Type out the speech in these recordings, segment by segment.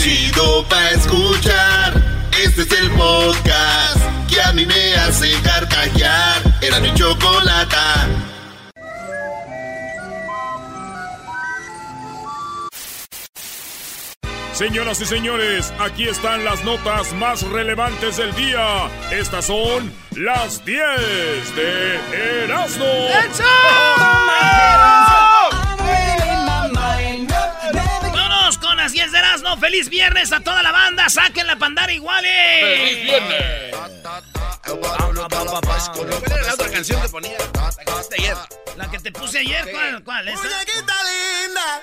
chido pa' escuchar. Este es el podcast que a mí me hace carcajear. Era mi chocolata. Señoras y señores, aquí están las notas más relevantes del día. Estas son las 10 de Erasmo. 10 de Erasmo. ¡Feliz viernes a toda la banda! ¡Saquen la pandara iguales! ¡Feliz viernes! ¿Cuál era la otra canción que ponía? La que pusiste ayer. La que te puse ayer, ¿cuál? ¿Cuál? ¿Esa?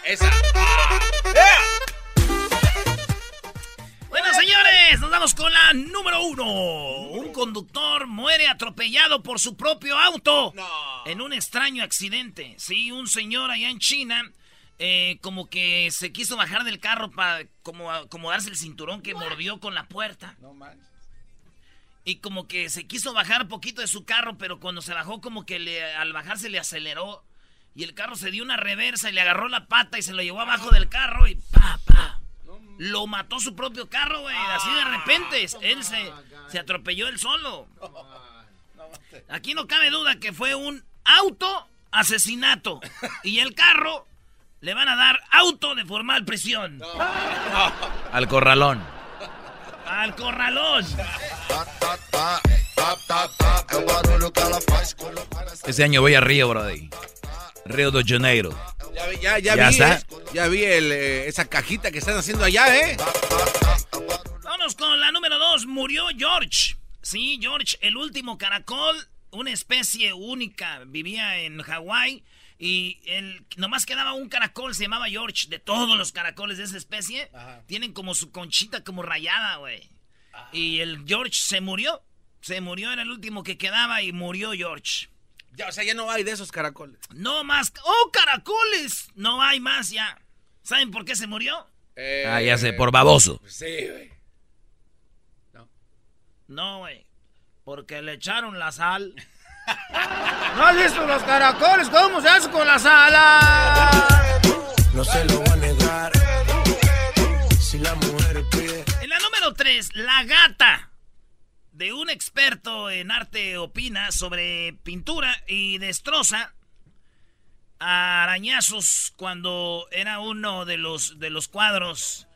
Esa. Bueno, señores, nos vamos con la número uno. Un conductor muere atropellado por su propio auto en un extraño accidente. Sí, un señor allá en China, eh, como que se quiso bajar del carro para como acomodarse el cinturón que mordió con la puerta. No manches. Y como que se quiso bajar poquito de su carro, pero cuando se bajó, como que le, al bajarse le aceleró. Y el carro se dio una reversa y le agarró la pata y se lo llevó abajo del carro y pa, pa. Lo mató su propio carro, güey. Así de repente. Él se, se atropelló él solo. Aquí no cabe duda que fue un auto asesinato. Y el carro le van a dar auto de formal prisión. Al corralón. Al corralón. Este año voy a Río, Brody. Río de Janeiro. Ya, vi- ya, ya, ¿Ya vi, está? eh, ya vi el, eh, esa cajita que están haciendo allá, ¿eh? Vámonos con la número dos. Murió George. Sí, George, el último caracol, una especie única. Vivía en Hawái y el, nomás quedaba un caracol, se llamaba George. De todos los caracoles de esa especie, tienen como su conchita como rayada, güey. Y el George se murió. Se murió, era el último que quedaba y murió George. Ya, o sea, ya no hay de esos caracoles. No más. ¡Oh, caracoles! No hay más ya. ¿Saben por qué se murió? Eh, Ah, ya sé, por baboso. Sí, güey. No, güey. Porque le echaron la sal. ¿No has visto los caracoles? ¿Cómo se hace con la sal? No se lo va a negar. Si la mujer pide. En la número 3, la gata de un experto en arte opina sobre pintura y destroza a arañazos cuando era uno de los, de los cuadros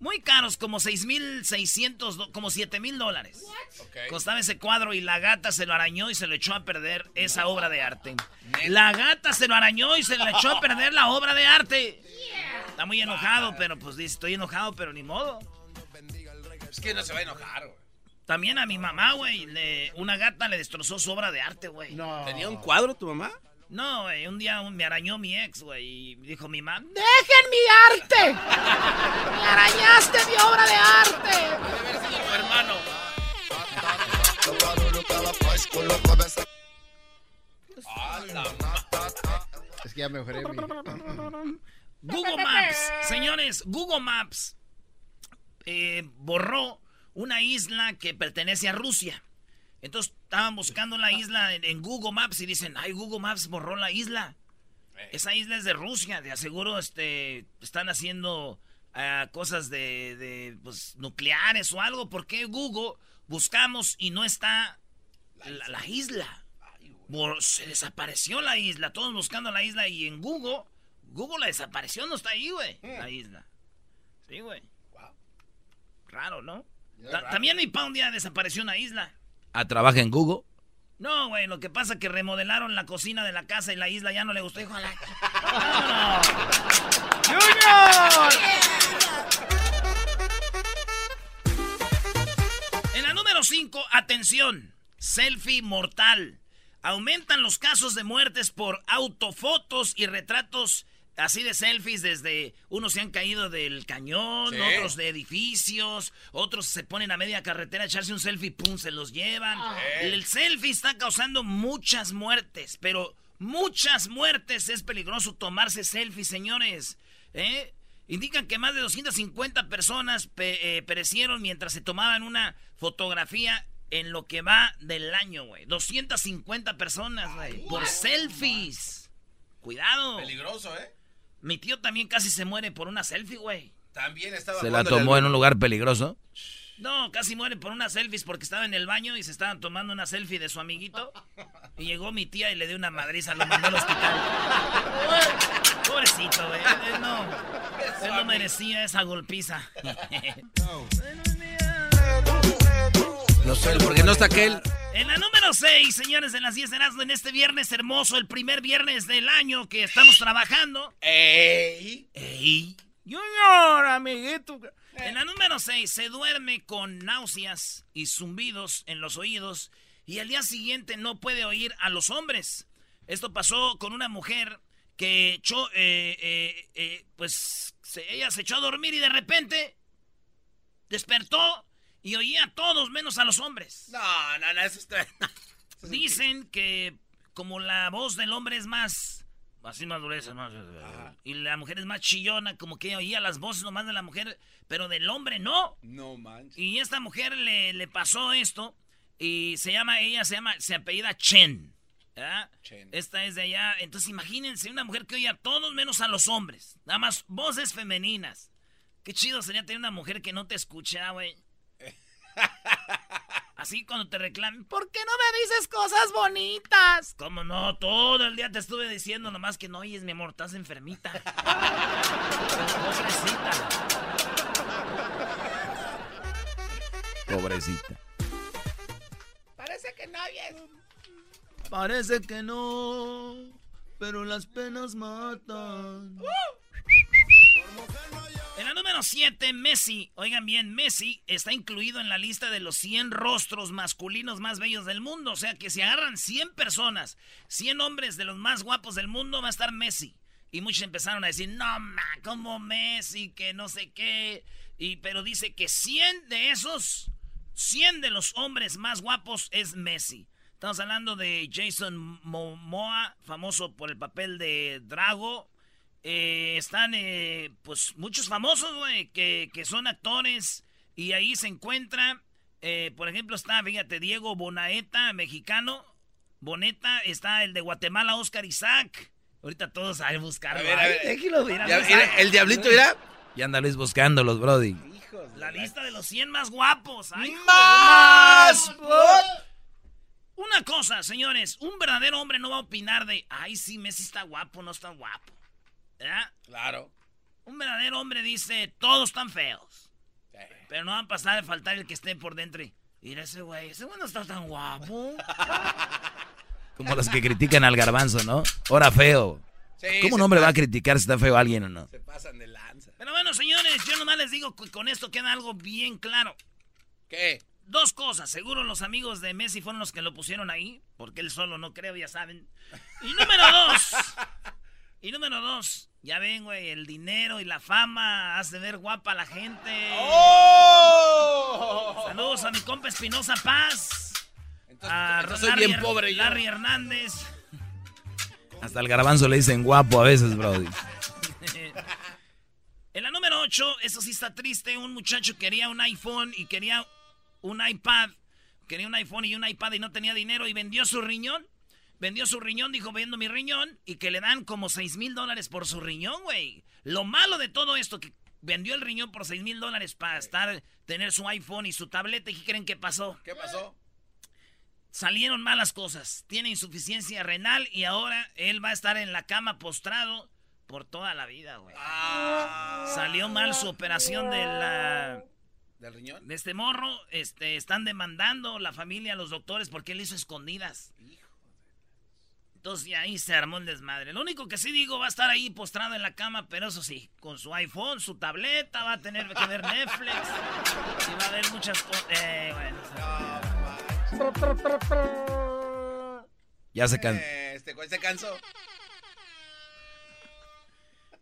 muy caros, como 6.600, do- como 7.000 dólares. Costaba ese cuadro y la gata se lo arañó y se lo echó a perder esa obra de arte. La gata se lo arañó y se le echó a perder la obra de arte. Está muy enojado, pero pues dice, estoy enojado, pero ni modo. Es que no se va a enojar, güey. También a mi mamá, güey, una gata le destrozó su obra de arte, güey. ¿Tenía un cuadro tu mamá? No, güey, un día me arañó mi ex, güey, y dijo mi mamá, ¡Dejen mi arte! ¡Me arañaste mi obra de arte! tu hermano. Es que ya mejoré mi... Google Maps, señores, Google Maps eh, borró una isla que pertenece a Rusia. Entonces estaban buscando la isla en, en Google Maps y dicen, ay, Google Maps borró la isla. Esa isla es de Rusia, de aseguro este, están haciendo ah, cosas de, de, pues, nucleares o algo. ¿Por qué Google buscamos y no está la, la isla? Bor- se desapareció la isla, todos buscando la isla y en Google, Google la desapareció, no está ahí, güey, la isla. Sí, güey. Raro, ¿no? Ta- También mi pa un día desapareció una isla. Ah, trabaja en Google. No, güey, lo que pasa es que remodelaron la cocina de la casa y la isla ya no le gustó. Hijo de la- ¡Vámonos! En la número 5, atención, selfie mortal. Aumentan los casos de muertes por autofotos y retratos así de selfies desde unos se han caído del cañón, Sí. otros de edificios, otros se ponen a media carretera a echarse un selfie, pum, se los llevan. El selfie está causando muchas muertes, pero muchas muertes es peligroso tomarse selfies, señores. ¿Eh? Indican que más de 250 personas pe- eh, perecieron mientras se tomaban una fotografía en lo que va del año, güey. 250 personas, güey, por selfies. Cuidado. Peligroso, ¿eh? Mi tío también casi se muere por una selfie, güey. También estaba ¿Se la tomó en un lugar peligroso? No, casi muere por unas selfies porque estaba en el baño y se estaban tomando una selfie de su amiguito. Y llegó mi tía y le dio una madriza, lo mandó al hospital. Pobrecito, güey. Él no, él no merecía esa golpiza. No sé, ¿Por qué no está aquel? En la número 6, señores, de las 10 de Erasmo, en este viernes hermoso, el primer viernes del año que estamos trabajando. ¡Ey! ¡Ey! Junior, amiguito. En la número 6, se duerme con náuseas y zumbidos en los oídos y al día siguiente no puede oír a los hombres. Esto pasó con una mujer que echó, eh, eh, eh, pues se- ella se echó a dormir y de repente despertó y oía a todos menos a los hombres. No, no, no, eso está... Dicen que como la voz del hombre es más... Así más gruesa, más... Y la mujer es más chillona, como que oía las voces nomás de la mujer, pero del hombre no. No manches. Y esta mujer le, le pasó esto y se llama, ella se llama, se apellida Chen. ¿verdad? Chen. Esta es de allá. Entonces imagínense una mujer que oye a todos menos a los hombres. Nada más voces femeninas. Qué chido sería tener una mujer que no te escucha, güey. Así cuando te reclamen, ¿por qué no me dices cosas bonitas? ¿Cómo no? Todo el día te estuve diciendo nomás que no oyes, mi amor, estás enfermita. Pobrecita. Pobrecita. Parece que no oyes. Parece que no, pero las penas matan. En la número 7, Messi. Oigan bien, Messi está incluido en la lista de los 100 rostros masculinos más bellos del mundo. O sea que si agarran 100 personas, 100 hombres de los más guapos del mundo, va a estar Messi. Y muchos empezaron a decir, no, ma, como Messi, que no sé qué. Y, pero dice que 100 de esos, 100 de los hombres más guapos es Messi. Estamos hablando de Jason Momoa, famoso por el papel de Drago. Eh, están, eh, pues, muchos famosos, güey, que, que son actores. Y ahí se encuentra, eh, por ejemplo, está, fíjate, Diego Bonaeta, mexicano. Boneta, está el de Guatemala, Oscar Isaac. Ahorita todos a buscar. A ver, a ver. Déjalo, mira, Ya, mira, mira, el diablito irá. Y anda Luis buscándolos, Brody. La lista de los 100 más guapos. Ay, ¡Más! Una cosa, señores, un verdadero hombre no va a opinar de, ay, sí, Messi está guapo, no está guapo. ¿Verdad? Claro. Un verdadero hombre dice, todos están feos. Pero no va a pasar de faltar el que esté por dentro. y, Mira ese güey, ese güey no está tan guapo. Como los que critican al garbanzo, ¿no? Ahora feo. Sí, ¿Cómo un hombre va a criticar si está feo alguien o no? Se pasan de lanza. Pero bueno, señores, yo nomás les digo que con esto queda algo bien claro. ¿Qué? Dos cosas, seguro los amigos de Messi fueron los que lo pusieron ahí, porque él solo no creo, ya saben. Y número dos, y número dos, ya ven, güey, el dinero y la fama hace ver guapa a la gente. ¡Oh! Saludos a mi compa Espinosa Paz, Entonces, a entonces soy Larry, bien pobre yo. Larry Hernández. Hasta el garbanzo le dicen guapo a veces, Brody. En la número 8, eso sí está triste, un muchacho quería un iPhone y quería un iPad. Quería un iPhone y un iPad y no tenía dinero y vendió su riñón. Vendió su riñón, dijo, vendo mi riñón y que le dan como 6 mil dólares por su riñón, güey. Lo malo de todo esto, que vendió el riñón por 6 mil dólares para estar, tener su iPhone y su tableta. ¿Y qué creen que pasó? ¿Qué pasó? Salieron malas cosas. Tiene insuficiencia renal y ahora él va a estar en la cama postrado por toda la vida, güey. Ah. Salió mal su operación de la ¿Del riñón? de este morro, este están demandando la familia a los doctores porque él hizo escondidas. Entonces ya ahí se armó el desmadre. Lo único que sí digo va a estar ahí postrado en la cama, pero eso sí, con su iPhone, su tableta, va a tener que ver Netflix y va a ver muchas cosas. Eh, bueno. Ya se, can... Eh, Este güey se cansó.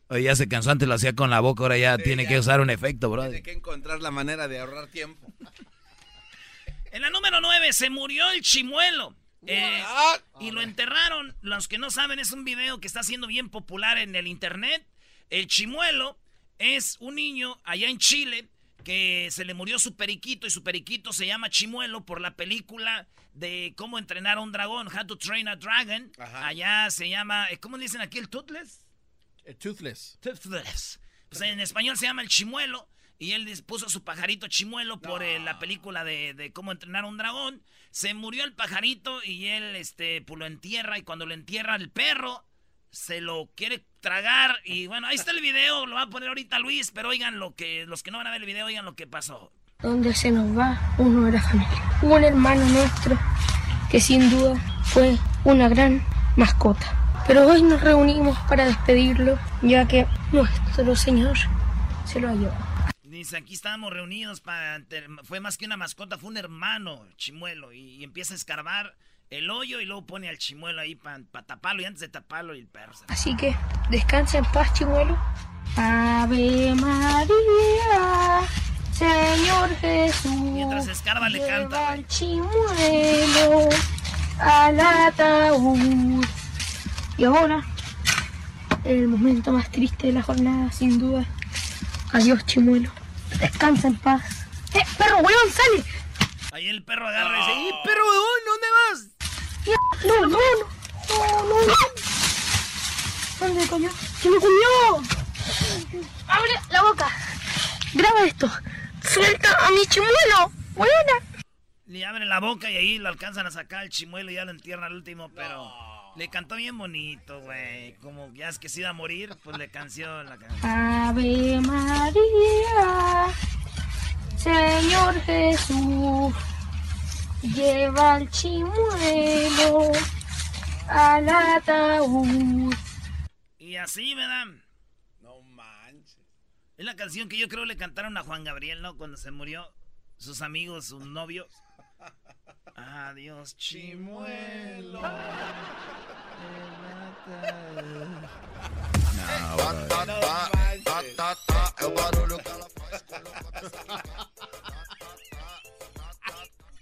Oye, ya se cansó, antes lo hacía con la boca, ahora ya Sí, tiene ya. que usar un efecto, Brody. Tiene que encontrar la manera de ahorrar tiempo. En la número 9 se murió el chimuelo. Eh, Ah, y lo enterraron. Los que no saben, es un video que está siendo bien popular en el internet. El chimuelo es un niño allá en Chile que se le murió su periquito y su periquito se llama Chimuelo por la película de cómo entrenar a un dragón, How to Train a Dragon. Ajá. Allá se llama, eh, ¿cómo le dicen aquí el Toothless? Eh, Toothless. Toothless. Pues en español se llama el chimuelo. Y él puso su pajarito chimuelo por eh, la película de, de, cómo entrenar a un dragón. Se murió el pajarito y él este, pues lo entierra. Y cuando lo entierra el perro, se lo quiere tragar. Y bueno, ahí está el video, lo va a poner ahorita Luis. Pero oigan lo que, los que no van a ver el video, oigan lo que pasó. Donde se nos va uno de la familia. Un hermano nuestro que sin duda fue una gran mascota. Pero hoy nos reunimos para despedirlo, ya que nuestro Señor se lo ha llevado. Dice, aquí estábamos reunidos para... Fue más que una mascota, fue un hermano, chimuelo. Y, empieza a escarbar el hoyo y luego pone al chimuelo ahí para taparlo. Y antes de taparlo, el perro Así que, descansa en paz, chimuelo. Ave María, Señor Jesús. Mientras escarba le canta. Al chimuelo al ataúd. Y ahora, el momento más triste de la jornada, sin duda. Adiós, chimuelo. Descansa en paz. ¡Eh, perro, weón, sale! Ahí el perro agarra y dice, ¡y perro, weón, dónde vas? No, no, no, no, no, no. ¿Dónde coño? ¡Se me comió! ¡Abre la boca! Graba esto. ¡Suelta a mi chimuelo! ¡Buena! Le abre la boca y ahí lo alcanzan a sacar el chimuelo y ya lo entierran al último, pero... Le cantó bien bonito, güey. Como ya es que se iba a morir, pues le canció la canción. Ave María, Señor Jesús, lleva el chimuelo al ataúd. Y así, ¿verdad? No manches. Es la canción que yo creo le cantaron a Juan Gabriel, ¿no? Cuando se murió sus amigos, sus novios. Adiós, chimuelo.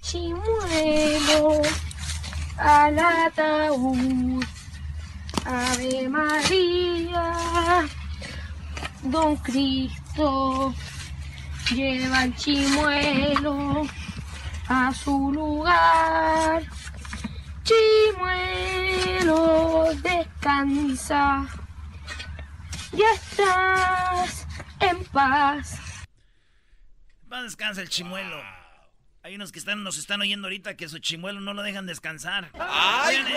Chimuelo al ataúd. Ave María, Don Cristo, lleva el chimuelo a su lugar. Chimuelo, descansa. Ya estás en paz. Va descansa el chimuelo. Hay unos que están, nos están oyendo ahorita que su chimuelo no lo dejan descansar. en,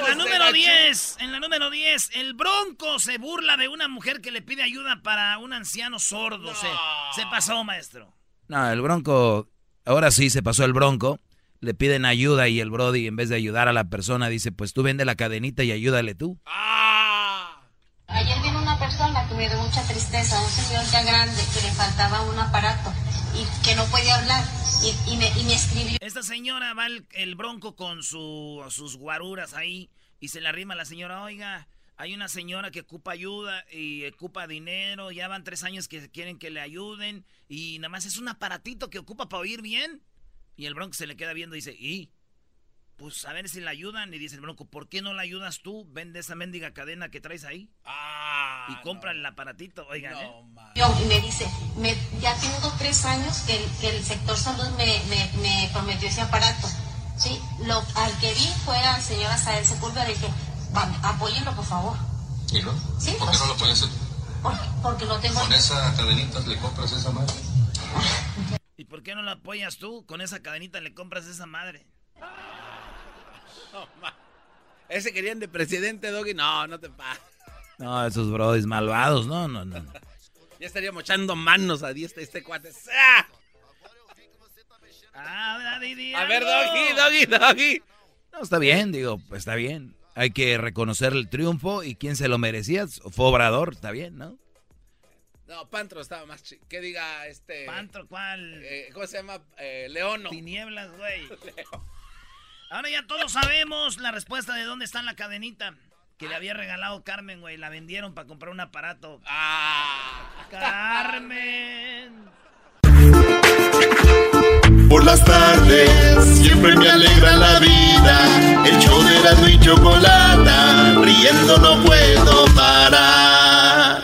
la número 10, en la número 10, el bronco se burla de una mujer que le pide ayuda para un anciano sordo. Se, se pasó, maestro. No, el bronco, ahora sí se pasó el bronco le piden ayuda y el Brody en vez de ayudar a la persona dice, pues tú vende la cadenita y ayúdale tú. ¡Ah! Ayer vino una persona que me dio mucha tristeza, un señor ya grande que le faltaba un aparato y que no podía hablar y, me, escribió. Esta señora va el, bronco con su, sus guaruras ahí y se le arrima a la señora, oiga, hay una señora que ocupa ayuda y ocupa dinero, ya van tres años que quieren que le ayuden y nada más es un aparatito que ocupa para oír bien. Y el Bronco se le queda viendo y dice, ¿y? Pues a ver si la ayudan. Y dice el Bronco, ¿por qué no la ayudas tú? Vende esa mendiga cadena que traes ahí. Ah. Y compra el aparatito, oigan, no, ¿eh? Y me dice, ya tengo tres años que el, sector salud me, prometió ese aparato. Sí, lo, al que vi fue al señor Asael Sepúlveda y dije, apóyenlo por favor. ¿Y no? ¿Sí? ¿Por qué no lo puedes hacer? Porque, porque lo tengo. ¿Con esa cadenita le compras esa madre? ¿Y por qué no la apoyas tú? Con esa cadenita le compras esa madre. Ese querían de presidente, Doggy. No, no te pases. No, esos brodis malvados, no, no, no. ya estaríamos echando manos a diestra este cuate. ¡Ah! A ver, Doggy, Doggy, Doggy. No, está bien, digo, pues está bien. Hay que reconocer el triunfo y quién se lo merecía. Fue Obrador, está bien, ¿no? No, Pantro estaba más chido. Que diga este. ¿Pantro cuál? Eh, ¿Cómo se llama? Eh, Leono. Tinieblas, güey. Ahora ya todos sabemos la respuesta de dónde está la cadenita. Que le había regalado Carmen, güey. La vendieron para comprar un aparato. ¡Ah! ¡Carmen! Por las tardes siempre me alegra la vida. El show de la y chocolata. Riendo no puedo parar.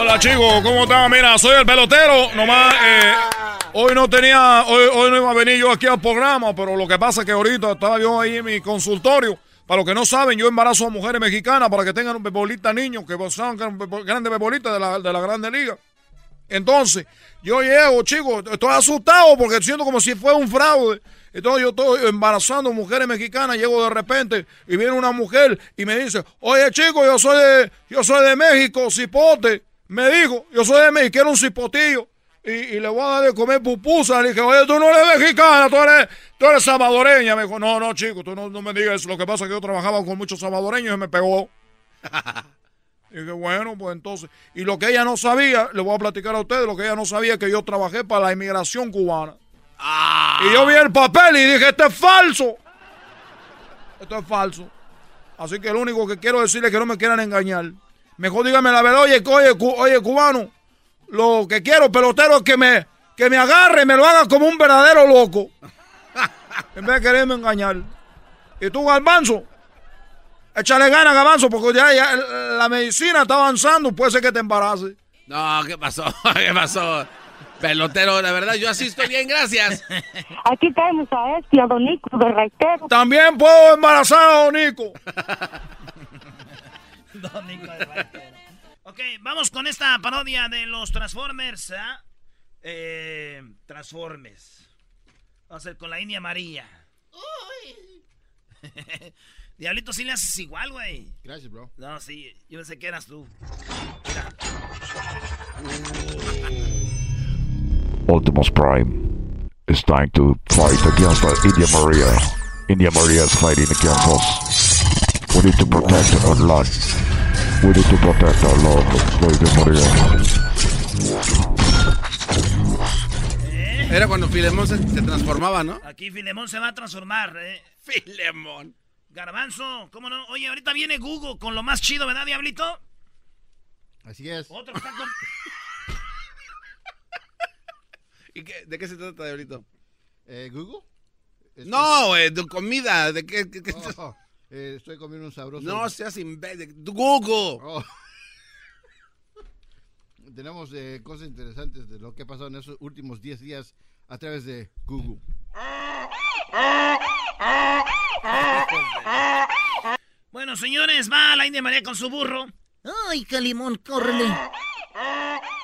Hola chicos, ¿cómo están? Mira, soy el pelotero. Nomás, eh, hoy no tenía, hoy, no iba a venir yo aquí al programa, pero lo que pasa es que ahorita estaba yo ahí en mi consultorio Para los que no saben, yo embarazo a mujeres mexicanas para que tengan un bebolita niños, que sean grandes bebolitas de la, de la Grande Liga. Entonces, yo llego, chicos, estoy asustado porque siento como si fuera un fraude. Entonces yo estoy embarazando mujeres mexicanas, llego de repente y viene una mujer y me dice, oye chico, yo soy de, yo soy de México, cipote. Me dijo, yo soy de México, quiero un cipotillo. Y, le voy a dar de comer pupusa. Le dije, oye, tú no eres mexicana, tú eres, tú eres salvadoreña. Me dijo, no, no, chico, tú no, no me digas eso. Lo que pasa es que yo trabajaba con muchos salvadoreños y me pegó. y dije, bueno, pues entonces. Y lo que ella no sabía, le voy a platicar a ustedes, lo que ella no sabía es que yo trabajé para la inmigración cubana. Ah. Y yo vi el papel y dije, esto es falso. Esto es falso. Así que lo único que quiero decirle es que no me quieran engañar. Mejor dígame la verdad, oye, oye, oye, cubano, lo que quiero, pelotero, es que me, que me agarre y me lo haga como un verdadero loco. en vez de quererme engañar. Y tú, Garbanzo, échale ganas, Garbanzo, porque ya, ya la medicina está avanzando, puede ser que te embarace. No, ¿qué pasó? ¿Qué pasó? Pelotero, la verdad, yo así estoy bien, gracias. Aquí tenemos a este, a Don Nico de Reitero. También puedo embarazar a Don Nico. Don Nico de Reitero. Ok, vamos con esta parodia de los Transformers. ¿ah? Eh, Transformers. Vamos a hacer con la India María. Diablito, sí le haces igual, güey. Gracias, bro. No, sí, yo pensé que eras tú. Optimus Prime is trying to fight against uh, India Maria. India Maria is fighting against us. We need to protect our land. We need to protect our land, India Maria. Era cuando Filemón se, se, transformaba, ¿no? Aquí Filemón se va a transformar, ¿eh? Filemón. Garbanzo, ¿cómo no? Oye, ahorita viene Google con lo más chido, ¿verdad, Diablito? Así es. Otro está con... ¿Y qué, de qué se trata, Diablito? Eh, ¿Google? No, güey, de comida. ¿De qué? qué, qué oh, eh, estoy comiendo un sabroso. No seas imbécil. Google. Oh. Tenemos eh, cosas interesantes de lo que ha pasado en esos últimos 10 días a través de Google. Bueno, señores, va la India María con su burro. ¡Ay, Calimón, córrele!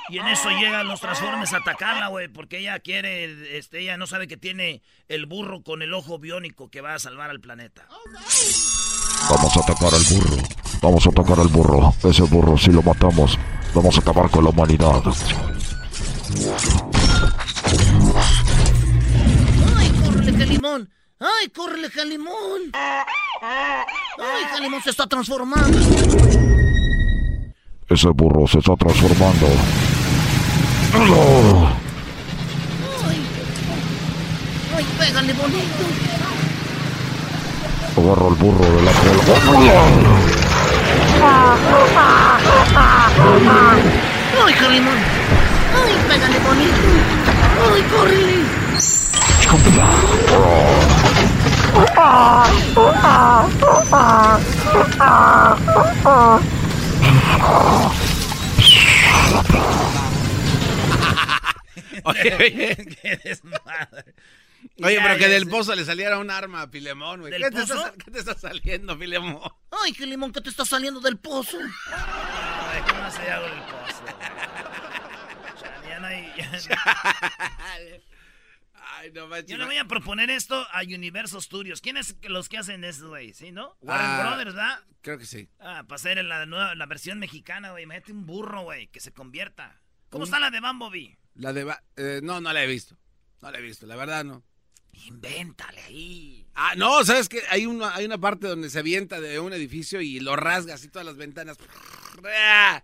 Y en eso llegan los transformes a atacarla, güey, porque ella quiere, este, ella no sabe que tiene el burro con el ojo biónico que va a salvar al planeta. Vamos a atacar al burro. Vamos a atacar al burro. Ese burro, si lo matamos, vamos a acabar con la humanidad. Córrele, Calimón! ¡Ay, córrele, Calimón! ¡Ay, Calimón se está transformando! Ese burro se está transformando. ¡Ay! ¡Ay, pégale bonito! Agarro al burro de la cola. ¡Ay, Calimón! ¡Ay, pégale bonito! ¡Ay, córrele! Oye, oye. Qué desmadre. Oye, pero que del pozo le saliera un arma a Filemón, güey. ¿Qué, te está, ¿Qué te está saliendo, Filemón? Ay, qué limón, ¿qué te está saliendo del pozo? Ay, ¿qué más hay algo del pozo? Ya, no hay... Ay, no manches. Yo le voy a proponer esto a Universo Studios. ¿Quiénes los que hacen eso, güey? ¿Sí, no? Warren Ah, Brothers, ¿verdad? Creo que sí. Ah, para hacer la, nueva, la versión mexicana, güey. Mete un burro, güey, que se convierta. ¿Cómo está la de Bumblebee? La de... Ba- eh, no, no la he visto. No la he visto, la verdad no. Invéntale ahí. Ah, no, ¿sabes qué? Hay una, hay una parte donde se avienta de un edificio y lo rasga así todas las ventanas.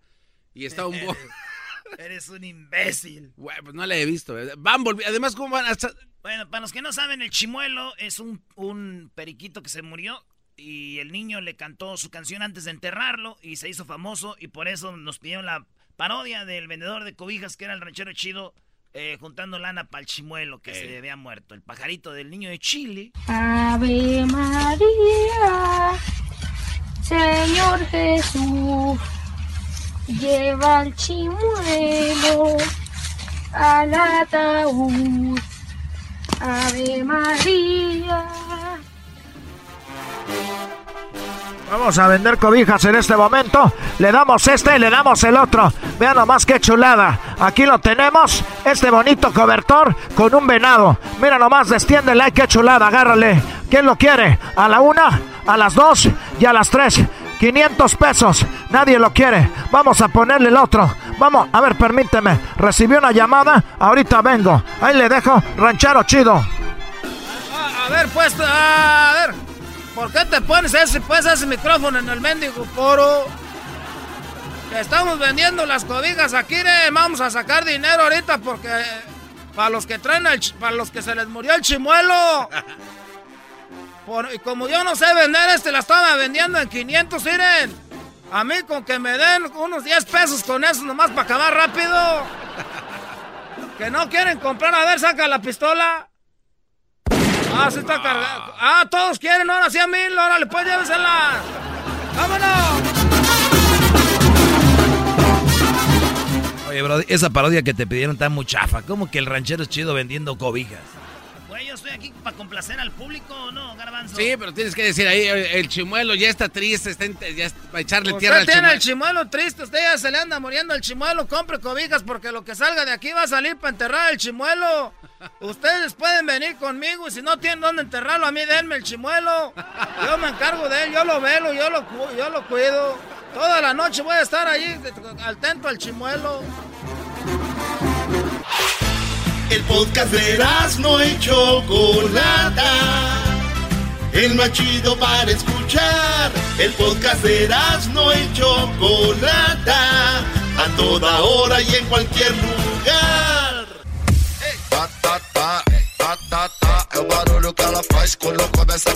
Y está un... bo- Eres un imbécil. Güey, pues no la he visto. eh. Bumblebee, además, ¿cómo van hasta...? Bueno, para los que no saben, el chimuelo es un, un periquito que se murió y el niño le cantó su canción antes de enterrarlo y se hizo famoso y por eso nos pidieron la parodia del vendedor de cobijas que era el ranchero chido eh, juntando lana para el chimuelo que se había muerto, el pajarito del niño de Chile. Ave María, Señor Jesús, lleva al chimuelo al ataúd. Ave María. Vamos a vender cobijas en este momento. Le damos este y le damos el otro. Vean nomás qué chulada. Aquí lo tenemos. Este bonito cobertor con un venado. Mira nomás, destiéndele. Qué chulada. Agárrale. ¿Quién lo quiere? ¿A la una? ¿A las dos? ¿Y a las tres? 500 pesos. Nadie lo quiere. Vamos a ponerle el otro. Vamos, a ver, permíteme. Recibí una llamada. Ahorita vengo. Ahí le dejo. Ranchero chido. A, ver, pues, a ver. ¿Por qué te pones ese, pues, ese micrófono en el mendigo foro? estamos vendiendo las cobijas aquí, vamos a sacar dinero ahorita porque para los que traen el, para los que se les murió el chimuelo. y como yo no sé vender este, la estaba vendiendo en 500, miren. A mí con que me den unos 10 pesos con eso nomás para acabar rápido. Que no quieren comprar, a ver, saca la pistola. Ah, se está cargando. Ah, todos quieren, ahora sí a mil, órale, pues llévensela. ¡Vámonos! Oye, bro, esa parodia que te pidieron está muy chafa. ¿Cómo que el ranchero es chido vendiendo cobijas? Yo estoy aquí para complacer al público, ¿o ¿no, Garbanzo? Sí, pero tienes que decir ahí, el, chimuelo ya está triste, está ya para echarle tierra al chimuelo. tiene el chimuelo triste, usted ya se le anda muriendo el chimuelo, compre cobijas porque lo que salga de aquí va a salir para enterrar el chimuelo. Ustedes pueden venir conmigo y si no tienen dónde enterrarlo, a mí denme el chimuelo. Yo me encargo de él, yo lo velo, yo lo, yo lo cuido. Toda la noche voy a estar allí atento al chimuelo. El podcast de no y Chocolata. El más chido para escuchar. El podcast de no y Chocolata. A toda hora y en cualquier lugar.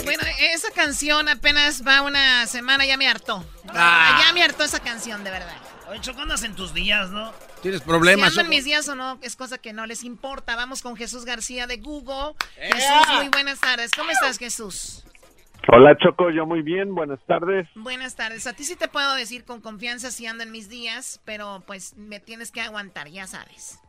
Bueno, esa canción apenas va una semana, ya me hartó. Ah. Ya me hartó esa canción, de verdad. Oye, Choco, andas en tus días, ¿no? ¿Tienes problemas? Si en mis días o no, es cosa que no les importa. Vamos con Jesús García de Google. Jesús, muy buenas tardes. ¿Cómo estás, Jesús? Hola, Choco, yo muy bien. Buenas tardes. Buenas tardes. A ti sí te puedo decir con confianza si ando en mis días, pero pues me tienes que aguantar, ya sabes.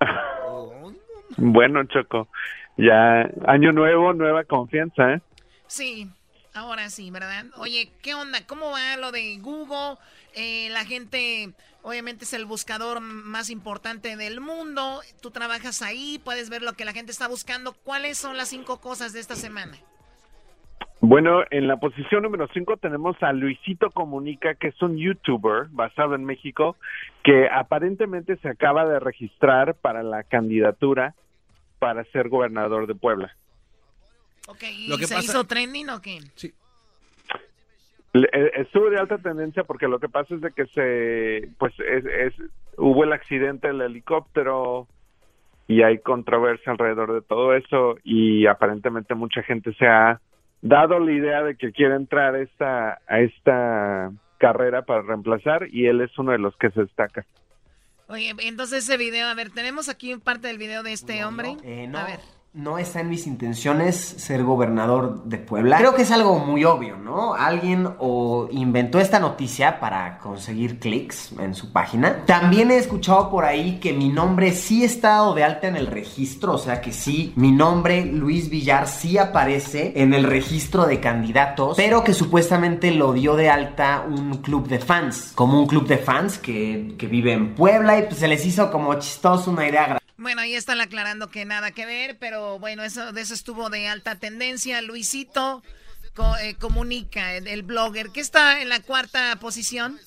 bueno, Choco, ya año nuevo, nueva confianza, ¿eh? Sí, ahora sí, ¿verdad? Oye, ¿qué onda? ¿Cómo va lo de Google? Eh, la gente, obviamente, es el buscador más importante del mundo. Tú trabajas ahí, puedes ver lo que la gente está buscando. ¿Cuáles son las cinco cosas de esta semana? Bueno, en la posición número cinco tenemos a Luisito Comunica, que es un youtuber basado en México, que aparentemente se acaba de registrar para la candidatura para ser gobernador de Puebla. Ok, ¿y se hizo trending o qué? Sí. Eh, estuvo de alta tendencia porque lo que pasa es de que se, pues, es, hubo el accidente del helicóptero y hay controversia alrededor de todo eso y aparentemente mucha gente se ha dado la idea de que quiere entrar a esta, a esta carrera para reemplazar y él es uno de los que se destaca. Oye, entonces ese video, a ver, tenemos aquí parte del video de este hombre. Eh, no. A ver no está en mis intenciones ser gobernador de Puebla. Creo que es algo muy obvio, ¿no? Alguien o inventó esta noticia para conseguir clics en su página. También he escuchado por ahí que mi nombre sí está dado de alta en el registro, o sea que sí, mi nombre, Luis Villar, sí aparece en el registro de candidatos, pero que supuestamente lo dio de alta un club de fans, como un club de fans que, que vive en Puebla y pues se les hizo como chistoso una idea bueno, ahí están aclarando que nada que ver, pero bueno, eso de eso estuvo de alta tendencia. Luisito eh, comunica, el, blogger, que está en la cuarta posición.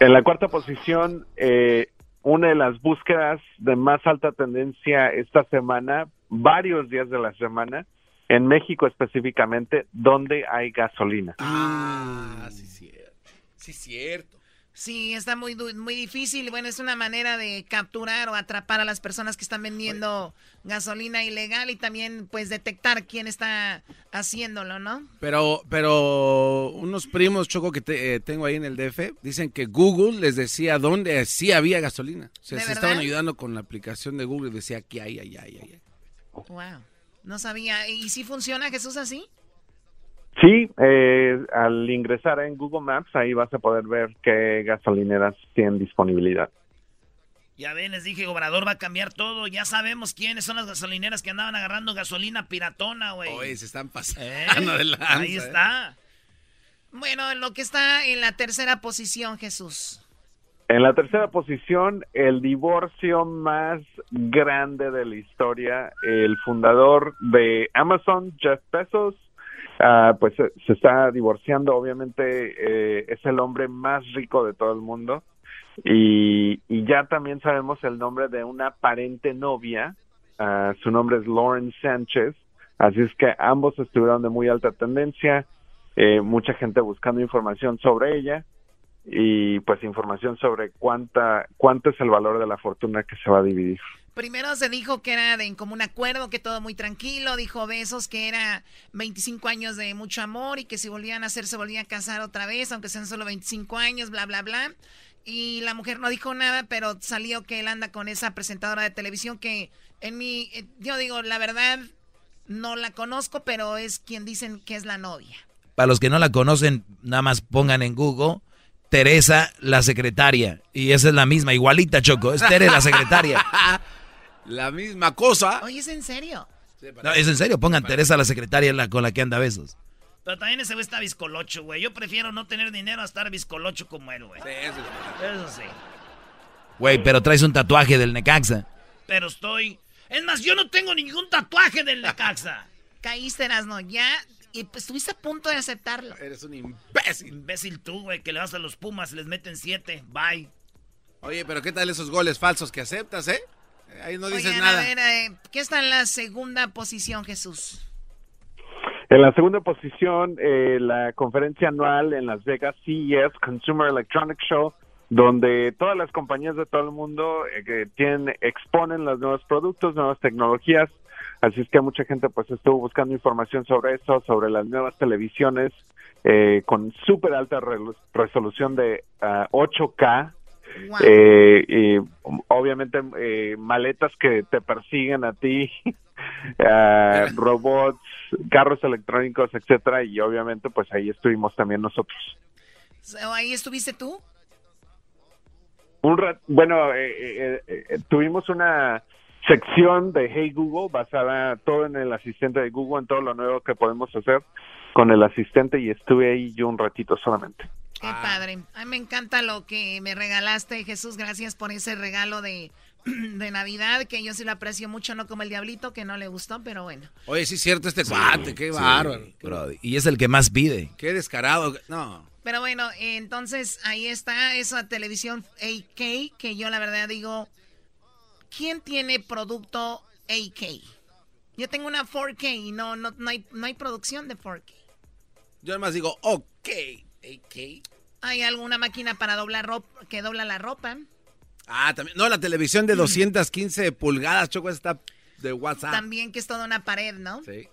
En la cuarta posición, eh, una de las búsquedas de más alta tendencia esta semana, varios días de la semana, en México específicamente, donde hay gasolina. Ah, sí, cierto. Sí, cierto. Sí, está muy, muy difícil. Bueno, es una manera de capturar o atrapar a las personas que están vendiendo gasolina ilegal y también pues detectar quién está haciéndolo, ¿no? Pero, pero unos primos, Choco, que eh, tengo ahí en el DF, dicen que Google les decía dónde sí había gasolina. O sea, se estaban ayudando con la aplicación de Google y decía que hay, hay, hay, hay. Wow, no sabía. ¿Y si funciona Jesús así? Sí, eh, al ingresar en Google Maps, ahí vas a poder ver qué gasolineras tienen disponibilidad. Ya ven, les dije, Obrador va a cambiar todo. Ya sabemos quiénes son las gasolineras que andaban agarrando gasolina piratona, güey. Oye, se están pasando ¿Eh? Ahí ¿eh? está. Bueno, lo que está en la tercera posición, Jesús. En la tercera posición, el divorcio más grande de la historia, el fundador de Amazon, Jeff Bezos, ah, pues se, está divorciando, obviamente eh, es el hombre más rico de todo el mundo. Y, ya también sabemos el nombre de una aparente novia, ah, su nombre es Lauren Sánchez, así es que ambos estuvieron de muy alta tendencia, eh, mucha gente buscando información sobre ella y pues información sobre cuánta cuánto es el valor de la fortuna que se va a dividir. Primero se dijo que era de común acuerdo, que todo muy tranquilo, dijo Besos que era 25 años de mucho amor y que si volvían a hacer se volvían a casar otra vez, aunque sean solo 25 años, bla, bla, bla. Y la mujer no dijo nada, pero salió que él anda con esa presentadora de televisión que en mi, eh, yo digo, la verdad, no la conozco, pero es quien dicen que es la novia. Para los que no la conocen, nada más pongan en Google Teresa, la secretaria. Y esa es la misma, igualita, Choco. Es Teresa, la secretaria. la misma cosa. Oye, ¿es en serio? No, es en serio. Pongan Teresa, la secretaria, la, con la que anda besos. Pero también ese güey está viscolocho, güey. Yo prefiero no tener dinero a estar viscolocho como él, güey. Sí, eso, eso sí. Güey, pero traes un tatuaje del Necaxa. Pero estoy... Es más, yo no tengo ningún tatuaje del Necaxa. Caíste, no Ya y pues estuviste a punto de aceptarlo. Eres un imbécil. Imbécil tú, güey, que le vas a los Pumas, les meten siete. Bye. Oye, pero ¿qué tal esos goles falsos que aceptas, eh? Ahí no dices nada. A ver, eh, ¿qué está en la segunda posición, Jesús? En la segunda posición, eh, la conferencia anual en Las Vegas, CES, Consumer Electronics Show, donde todas las compañías de todo el mundo eh, que tienen, exponen los nuevos productos, nuevas tecnologías, Así es que mucha gente pues estuvo buscando información sobre eso, sobre las nuevas televisiones eh, con súper alta resolución de 8K. Eh, y obviamente eh, maletas que te persiguen a ti, ah, robots, carros electrónicos, etcétera, y obviamente pues ahí estuvimos también nosotros. ¿Ahí estuviste tú? Un bueno, tuvimos una sección de Hey Google basada todo en el asistente de Google, en todo lo nuevo que podemos hacer con el asistente y estuve ahí yo un ratito solamente. Qué ah. padre. A mí me encanta lo que me regalaste, Jesús. Gracias por ese regalo de, de Navidad, que yo sí lo aprecio mucho, no como el diablito, que no le gustó, pero bueno. Oye, sí es cierto este cuate, qué bárbaro. y es el que más pide. Qué descarado. No. Pero bueno, entonces ahí está esa televisión 8K, que yo la verdad digo, ¿quién tiene producto AK? Yo tengo una 4K y no, no, no, hay, no hay producción de 4K. Yo además digo, ok, AK. ¿Hay alguna máquina para doblar ropa, que dobla la ropa? Ah, también. No, la televisión de 215 pulgadas, Choco, está de WhatsApp. También que es toda una pared, ¿no? Sí.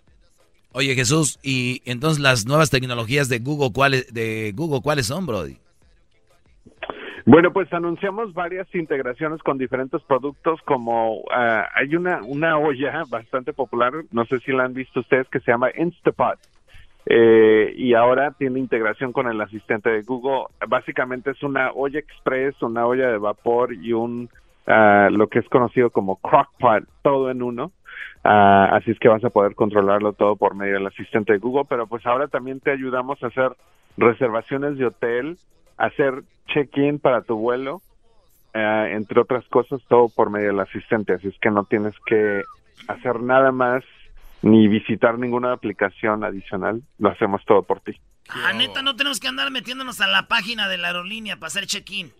Oye, Jesús, y entonces las nuevas tecnologías de Google, ¿cuáles, de Google, ¿cuáles son, Brody? Bueno, pues anunciamos varias integraciones con diferentes productos, como ah, hay una, una olla bastante popular, no sé si la han visto ustedes, que se llama Instapot. Eh, y ahora tiene integración con el asistente de Google. Básicamente es una olla express, una olla de vapor y un ah, lo que es conocido como crockpot, todo en uno. Ah, así es que vas a poder controlarlo todo por medio del asistente de Google, pero pues ahora también te ayudamos a hacer reservaciones de hotel hacer check-in para tu vuelo, eh, entre otras cosas, todo por medio del asistente. Así es que no tienes que hacer nada más ni visitar ninguna aplicación adicional. Lo hacemos todo por ti. Ah, neta, no tenemos que andar metiéndonos a la página de la aerolínea para hacer check-in.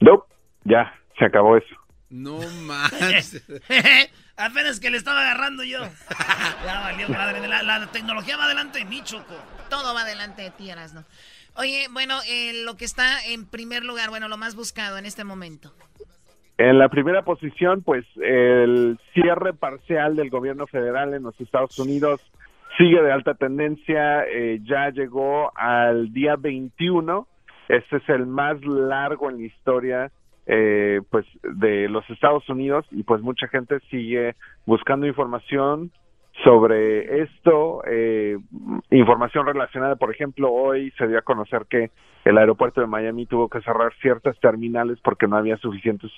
No, ya, se acabó eso. No más. Apenas que le estaba agarrando yo. ya valió madre. La, tecnología va adelante de mí, Choco. Todo va adelante de ti, ¿no? Oye, bueno, eh, lo que está en primer lugar, bueno, lo más buscado en este momento. En la primera posición, pues el cierre parcial del gobierno federal en los Estados Unidos sigue de alta tendencia, eh, ya llegó al día 21, este es el más largo en la historia eh, pues de los Estados Unidos y pues mucha gente sigue buscando información sobre esto, eh, información relacionada, por ejemplo, hoy se dio a conocer que el aeropuerto de Miami tuvo que cerrar ciertas terminales porque no había suficientes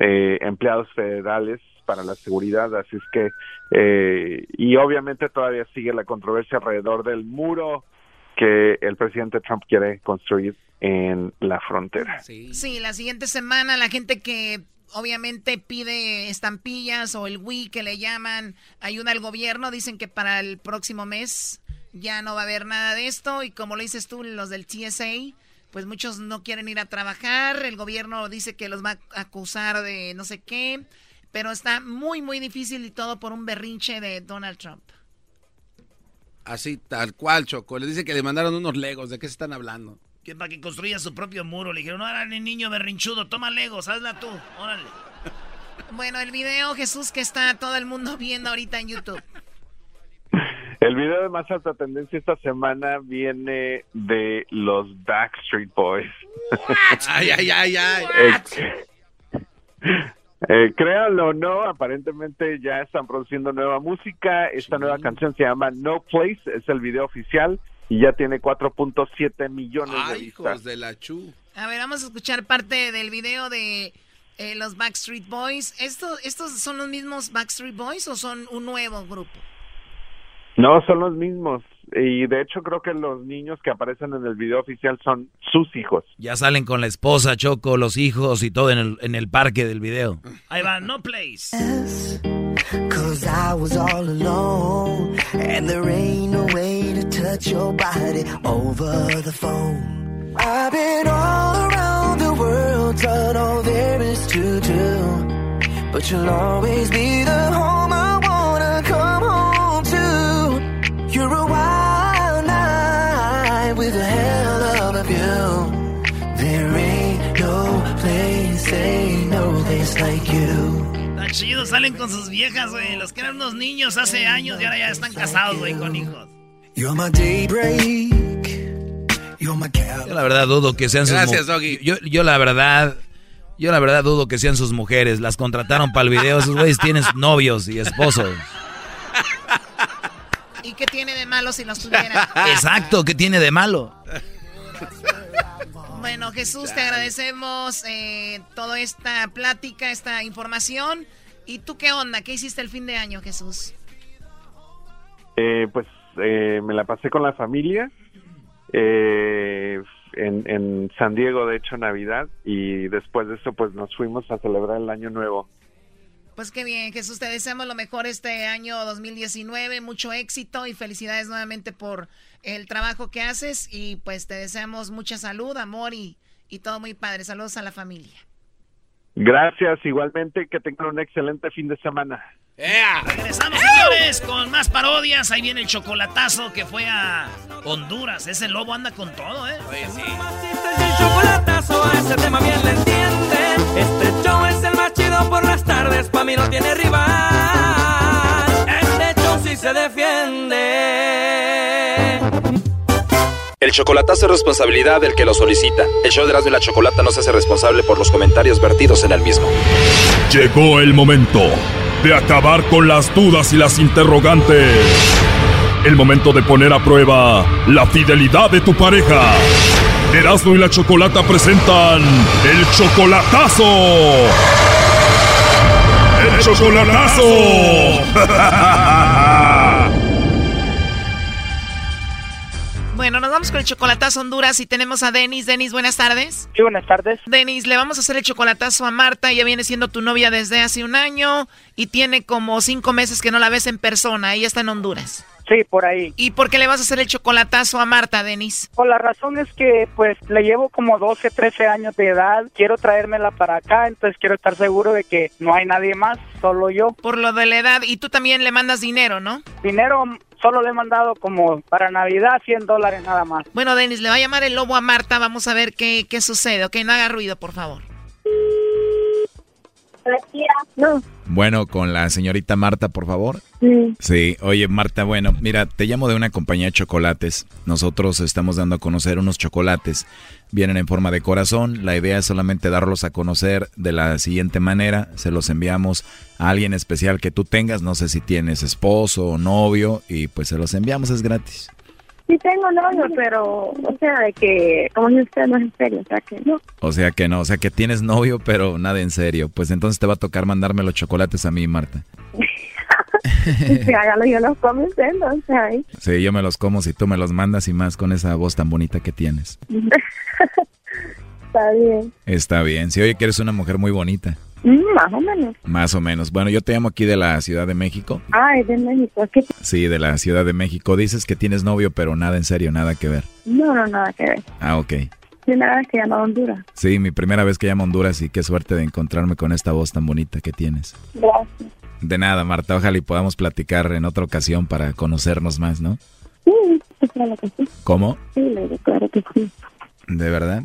eh, empleados federales para la seguridad, así es que, eh, y obviamente todavía sigue la controversia alrededor del muro que el presidente Trump quiere construir en la frontera. Sí. sí, la siguiente semana la gente que obviamente pide estampillas o el Wii que le llaman ayuda al gobierno, dicen que para el próximo mes ya no va a haber nada de esto y como lo dices tú, los del TSA, pues muchos no quieren ir a trabajar, el gobierno dice que los va a acusar de no sé qué, pero está muy, muy difícil y todo por un berrinche de Donald Trump. Así, tal cual, Choco. Le dice que le mandaron unos legos. ¿De qué se están hablando? Que para que construya su propio muro. Le dijeron, no, órale, niño berrinchudo, toma legos, hazla tú, órale. Bueno, el video, Jesús, que está todo el mundo viendo ahorita en YouTube. El video de más alta tendencia esta semana viene de los Backstreet Boys. ay, ay, ay, ay. Eh, créanlo o no, aparentemente ya están produciendo nueva música. Esta nueva canción se llama No Place, es el video oficial y ya tiene 4.7 millones de vistas. hijos de la chu. A ver, vamos a escuchar parte del video de eh, los Backstreet Boys. ¿Estos, ¿Estos son los mismos Backstreet Boys o son un nuevo grupo? No, son los mismos. Y de hecho creo que los niños que aparecen en el video oficial son sus hijos. Ya salen con la esposa, Choco, los hijos y todo en el, en el parque del video. Ahí va, no place. Cause I was all alone And there ain't no way to touch your body over the phone I've been all around the world, done all there is to do But you'll always be the home You're a wild night with a hell of a view There ain't no place, ain't no place like you Tan chidos, salen con sus viejas, güey. Los que eran unos niños hace años y ahora ya están casados, güey, con hijos. Yo la verdad dudo que sean sus Gracias, Doggy. Yo, yo la verdad, yo la verdad dudo que sean sus mujeres. Las contrataron para el video. Esos güeyes tienen novios y esposos. ¿Y qué tiene de malo si los tuviera? Exacto, ¿qué tiene de malo? Bueno, Jesús, te agradecemos eh, toda esta plática, esta información. ¿Y tú qué onda? ¿Qué hiciste el fin de año, Jesús? Eh, pues eh, me la pasé con la familia eh, en, en San Diego, de hecho, Navidad. Y después de eso, pues nos fuimos a celebrar el Año Nuevo. Pues qué bien, Jesús, te deseamos lo mejor este año 2019, mucho éxito y felicidades nuevamente por el trabajo que haces y pues te deseamos mucha salud, amor y, y todo muy padre. Saludos a la familia. Gracias, igualmente, que tengan un excelente fin de semana. Regresamos, señores, con más parodias. Ahí viene el chocolatazo que fue a Honduras. Ese lobo anda con todo, ¿eh? El chocolatazo a ese tema bien le más chido por las tardes, pa' mí no tiene rival. Este show sí se defiende. El chocolatazo es responsabilidad del que lo solicita. El show de Erasmo y la Chocolata no se hace responsable por los comentarios vertidos en el mismo. Llegó el momento de acabar con las dudas y las interrogantes. El momento de poner a prueba la fidelidad de tu pareja. Erasmo y la Chocolata presentan el chocolatazo. ¡El chocolatazo! Bueno, nos vamos con el chocolatazo Honduras y tenemos a Denis. Denis, buenas tardes. Sí, buenas tardes. Denis, le vamos a hacer el chocolatazo a Marta. Ella viene siendo tu novia desde hace un año y tiene como cinco meses que no la ves en persona. Ella está en Honduras. Sí, por ahí. ¿Y por qué le vas a hacer el chocolatazo a Marta, Denis? Pues la razón es que pues le llevo como 12, 13 años de edad. Quiero traérmela para acá, entonces quiero estar seguro de que no hay nadie más, solo yo. Por lo de la edad. Y tú también le mandas dinero, ¿no? Dinero solo le he mandado como para Navidad 100 dólares nada más. Bueno, Denis, le va a llamar el lobo a Marta. Vamos a ver qué, qué sucede. Ok, no haga ruido, por favor. No. Bueno, con la señorita Marta, por favor. Sí. Sí, oye Marta, bueno, mira, te llamo de una compañía de chocolates. Nosotros estamos dando a conocer unos chocolates. Vienen en forma de corazón. La idea es solamente darlos a conocer de la siguiente manera. Se los enviamos a alguien especial que tú tengas. No sé si tienes esposo o novio y pues se los enviamos, es gratis. Sí tengo novio, pero, o sea, de que, como dice usted, no es en serio, o sea que no. O sea que no, o sea que tienes novio, pero nada en serio. Pues entonces te va a tocar mandarme los chocolates a mí, Marta. sí, hágalo, yo los como entonces ahí. Sí, yo me los como si tú me los mandas y más con esa voz tan bonita que tienes. Está bien. Está bien. Si oye que eres una mujer muy bonita. Mm, más o menos. Más o menos. Bueno, yo te llamo aquí de la Ciudad de México. Ay, de México. ¿Qué? Sí, de la Ciudad de México. Dices que tienes novio, pero nada en serio, nada que ver. No, no, nada que ver. Ah, ok. Primera vez que llamo a Honduras. Sí, mi primera vez que llamo a Honduras y qué suerte de encontrarme con esta voz tan bonita que tienes. Gracias. De nada, Marta. Ojalá y podamos platicar en otra ocasión para conocernos más, ¿no? Sí, claro que sí. ¿Cómo? Sí, claro que sí. ¿De verdad?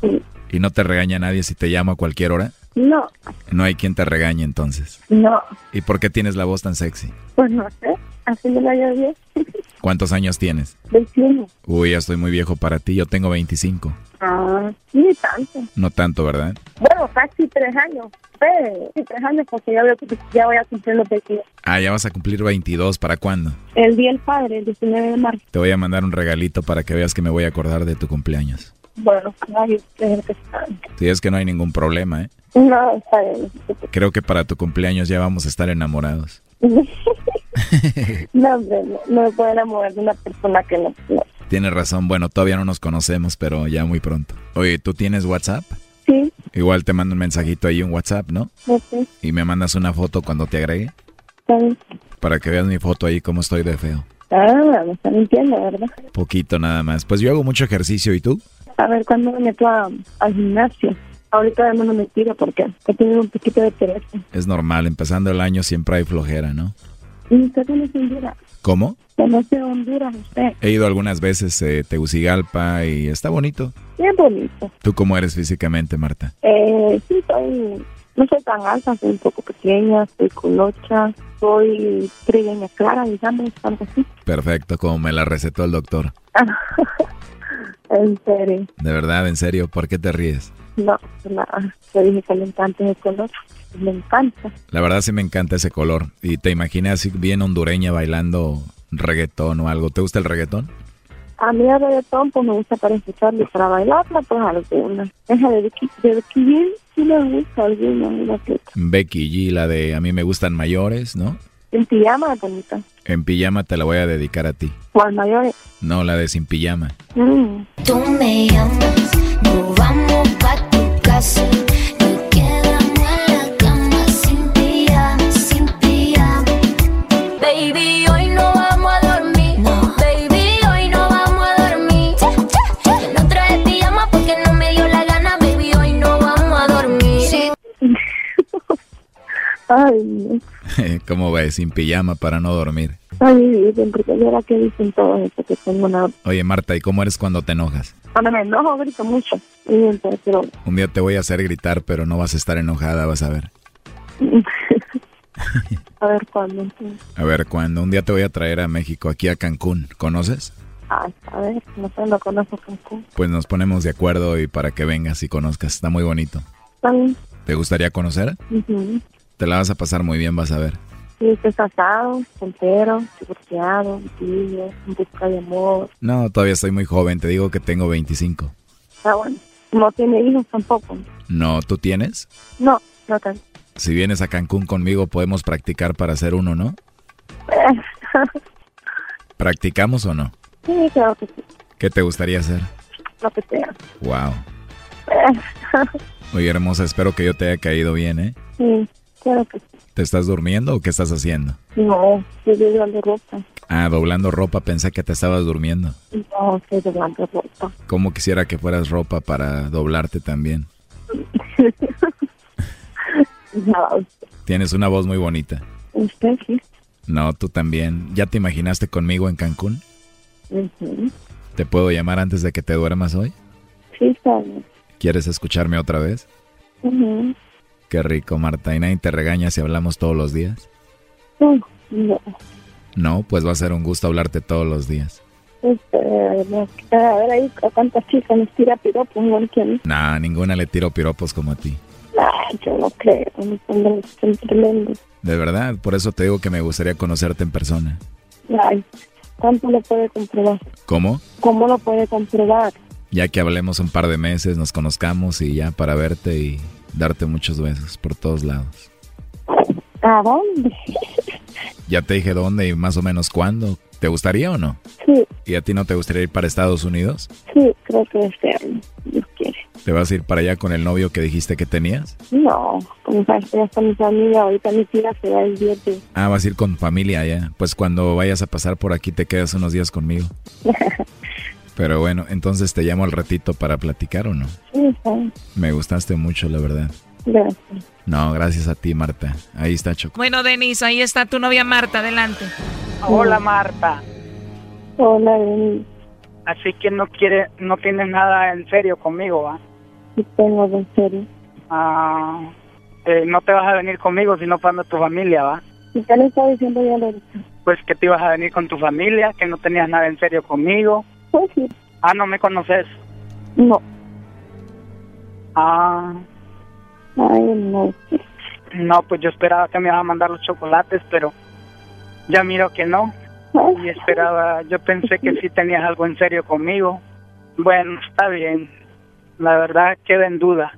Sí. ¿Y no te regaña nadie si te llamo a cualquier hora? No, No hay quien te regañe entonces. no. ¿Y por qué tienes la voz tan sexy? Pues no sé. Así me la llevo. ¿Cuántos años tienes? 21. Uy, ya estoy muy viejo para ti. Yo tengo 25. Ah, ni tanto. No tanto, ¿verdad? Bueno, casi tres años. Sí, sí, tres años porque ya, veo que ya voy a cumplir los 22. Ah, ya vas a cumplir 22. ¿Para cuándo? El Día del Padre, el 19 de marzo. Te voy a mandar un regalito para que veas que me voy a acordar de tu cumpleaños. Bueno, ay, es que está. Si es que no hay ningún problema, ¿eh? No, está bien. Creo que para tu cumpleaños ya vamos a estar enamorados. no, hombre, no, no me puedo enamorar de una persona que no. no. Tienes razón. Bueno, todavía no nos conocemos, pero ya muy pronto. Oye, ¿tú tienes WhatsApp? Sí, Igual te mando un mensajito ahí, un WhatsApp, ¿no? sé. Y me mandas una foto cuando te agregue. Está bien. Para que veas mi foto ahí, cómo estoy de feo. Ah, me están mintiendo, ¿verdad? Poquito nada más. Pues yo hago mucho ejercicio, ¿y tú? A ver, ¿cuándo me meto a- al gimnasio? Ahorita no me tiro porque he tenido un poquito de pereza. Es normal, empezando el año siempre hay flojera, ¿no? ¿Y usted conoce Honduras? ¿Cómo? ¿Conoce Honduras usted? He ido algunas veces a Tegucigalpa y está bonito. Bien bonito. ¿Tú cómo eres físicamente, Marta? Eh, sí, soy... No soy tan alta, soy un poco pequeña, soy colocha, soy trigueña clara, digamos, algo así. Perfecto, como me la recetó el doctor. en serio. De verdad, en serio, ¿por qué te ríes? No, nada. Yo dije que le encanta ese color. Me encanta. La verdad sí me encanta ese color. Y te imaginé así bien hondureña bailando reggaetón o algo. ¿Te gusta el reggaetón? A mí el reggaetón pues me gusta para escucharlo y para bailarla pues alguna. Esa de Becky, de Becky G sí me gusta alguna. Becky G, la de A mí me gustan mayores, ¿no? En pijama bonita. En pijama te la voy a dedicar a ti. Al mayor. No, la de sin pijama. Mm. Tú me llamas, nos Ay. ¿Cómo ves? Sin pijama para no dormir. Ay, era que dicen todo eso, que tengo una... Oye, Marta, ¿y cómo eres cuando te enojas? Cuando me enojo grito mucho. Pero... Un día te voy a hacer gritar, pero no vas a estar enojada, vas a ver. a ver cuándo. A ver, cuando un día te voy a traer a México, aquí a Cancún, ¿conoces? Ay, a ver, no sé, no conozco Cancún. Pues nos ponemos de acuerdo y para que vengas y conozcas, está muy bonito. Está bien. ¿Te gustaría conocer? Ujú. Te la vas a pasar muy bien, vas a ver. Sí, estoy casado, soltero, divorciado, tío, en busca de amor. No, todavía estoy muy joven, te digo que tengo 25. Ah, bueno. No tiene hijos tampoco. No, ¿tú tienes? No, no tanto. Si vienes a Cancún conmigo podemos practicar para hacer uno, ¿no? ¿Practicamos o no? sí, claro que sí. ¿Qué te gustaría hacer? Lo que sea. Wow. Oye, hermosa, espero que yo te haya caído bien, ¿eh? sí, claro que sí. ¿Te estás durmiendo o qué estás haciendo? No, estoy doblando ropa. Ah, doblando ropa, pensé que te estabas durmiendo. No, estoy doblando ropa. Como quisiera que fueras ropa para doblarte también. No, Tienes una voz muy bonita. usted sí. No, tú también. ¿Ya te imaginaste conmigo en Cancún? Ujú. ¿Te puedo llamar antes de que te duermas hoy? Sí, está bien. ¿Quieres escucharme otra vez? Ujú. Qué rico, Marta. ¿Y nadie te regaña si hablamos todos los días? No. No, pues va a ser un gusto hablarte todos los días. Este, no, a ver ahí a cuántas chicas les tira piropos, a mí. Nah, ninguna le tiro piropos como a ti. Ay, yo no creo, son tremendos. De verdad, por eso te digo que me gustaría conocerte en persona. Ay, ¿cuánto lo puede comprobar? ¿Cómo? ¿Cómo lo puede comprobar? Ya que hablemos un par de meses, nos conozcamos y ya para verte y darte muchos besos por todos lados. ¿A dónde? Ya te dije dónde y más o menos cuándo. ¿Te gustaría o no? Sí. ¿Y a ti no te gustaría ir para Estados Unidos? Sí, creo que este año, Dios quiere. ¿Te vas a ir para allá con el novio que dijiste que tenías? No, como sabes, ya está mi familia, ahorita mi tía se va el viernes. Ah, vas a ir con familia allá. Pues cuando vayas a pasar por aquí te quedas unos días conmigo. Pero bueno, entonces te llamo al ratito para platicar o no? Sí, está bien. Me gustaste mucho, la verdad. Gracias. No, gracias a ti, Marta. Ahí está Choco. Bueno, Denis, ahí está tu novia Marta, adelante. Hola Marta. Hola, Denis. Así que no quiere, no tienes nada en serio conmigo, ¿va? Sí tengo en serio. Ah, eh, no te vas a venir conmigo sino para tu familia, ¿va? ¿Y qué le está diciendo ya? Pues que te ibas a venir con tu familia, que no tenías nada en serio conmigo. Pues. Ah, no me conoces. No. Ah, Ay, no. no, pues yo esperaba que me ibas a mandar los chocolates, pero ya miro que no. Y esperaba, yo pensé que sí tenías algo en serio conmigo. Bueno, está bien. La verdad queda en duda.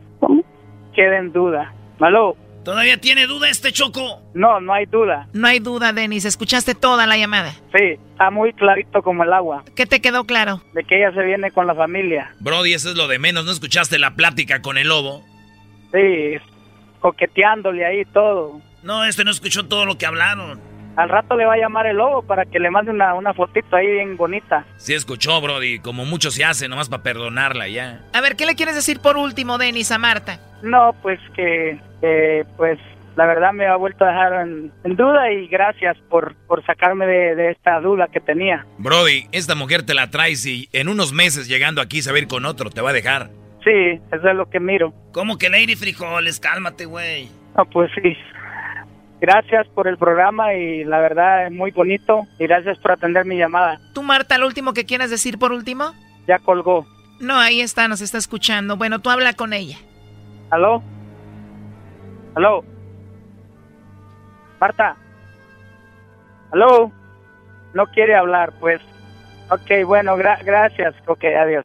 Queda en duda. ¿Aló? ¿Todavía tiene duda este Choco? No, no hay duda. No hay duda, Denis, escuchaste toda la llamada. Sí, está muy clarito como el agua. ¿Qué te quedó claro? De que ella se viene con la familia. Brody, eso es lo de menos. ¿No escuchaste la plática con el lobo? Sí, coqueteándole ahí todo. No, este no escuchó todo lo que hablaron. Al rato le va a llamar el lobo para que le mande una, una fotito ahí bien bonita. Sí escuchó, Brody. Como mucho se hace, nomás para perdonarla ya. A ver, ¿qué le quieres decir por último, Denis, a Marta? No, pues que, eh, pues la verdad me ha vuelto a dejar en, en duda y gracias por, por sacarme de, de esta duda que tenía. Brody, esta mujer te la traes y en unos meses llegando aquí se va a ir con otro. Te va a dejar. Sí, eso es lo que miro. ¿Cómo que Lady Frijoles? Cálmate, güey. No, pues sí. Gracias por el programa y la verdad es muy bonito y gracias por atender mi llamada. ¿Tú, Marta, lo último que quieras decir por último? Ya colgó. No, ahí está, nos está escuchando. Bueno, tú habla con ella. ¿Aló? ¿Aló? Marta. ¿Aló? No quiere hablar, pues. Ok, bueno, gra- gracias. Ok, adiós.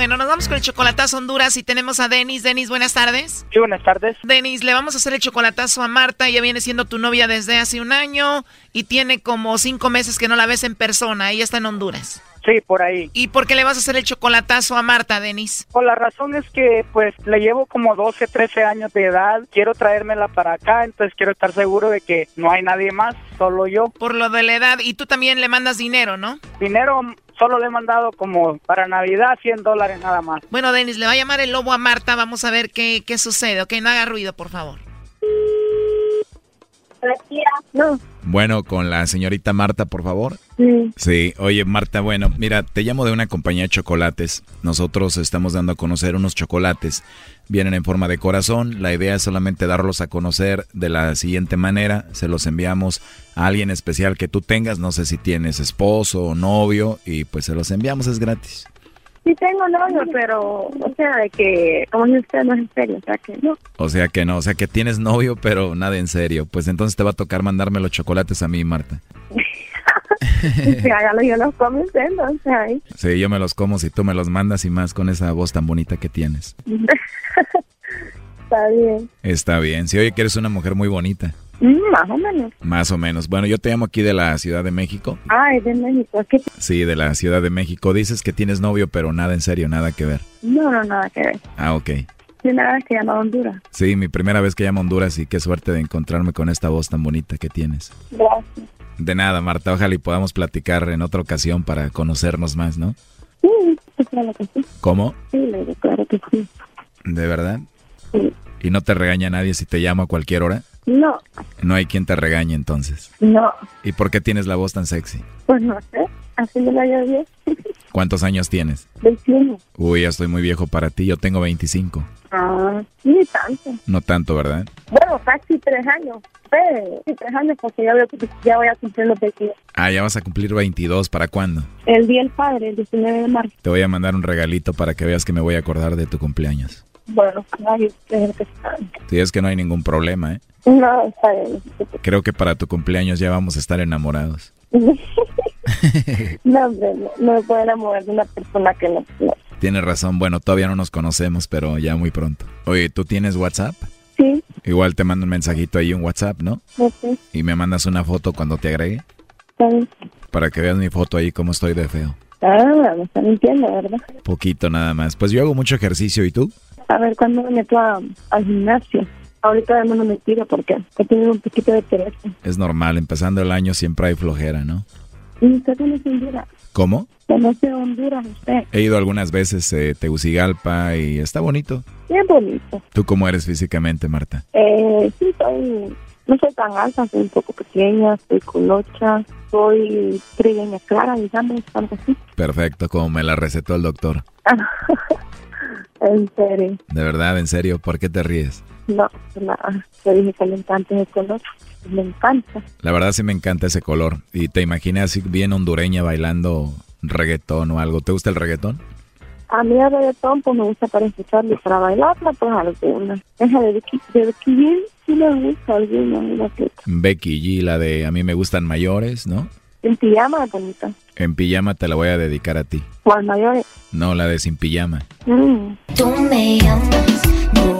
Bueno, nos vamos con el chocolatazo Honduras y tenemos a Denis. Denis, buenas tardes. Sí, buenas tardes. Denis, le vamos a hacer el chocolatazo a Marta. Ella viene siendo tu novia desde hace un año y tiene como cinco meses que no la ves en persona. Ella está en Honduras. Sí, por ahí. ¿Y por qué le vas a hacer el chocolatazo a Marta, Denis? Pues la razón es que pues le llevo como 12, 13 años de edad, quiero traérmela para acá, entonces quiero estar seguro de que no hay nadie más, solo yo. Por lo de la edad. Y tú también le mandas dinero, ¿no? Dinero solo le he mandado como para Navidad 100 dólares nada más. Bueno, Denis, le va a llamar el lobo a Marta. Vamos a ver qué, qué sucede. Ok, no haga ruido, por favor. No. Bueno, con la señorita Marta, por favor. Sí. Sí, oye Marta, bueno, mira, te llamo de una compañía de chocolates. Nosotros estamos dando a conocer unos chocolates. Vienen en forma de corazón. La idea es solamente darlos a conocer de la siguiente manera. Se los enviamos a alguien especial que tú tengas. No sé si tienes esposo o novio. Y pues se los enviamos, es gratis. Sí tengo novio, pero, o sea, de que, como dice usted, no es en serio, o sea que no. O sea que no, o sea que tienes novio, pero nada en serio. Pues entonces te va a tocar mandarme los chocolates a mí, Marta. Sí, hágalo, yo los como usted, no. Sí, yo me los como si tú me los mandas y más con esa voz tan bonita que tienes. Está bien. Está bien. Si oye que eres una mujer muy bonita. Mm, más o menos. Más o menos. Bueno, yo te llamo aquí de la Ciudad de México. Ah, es de México. ¿Qué? Sí, de la Ciudad de México. Dices que tienes novio, pero nada en serio, nada que ver. No, no, nada que ver. Ah, ok. Primera vez que llamo a Honduras. Sí, mi primera vez que llamo a Honduras y qué suerte de encontrarme con esta voz tan bonita que tienes. Gracias. De nada, Marta. Ojalá y podamos platicar en otra ocasión para conocernos más, ¿no? Sí, claro que sí. ¿Cómo? Sí, claro que sí. ¿De verdad? Sí. ¿Y no te regaña nadie si te llamo a cualquier hora? No, No hay quien te regañe entonces. no, ¿Y por qué tienes la voz tan sexy? pues no sé, así me la llevo. ¿Cuántos años tienes? 21. Uy, ya estoy muy viejo para ti, yo tengo 25. Ah, ni tanto. No tanto, ¿verdad? Bueno, casi tres años. Sí, sí, tres años porque ya voy, a- ya voy a cumplir los 22. Ah, ya vas a cumplir 22, ¿para cuándo? El día del padre, el 19 de marzo. Te voy a mandar un regalito para que veas que me voy a acordar de tu cumpleaños. Bueno, nadie ustedes que. Si es que no hay ningún problema, ¿eh? No, está bien. Creo que para tu cumpleaños ya vamos a estar enamorados. no, hombre, no, no me puedo enamorar de una persona que no. no. Tienes razón, bueno, todavía no nos conocemos, pero ya muy pronto. Oye, ¿tú tienes WhatsApp? Sí, Igual te mando un mensajito ahí, un WhatsApp, ¿no? sé, Y me mandas una foto cuando te agregue, bien. para que veas mi foto ahí, cómo estoy de feo. Ah, me está mintiendo, ¿verdad? Poquito nada más. Pues yo hago mucho ejercicio, ¿y tú? A ver, ¿cuándo me meto a- al gimnasio? Ahorita no me tiro porque he tenido un poquito de pereza. Es normal, empezando el año siempre hay flojera, ¿no? ¿Y usted conoce Honduras? ¿Cómo? ¿Conoce Honduras usted? He ido algunas veces a Tegucigalpa y está bonito. Bien bonito. ¿Tú cómo eres físicamente, Marta? Eh, sí, soy, no soy tan alta, soy un poco pequeña, soy colocha, soy trigueña clara, digamos, algo así. Perfecto, como me la recetó el doctor. en serio, De verdad, en serio, ¿por qué te ríes? No, nada, te dije que le encanta ese color, me encanta. La verdad sí me encanta ese color. Y te imaginé así bien hondureña bailando reggaetón o algo. ¿Te gusta el reggaetón? A mí el reggaetón pues me gusta para escucharlo y para bailarla pues alguna. Esa de Becky, de Becky G sí me gusta alguna. Becky G, la de A mí me gustan mayores, ¿no? En pijama bonita, En pijama te la voy a dedicar a ti. o al mayor. No, la de sin pijama. Mm. Tú me llamas, nos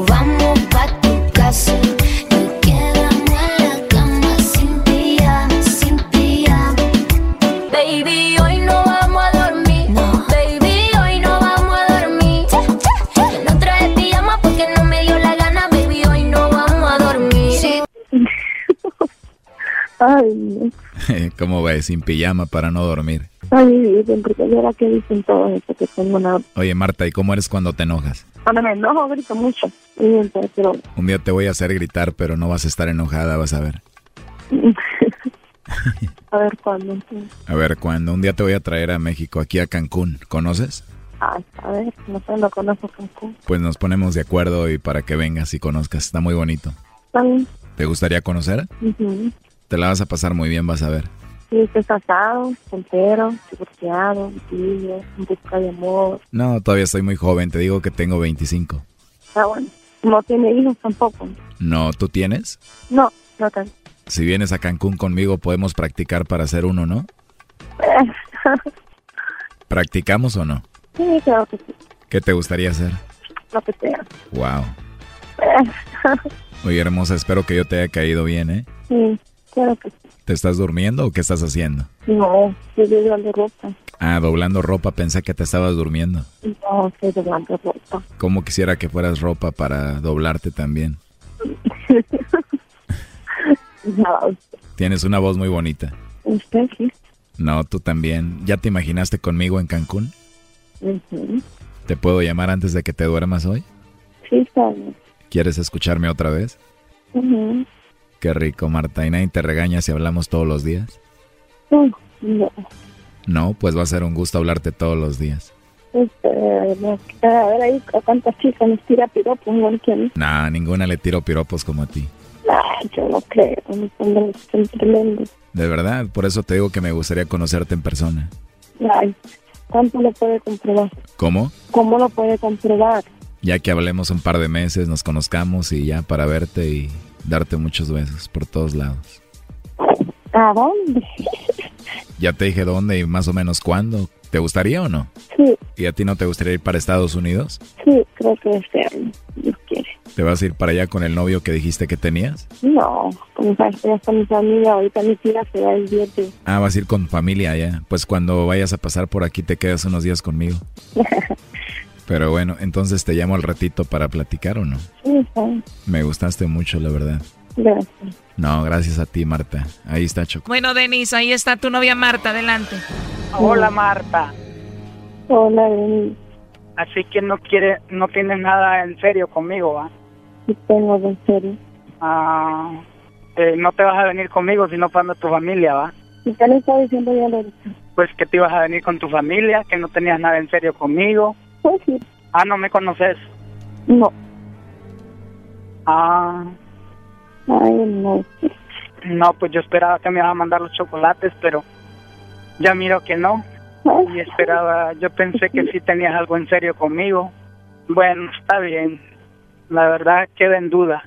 Ay. ¿Cómo ves? Sin pijama para no dormir. Ay, porque era que dicen todo eso, que tengo una... Oye, Marta, ¿y cómo eres cuando te enojas? Cuando me enojo grito mucho. Pero... Un día te voy a hacer gritar, pero no vas a estar enojada, vas a ver. a ver cuándo. A ver, cuando un día te voy a traer a México, aquí a Cancún, ¿conoces? Ay, a ver, no sé, no conozco Cancún. Pues nos ponemos de acuerdo y para que vengas y conozcas, está muy bonito. ¿Está bien? ¿Te gustaría conocer? Ujú. Te la vas a pasar muy bien, vas a ver. Sí, estoy casado, soltero, divorciado, niño, en busca de amor. No, todavía estoy muy joven, te digo que tengo 25. Está bueno. No tiene hijos tampoco. No, ¿tú tienes? No, no tanto. Si vienes a Cancún conmigo podemos practicar para hacer uno, ¿no? ¿Practicamos o no? sí, creo que sí. ¿Qué te gustaría hacer? Lo que sea. Wow. Oye, hermosa, espero que yo te haya caído bien, ¿eh? sí, creo que sí. ¿Te estás durmiendo o qué estás haciendo? No, estoy doblando ropa. Ah, doblando ropa, pensé que te estabas durmiendo. No, estoy doblando ropa. ¿Cómo quisiera que fueras ropa para doblarte también? No, Tienes una voz muy bonita. usted sí. No, tú también. ¿Ya te imaginaste conmigo en Cancún? Ujú. ¿Te puedo llamar antes de que te duermas hoy? Sí, está bien. ¿Quieres escucharme otra vez? Ujú. Qué rico, Marta. ¿Y nadie te regaña si hablamos todos los días? No, no. No, pues va a ser un gusto hablarte todos los días. Este, no, a ver ahí cuántas chicas nos tira piropos, mí. Nah, ninguna le tiro piropos como a ti. Ay, yo no creo, hombres son tremendos. De verdad, por eso te digo que me gustaría conocerte en persona. Ay, ¿cuánto lo puede comprobar? ¿Cómo? ¿Cómo lo puede comprobar? Ya que hablemos un par de meses, nos conozcamos y ya para verte y darte muchos besos por todos lados. ¿A dónde? Ya te dije dónde y más o menos cuándo. ¿Te gustaría o no? Sí, ¿Y a ti no te gustaría ir para Estados Unidos? sí, creo que este año, Dios quiere. ¿Te vas a ir para allá con el novio que dijiste que tenías? No, está mi familia, ahorita mi tía se va el viernes. Ah, vas a ir con familia allá. Pues cuando vayas a pasar por aquí te quedas unos días conmigo. Pero bueno, entonces te llamo al ratito para platicar o no. Sí, bien. Me gustaste mucho, la verdad. Gracias. No, gracias a ti, Marta. Ahí está Choco. Bueno, Denis, ahí está tu novia Marta, adelante. Hola Marta. Hola, Denis. Así que no quiere, no tienes nada en serio conmigo, ¿va? Sí tengo en serio. Ah, eh, no te vas a venir conmigo si no para tu familia, ¿va? ¿Y qué le está diciendo ya? Pues que te ibas a venir con tu familia, que no tenías nada en serio conmigo. Pues sí. Ah, ¿no me conoces? No. Ah, Ay, no. no, pues yo esperaba que me ibas a mandar los chocolates, pero ya miro que no. Y esperaba, yo pensé que sí tenías algo en serio conmigo. Bueno, está bien. La verdad queda en duda.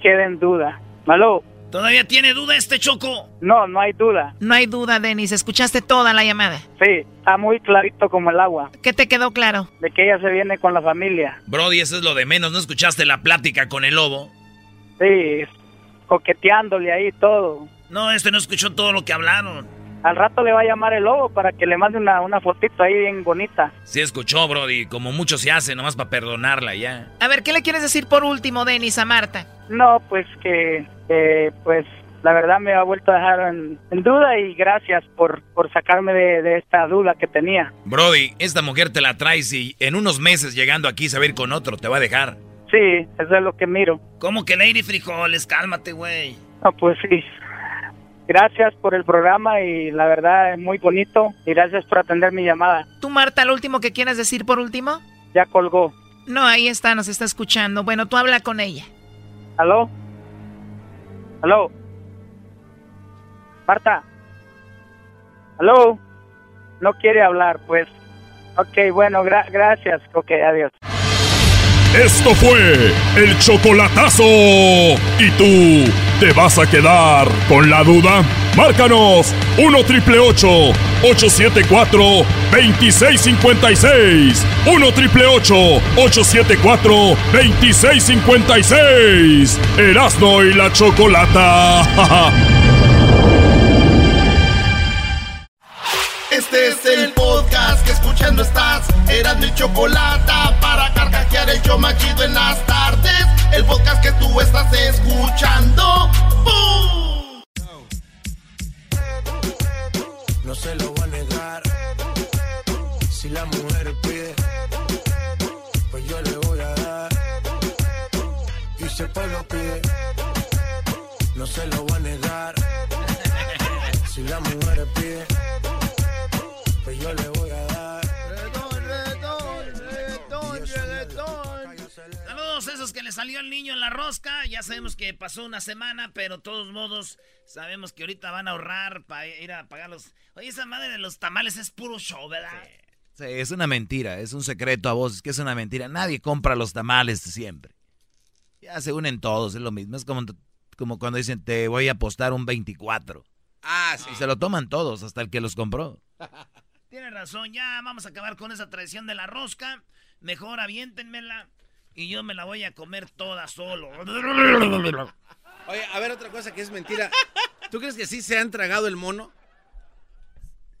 Queda en duda. ¿Aló? ¿Todavía tiene duda este Choco? No, no hay duda. No hay duda, Denis. Escuchaste toda la llamada. Sí, está muy clarito como el agua. ¿Qué te quedó claro? De que ella se viene con la familia. Brody, eso es lo de menos. ¿No escuchaste la plática con el lobo? Sí, coqueteándole ahí todo. No, este no escuchó todo lo que hablaron. Al rato le va a llamar el lobo para que le mande una, una fotito ahí bien bonita. Sí escuchó, Brody. Como mucho se hace, nomás para perdonarla ya. A ver, ¿qué le quieres decir por último, Denis, a Marta? No, pues que, que, pues la verdad me ha vuelto a dejar en, en duda y gracias por, por sacarme de, de esta duda que tenía. Brody, esta mujer te la traes y en unos meses llegando aquí se va a ir con otro, te va a dejar. Sí, eso es lo que miro. ¿Cómo que Lady Frijoles? Cálmate, güey. No, pues sí. Gracias por el programa y la verdad es muy bonito y gracias por atender mi llamada. ¿Tú, Marta, lo último que quieras decir por último? Ya colgó. No, ahí está, nos está escuchando. Bueno, tú habla con ella. ¿Aló? ¿Aló? Marta. ¿Aló? No quiere hablar, pues. Ok, bueno, gra- gracias. Ok, adiós. Esto fue el chocolatazo. ¿Y tú te vas a quedar con la duda? Márcanos 1 triple 874 2656. 1 triple 874 2656. Erasno y la chocolata. Este es el podcast que escuchando estás. Eran mi chocolate para carcajear el yo machido en las tardes. El podcast que tú estás escuchando. ¡Bum! No se lo voy a negar. Si la mujer pide, pues yo le voy a dar. Y si el pueblo pide, no se lo voy a negar. Si la mujer pide, le salió el niño en la rosca. Ya sabemos que pasó una semana, pero de todos modos sabemos que ahorita van a ahorrar para ir a pagar los... Oye, esa madre de los tamales es puro show, ¿verdad? Sí, es una mentira, es un secreto a voces que es una mentira. Nadie compra los tamales siempre. Ya se unen todos, es lo mismo. Es como, como cuando dicen, te voy a apostar un 24. Ah, sí. Y se lo toman todos, hasta el que los compró. Tienes razón, ya vamos a acabar con esa tradición de la rosca. Mejor aviéntenmela y yo me la voy a comer toda solo. Oye, a ver, otra cosa que es mentira. ¿Tú crees que sí se han tragado el mono?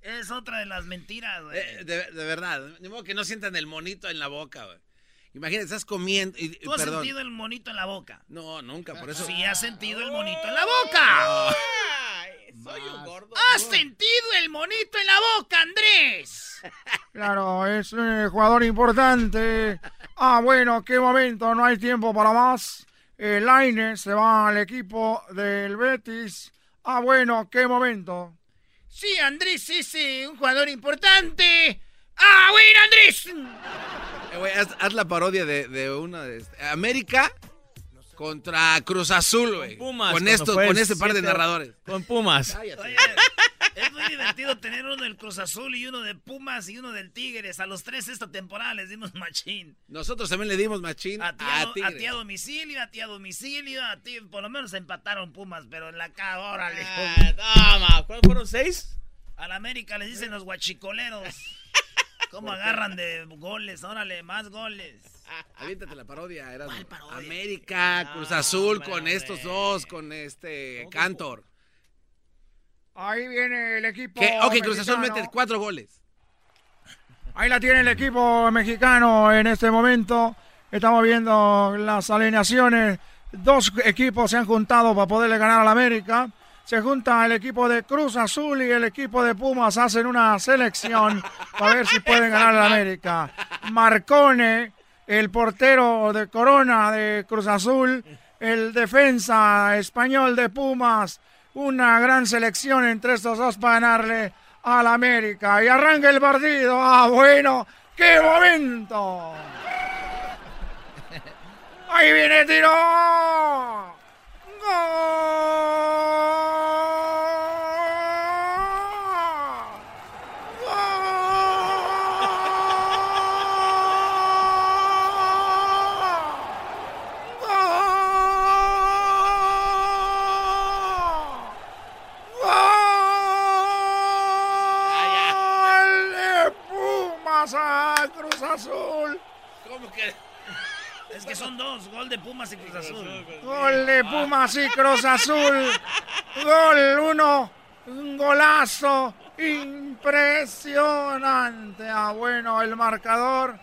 Es otra de las mentiras, güey. Eh, de, de verdad. Ni modo que no sientan el monito en la boca, güey. Imagínate, estás comiendo. Y, ¿Tú has perdón. sentido el monito en la boca? No, nunca, por eso. Sí, has sentido el monito en la boca. Soy un gordo. ¿Has sentido el monito en la boca, Andrés? Claro, es un jugador importante. Ah, bueno, qué momento, no hay tiempo para más. El Laine se va al equipo del Betis. Ah, bueno, qué momento. Sí, Andrés es eh, un jugador importante. ¡Ah, bueno, Andrés! Eh, haz, haz la parodia de, de una de este- América contra Cruz Azul, güey. Con, Pumas, estos, fue con este par de narradores. Con Pumas. Oye, es muy divertido tener uno del Cruz Azul y uno de Pumas y uno del Tigres. A los tres esta temporada les dimos machín. Nosotros también le dimos machín A ti a, a, a ti a domicilio, a ti a domicilio, a ti por lo menos empataron Pumas, pero en la cara, órale. toma, ¿cuántos fueron seis? Al América les dicen los guachicoleros. ¿Cómo agarran de goles? Órale, más goles. Aviéntate la parodia, era América, Cruz Azul, con estos dos, con este Cantor. Ahí viene el equipo. Que, ok, Cruz Azul mete cuatro goles. Ahí la tiene el equipo mexicano en este momento. Estamos viendo las alineaciones. Dos equipos se han juntado para poderle ganar al América. se junta el equipo de Cruz Azul y el equipo de Pumas hacen una selección para ver si pueden ganar la América. Marcone, el portero de Corona de Cruz Azul, el defensa español de Pumas, una gran selección entre estos dos para ganarle al América. Y arranca el partido. Ah, bueno, qué momento. Ahí viene tiro. ¡Gol de Pumas a Cruz Azul! ¿Cómo que? Es que son dos, gol de Pumas y Cruz Azul. Gol de Pumas y Cruz Azul. Gol uno. Un golazo impresionante. Ah, bueno, el marcador.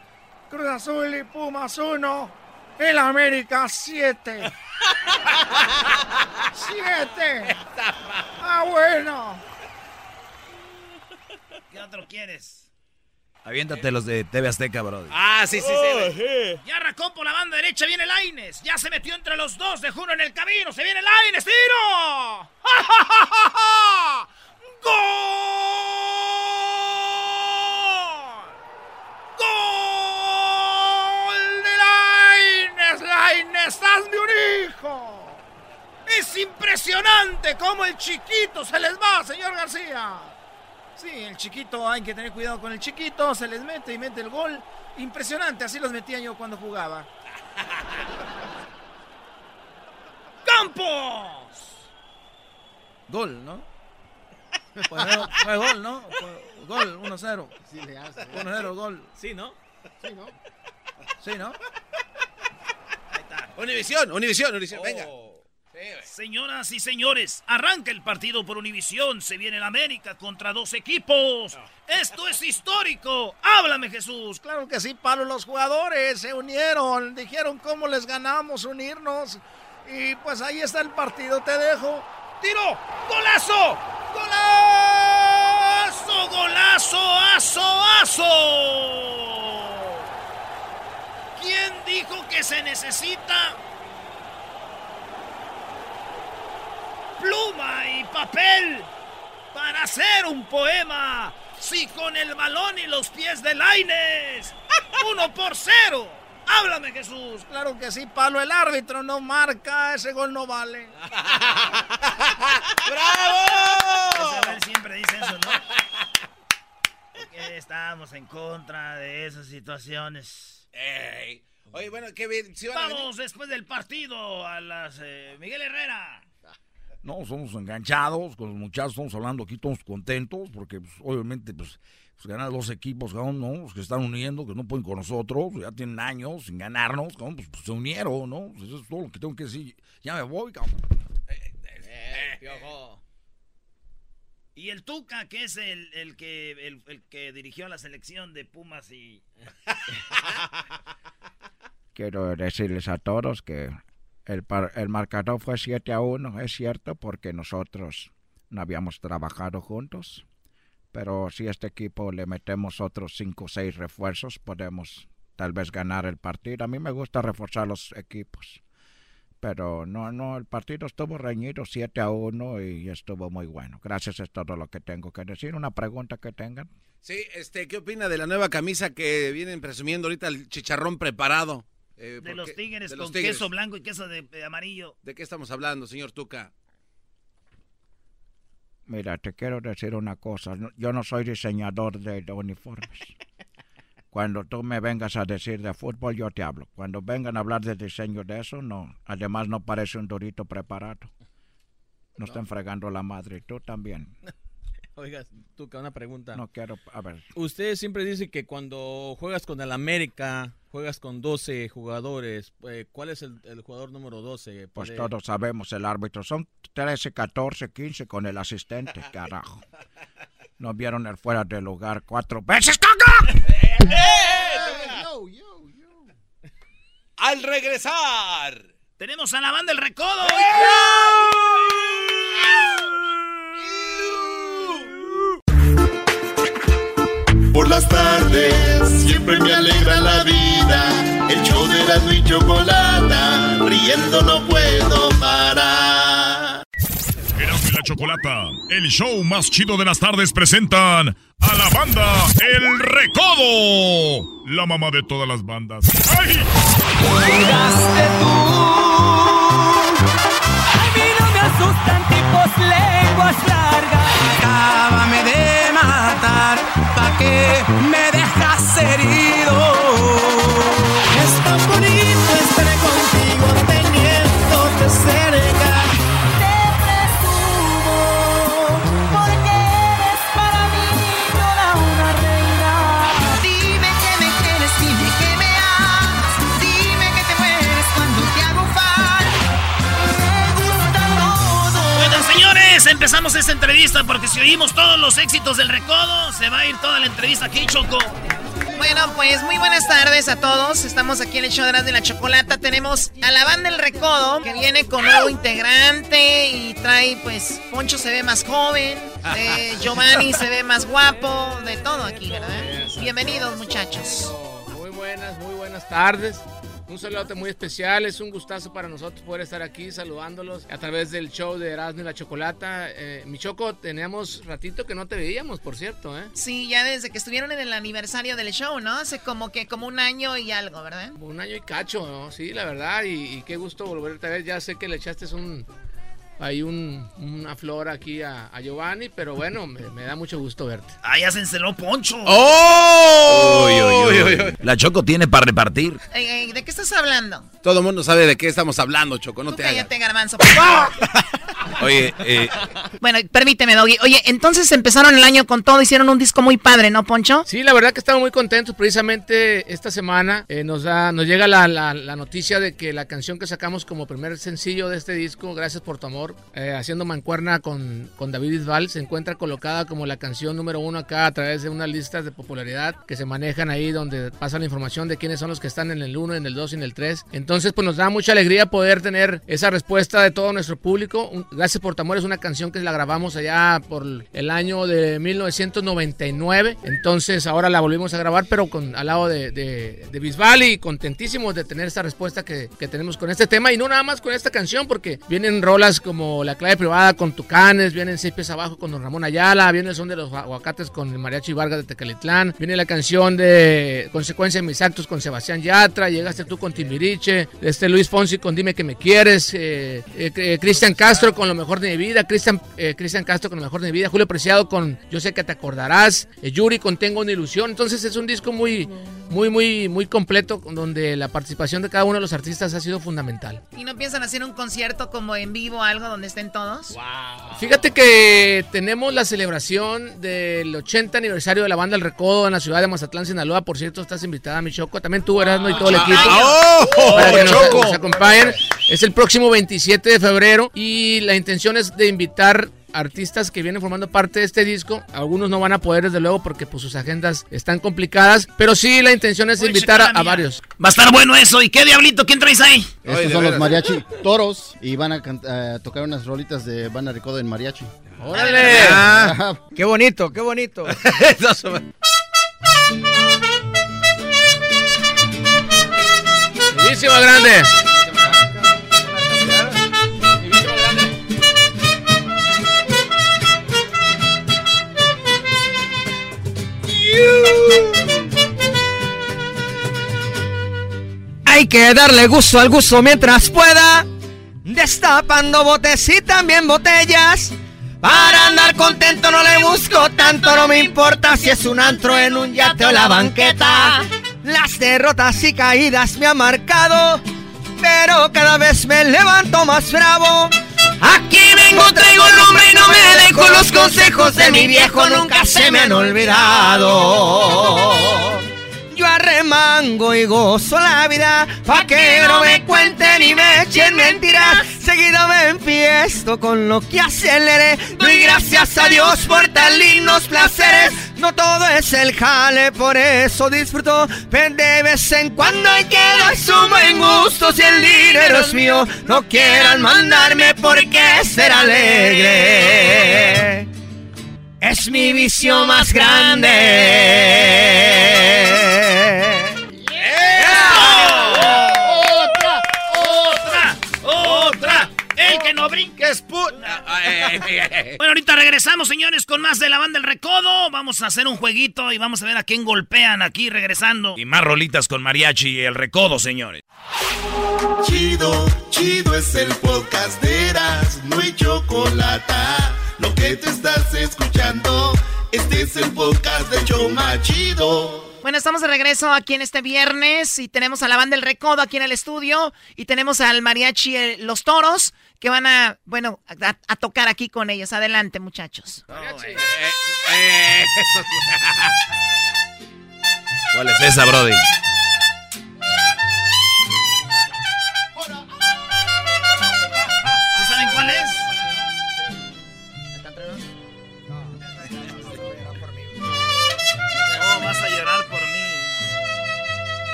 Cruz Azul y Pumas uno. El América siete. Siete. Ah, bueno. ¿Qué otro quieres? Aviéntate los de TV Azteca, bro. Ah, sí, sí, sí. Ya arrancó por la banda derecha, viene Laines. Ya se metió entre los dos, de uno en el camino. Se viene Laines, tiro. ¡Ja, ja, ja, ja, ja! ¡Gol! ¡Gol de Laines! ¡Laines, hazme un hijo! Es impresionante cómo el chiquito se les va, señor García. Sí, el chiquito, hay que tener cuidado con el chiquito, se les mete y mete el gol. Impresionante, así los metía yo cuando jugaba. ¡Campos! Gol, ¿no? Fue, fue gol, ¿no? Fue gol, 1-0. Sí le hace. 1-0, gol. Sí, ¿no? Sí, ¿no? Sí, ¿no? Univisión, Univisión, Univisión, venga. Señoras y señores, arranca el partido por Univisión. Se viene el América contra dos equipos. Esto es histórico. Háblame, Jesús. Claro que sí, Pablo. Los jugadores se unieron, dijeron cómo les ganamos unirnos. Y pues ahí está el partido, te dejo. ¡Tiro! ¡Golazo! ¡Golazo! ¡Golazo! ¡Aso! ¡Aso! ¿Quién dijo que se necesita pluma y papel para hacer un poema? Sí, con el balón y los pies de Laines. ¡Uno por cero! ¡Háblame, Jesús! Claro que sí, Pablo. El árbitro no marca, ese gol no vale. ¡Bravo! Él siempre dice eso, ¿no? Porque estamos en contra de esas situaciones. Ey. Oye, bueno, qué bien. ¿sí van a venir? Vamos después del partido a las... eh, Miguel Herrera. No, somos enganchados con los muchachos, estamos hablando aquí todos contentos, porque pues, obviamente pues, pues ganar dos equipos, cabrón, ¿no? Los que están uniendo, que no pueden con nosotros, ya tienen años sin ganarnos, cabrón, pues, pues, se unieron, ¿no? Eso es todo lo que tengo que decir. Ya me voy, cabrón. Eh, piojo. Y el Tuca, que es el, el que, el, el que dirigió la selección de Pumas y... Quiero decirles a todos que el, el marcador fue 7 a 1, es cierto, porque nosotros no habíamos trabajado juntos. Pero si este equipo le metemos otros 5 o 6 refuerzos, podemos tal vez ganar el partido. A mí me gusta reforzar los equipos. Pero no, no, el partido estuvo reñido 7 a 1 y estuvo muy bueno. Gracias, es todo lo que tengo que decir. Una pregunta que tengan. Sí, este, ¿qué opina de la nueva camisa que vienen presumiendo ahorita el chicharrón preparado? Eh, De los tigres de con los Tigres. queso blanco y queso de, de amarillo. ¿De qué estamos hablando, señor Tuca? Mira, te quiero decir una cosa. no- Yo no soy diseñador de, de uniformes. Cuando tú me vengas a decir de fútbol, yo te hablo. Cuando vengan a hablar de diseño de eso, no. Además, no parece un durito preparado. No estén fregando la madre. Tú también. Oiga, tú, que una pregunta. No quiero. A ver. Usted siempre dice que cuando juegas con el América, juegas con 12 jugadores. eh, ¿Cuál es el, el jugador número 12? Pues todos sabemos el árbitro. Son 13, 14, 15 con el asistente, carajo. No vieron el fuera de lugar cuatro veces, caca. Yo, yo, yo. Al regresar. Tenemos a la banda El Recodo. Por las tardes siempre me alegra la vida. El show de la y chocolata, riendo no puedo parar. Erasmo y la Chocolata, el show más chido de las tardes presentan a la banda El Recodo, la mamá de todas las bandas. ¡Ay! Llegaste tú. A mí no me asustan tipos lenguas largas. Acábame de me dejas herido. Señores, empezamos esta entrevista porque si oímos todos los éxitos del recodo, se va a ir toda la entrevista aquí, Choco. Bueno, pues muy buenas tardes a todos. Estamos aquí en el show de de la chocolata. Tenemos a la banda El Recodo, que viene con nuevo integrante y trae, pues, Poncho se ve más joven, eh, Giovanni se ve más guapo, de todo aquí, ¿verdad? Bienvenidos, muchachos. Muy buenas, muy buenas tardes. Un saludo muy especial, es un gustazo para nosotros poder estar aquí saludándolos a través del show de Erasmo y la Chocolata. Eh, mi Choco, teníamos ratito que no te veíamos, por cierto, ¿eh? Sí, ya desde que estuvieron en el aniversario del show, ¿no? Hace como que como un año y algo, ¿verdad? Un año y cacho, ¿no? Sí, la verdad, y, y qué gusto volverte a ver. Ya sé que le echaste un, ahí un, una flor aquí a, a Giovanni, pero bueno, me, me da mucho gusto verte. Ah, ya se enceló Poncho. ¡Oh! Uy, uy, uy. La Choco tiene para repartir. Ey, ey, ¿De qué estás hablando? Todo el mundo sabe de qué estamos hablando, Choco, no Tú te hagas. cállate, garbanzo. favor. Oye, eh, Bueno, permíteme, Doggy. Oye, entonces empezaron el año con todo, hicieron un disco muy padre, ¿no, Poncho? Sí, la verdad que estamos muy contentos. Precisamente esta semana eh, nos, da, nos llega la, la- la noticia de que la canción que sacamos como primer sencillo de este disco, Gracias por tu amor, eh, haciendo mancuerna con, con David Bisbal, se encuentra colocada como la canción número uno acá a través de unas listas de popularidad que se manejan ahí donde pasa la información de quiénes son los que están en el 1, en el 2 y en el 3. Entonces, pues nos da mucha alegría poder tener esa respuesta de todo nuestro público. Un- Gracias por tu amor es una canción que la grabamos allá por el año de 1999. Entonces ahora la volvimos a grabar, pero con al lado de, de, Bisbal y contentísimos de tener esta respuesta que, tenemos con este tema. Y no nada más con esta canción, porque vienen rolas como La clave privada con Tucanes, vienen Seis pies abajo con Don Ramón Ayala, viene el son de los aguacates con el Mariachi Vargas de Tecalitlán, viene la canción de Consecuencia de mis actos con Sebastián Yatra, llegaste tú con Timbiriche, este Luis Fonsi con Dime que me quieres, eh, eh, Cristian Castro con Lo mejor de mi vida, Cristian eh, Castro con Lo mejor de mi vida, Julio Preciado con Yo sé que te acordarás, eh, Yuri con Tengo una ilusión. Entonces es un disco muy, muy, muy, muy completo donde la participación de cada uno de los artistas ha sido fundamental. ¿Y no piensan hacer un concierto como en vivo, algo donde estén todos? Fíjate que tenemos la celebración del 80 aniversario de la banda El Recodo en la ciudad de Mazatlán, Sinaloa. Por cierto, estás invitada, mi Choco. También tú, Erasmo, y todo el equipo. ¡Oh! Para que nos, Choco! nos acompañen. Es el próximo 27 de febrero y la intención es de invitar artistas que vienen formando parte de este disco. Algunos no van a poder, desde luego, porque pues, sus agendas están complicadas. Pero sí, la intención es Voy invitar a, varios. Va a estar bueno eso. ¿Y qué diablito? ¿Quién traes ahí? Estos son los mariachi toros y van a a tocar unas rolitas de Banda Recodo en mariachi. ¡Órale! Ah, Qué bonito, qué bonito. Buenísimo, grande. Hay que darle gusto al gusto mientras pueda. Destapando botes y también botellas. Para andar contento no le busco tanto, no me importa si es un antro en un yate o la banqueta. Las derrotas y caídas me han marcado, pero cada vez me levanto más bravo. Aquí vengo, traigo el nombre y no me dejo los consejos de mi viejo, nunca se me han olvidado. Yo arremango y gozo la vida, pa' que no me cuenten y me echen mentiras. Seguido me empiezo con lo que aceleré. Doy gracias a Dios por tan lindos placeres. No todo es el jale, por eso disfruto. De vez en cuando hay que dar su buen gusto. Si el dinero es mío, no quieran mandarme porque ser alegre. Es mi vicio más grande. ¡Otra! ¡Otra! ¡Otra! El que no brinque es bueno, ahorita regresamos, señores, con más de la banda El Recodo. Vamos a hacer un jueguito y vamos a ver a quién golpean aquí regresando. Y más rolitas con mariachi y El Recodo, señores. Chido, chido es el podcast de Eras, no hay chocolate. Lo que te estás escuchando, este es el podcast de Choma Chido. Bueno, estamos de regreso aquí en este viernes y tenemos a la banda El Recodo aquí en el estudio y tenemos al mariachi eh, Los Toros que van a, bueno, a, tocar aquí con ellos. Adelante, muchachos. Eh, eh, ¿Cuál es esa, Brody?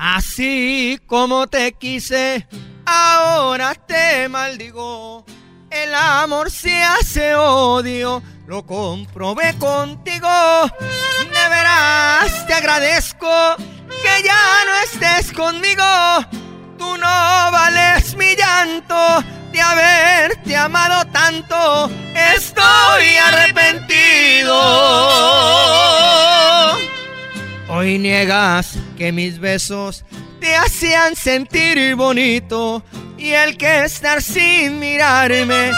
Así como te quise ahora te maldigo. El amor se hace odio, lo comprobé contigo. De veras te agradezco que ya no estés conmigo. Tú no vales mi llanto de haberte amado tanto. Estoy arrepentido. Hoy niegas que mis besos te hacían sentir bonito y el que estar sin mirarme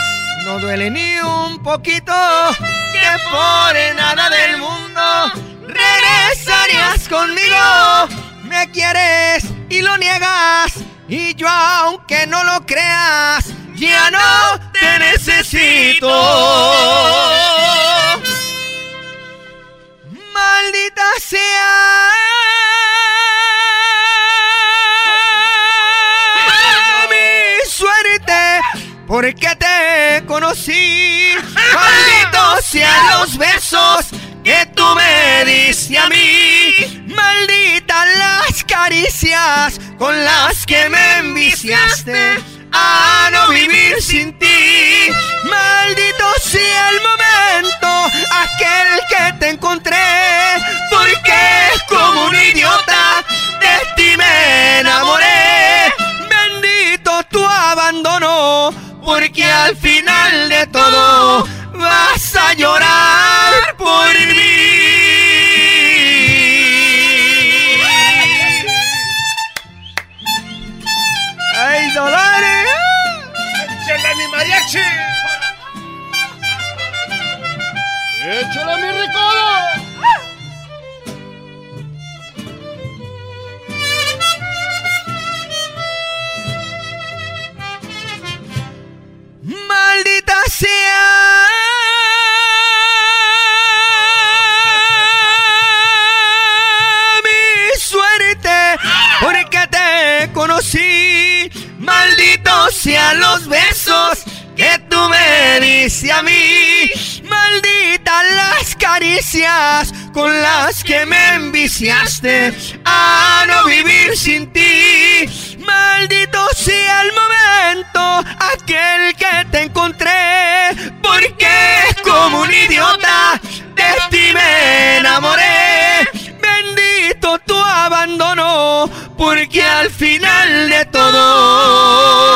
no duele ni un poquito que por nada del mundo regresarías conmigo. Me quieres y lo niegas y yo aunque no lo creas ya no te necesito maldita sea porque te conocí. Malditos sean los besos que tú me diste a mí. Malditas las caricias con las que me enviciaste a no vivir sin ti. Maldito sea el momento, aquel que te encontré, porque como un idiota de ti me enamoré. Bendito tu abandono porque al final de todo vas a llorar sea. Mi suerte, porque te conocí. Malditos sean los besos que tú me diste a mí. Malditas las caricias con las que me enviciaste a no vivir sin ti. Maldito sea el momento, aquel que te encontré, porque como un idiota de ti me enamoré. Bendito tu abandono, porque al final de todo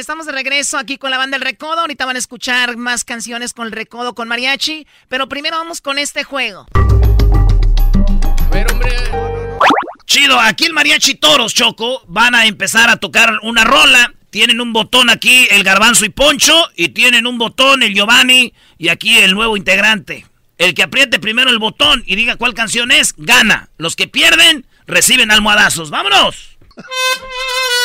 estamos de regreso aquí con la banda El Recodo. Ahorita van a escuchar más canciones con el Recodo con Mariachi. Pero primero vamos con este juego. A ver, hombre. Chido, aquí el mariachi toros, Choco, van a empezar a tocar una rola. Tienen un botón aquí el garbanzo y Poncho y tienen un botón el Giovanni y aquí el nuevo integrante. El que apriete primero el botón y diga cuál canción es, gana. Los que pierden reciben almohadazos. ¡Vámonos!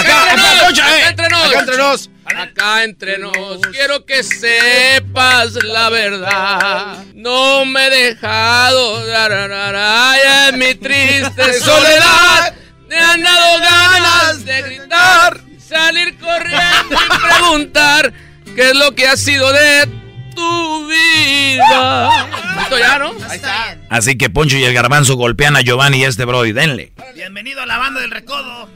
Acá, entre nos. Acá entre nos. Acá entre nos, quiero que sepas la verdad. No me he dejado dar en mi triste soledad. Me han dado ganas de gritar, salir corriendo y preguntar qué es lo que ha sido de tu vida. ¿Esto ya, no? Ahí está. Así que Poncho y el Garbanzo golpean a Giovanni y a este Brody. Denle. Bienvenido a la banda del recodo.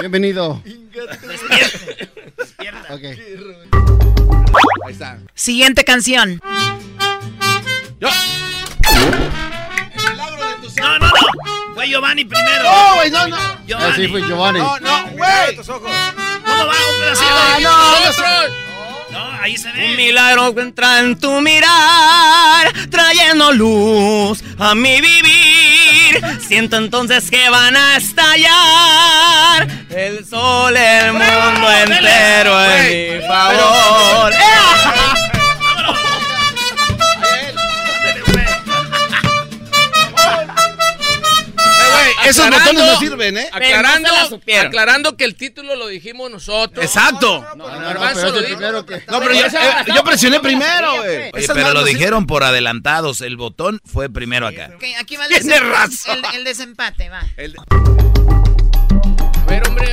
Bienvenido. Despierta. Ok. Ahí está. Siguiente canción. No, no, no. Fue Giovanni primero. No, güey, no, no. Giovanni. Así fue Giovanni. No, no, güey. ¿Cómo va? Un pedacito. Ah, de- no, no. Ahí se ve. Un milagro que entra en tu mirar, trayendo luz a mi vivir. Siento entonces que van a estallar el sol, el mundo entero en mi favor. Esos botones no sirven, ¿eh? Aclarando, aclarando que el título lo dijimos nosotros. Exacto. No, pero yo, eh, yo presioné primero, güey. Pero lo dijeron por adelantados. El botón fue primero acá. Aquí va el, desempate, va. A ver, hombre.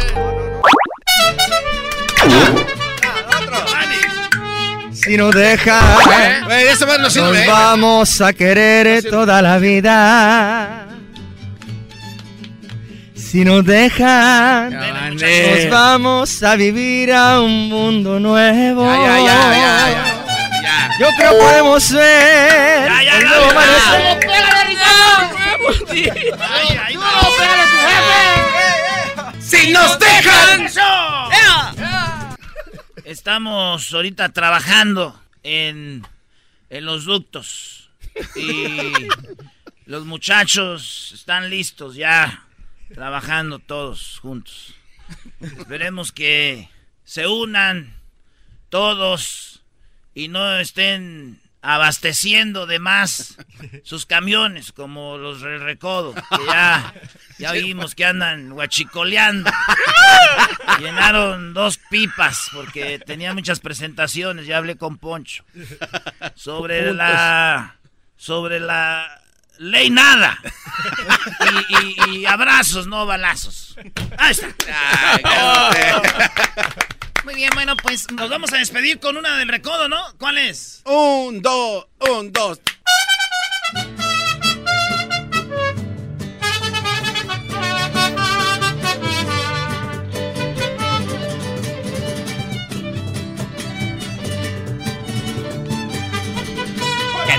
Si no deja, ¿Eh? Güey, esa más no nos sirve. ¿eh? vamos a querer toda la vida. Si nos dejan, nos vamos a vivir a un mundo nuevo. Ya, ya, ya, ya, ya. Ya. Yo creo que podemos ver Ya, ya, el ya, nuevo ¡Si nos dejan! Estamos ahorita trabajando en, en los ductos. Y los muchachos están listos ya, trabajando todos juntos. Esperemos que se unan todos y no estén abasteciendo de más sus camiones como los del recodo, que ya, ya vimos que andan guachicoleando. Llenaron dos pipas porque tenía muchas presentaciones, ya hablé con Poncho. Sobre la sobre la ley nada. Y, y- y abrazos, no balazos. Ahí está. Muy bien, bueno, pues nos vamos a despedir con una del recodo, ¿no? ¿Cuál es? Un, dos, un, dos.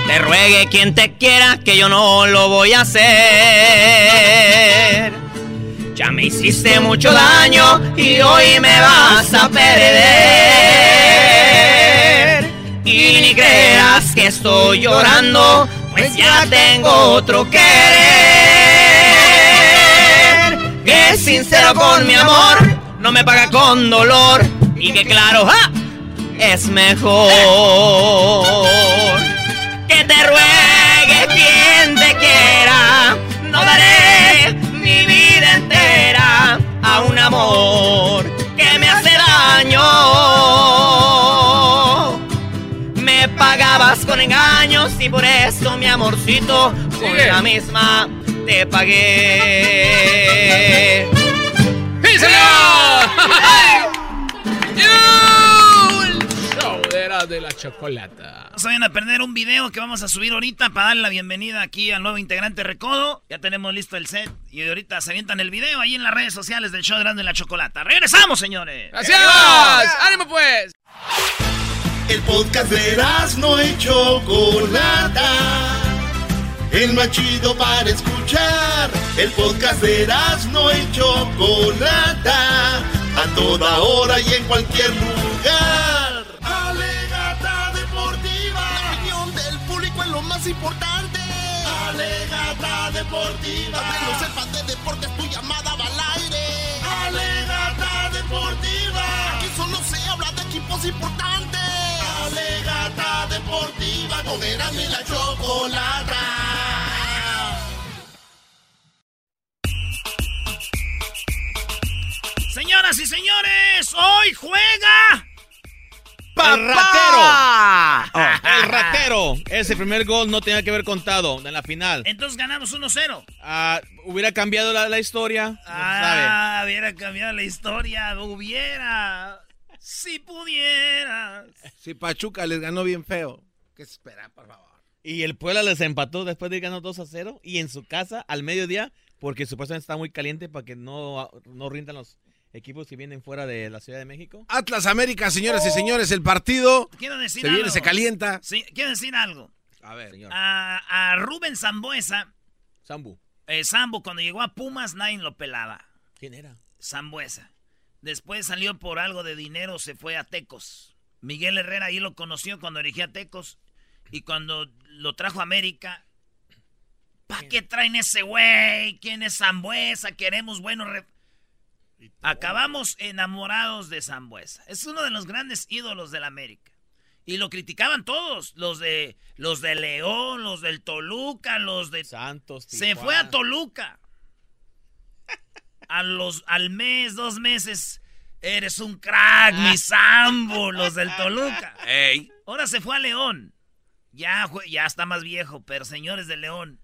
Te ruegue quien te quiera, que yo no lo voy a hacer. Ya me hiciste mucho daño y hoy me vas a perder. Y ni creas que estoy llorando, pues ya tengo otro querer. Que es sincero con mi amor, no me paga con dolor. Y que claro, ¡ja! es mejor que te ruegue quien te quiera. No daré mi vida entera a un amor que me hace daño. Me pagabas con engaños y por eso mi amorcito con Sigue. la misma te pagué. ¡Sí, señor! de la, de la chocolata. No se vayan a perder un video que vamos a subir ahorita para darle la bienvenida aquí al nuevo integrante Recodo. Ya tenemos listo el set y ahorita se avientan el video ahí en las redes sociales del show de Grande la Chocolata. ¡Regresamos, señores! ¡Gracias! ¡Ánimo, pues! El podcast de no y Chocolata. El más chido para escuchar. El podcast de no y Chocolata. A toda hora y en cualquier lugar. más importante. Alegata deportiva. Aunque de deportes, tu llamada va al aire. Alegata deportiva. Aquí solo se habla de equipos importantes. Alegata deportiva. Con y la chocolata. Señoras y señores, hoy juega ¡El ratero! Oh, el ratero. Ese primer gol no tenía que haber contado en la final. Entonces ganamos 1-0. Ah, hubiera cambiado la, la historia. no Ah, hubiera cambiado la historia. Hubiera. Si pudieras. Si Pachuca les ganó bien feo. ¿Qué se espera, por favor? Y el Puebla les empató después de ir ganando 2 a 0. Y en su casa, al mediodía, porque supuestamente está muy caliente para que no, no rindan los equipos que vienen fuera de la Ciudad de México. Atlas América, señoras y señores, el partido Quiero decir se algo. viene, se calienta. Sí, quiero decir algo. A ver, señor. A, a Rubén Zambuesa. Zambu. Eh, Zambu, cuando llegó a Pumas, nadie lo pelaba. ¿Quién era? Zambuesa. Después salió por algo de dinero, se fue a Tecos. Miguel Herrera ahí lo conoció cuando dirigía a Tecos. Y cuando lo trajo a América. ¿Para qué traen ese güey? ¿Quién es Zambuesa? Queremos buenos... re- Acabamos enamorados de Zambuesa. Es uno de los grandes ídolos del América. Y lo criticaban todos, los de los de León, los del Toluca, los de Santos. Se fue a Toluca. A los al mes, dos meses, eres un crack, mi Sambo, los del Toluca. Ey. Ahora se fue a León. Ya, ya está más viejo, pero señores de León,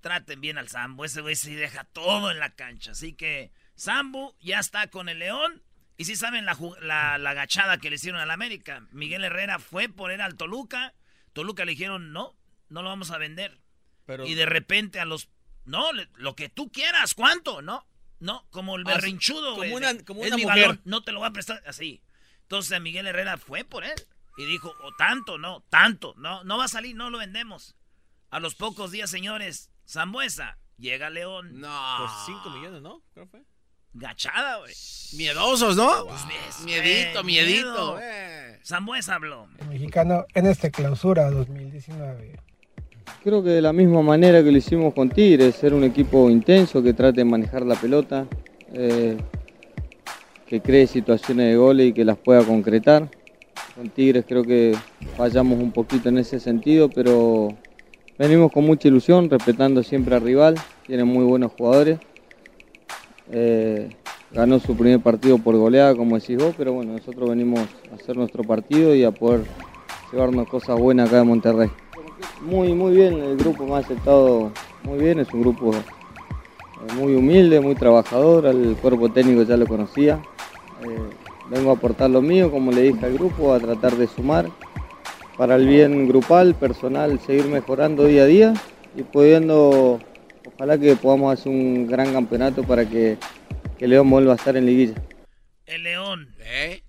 traten bien al Sambo. Ese güey se deja todo en la cancha. Así que Sambo ya está con el León. Y si saben la, la, la agachada que le hicieron al América. Miguel Herrera fue por él al Toluca. Toluca le dijeron, no, no lo vamos a vender. Pero- Y de repente a los... No, le- lo que tú quieras, ¿cuánto? No, no, como el Ah, sí, berrinchudo, como güey, una- como es una mi mujer. balón, no te lo voy a prestar así. Entonces a Miguel Herrera fue por él y dijo, o tanto, no, tanto, no, no va a salir, no lo vendemos. A los pocos días, señores, Zambuesa llega León. No. Por 5 millones, ¿no? Creo que fue. Gachada, güey. Miedosos, ¿no? Pues ves, Miedito, eh, miedito. miedo. eh. Zambuesa habló. mexicano en esta clausura 2019. Creo que de la misma manera que lo hicimos con Tigres, ser un equipo intenso que trate de manejar la pelota, eh, que cree situaciones de goles y que las pueda concretar. Con Tigres creo que fallamos un poquito en ese sentido, pero venimos con mucha ilusión, respetando siempre al rival, tiene muy buenos jugadores. Eh, ganó su primer partido por goleada, como decís vos, pero bueno, nosotros venimos a hacer nuestro partido y a poder llevarnos cosas buenas acá de Monterrey. Muy, muy bien, el grupo me ha aceptado muy bien, es un grupo eh, muy humilde, muy trabajador, al cuerpo técnico ya lo conocía. Eh, vengo a aportar lo mío, como le dije al grupo, a tratar de sumar para el bien grupal, personal, seguir mejorando día a día y pudiendo, ojalá que podamos hacer un gran campeonato para que, que León vuelva a estar en liguilla. El León. ¿Eh?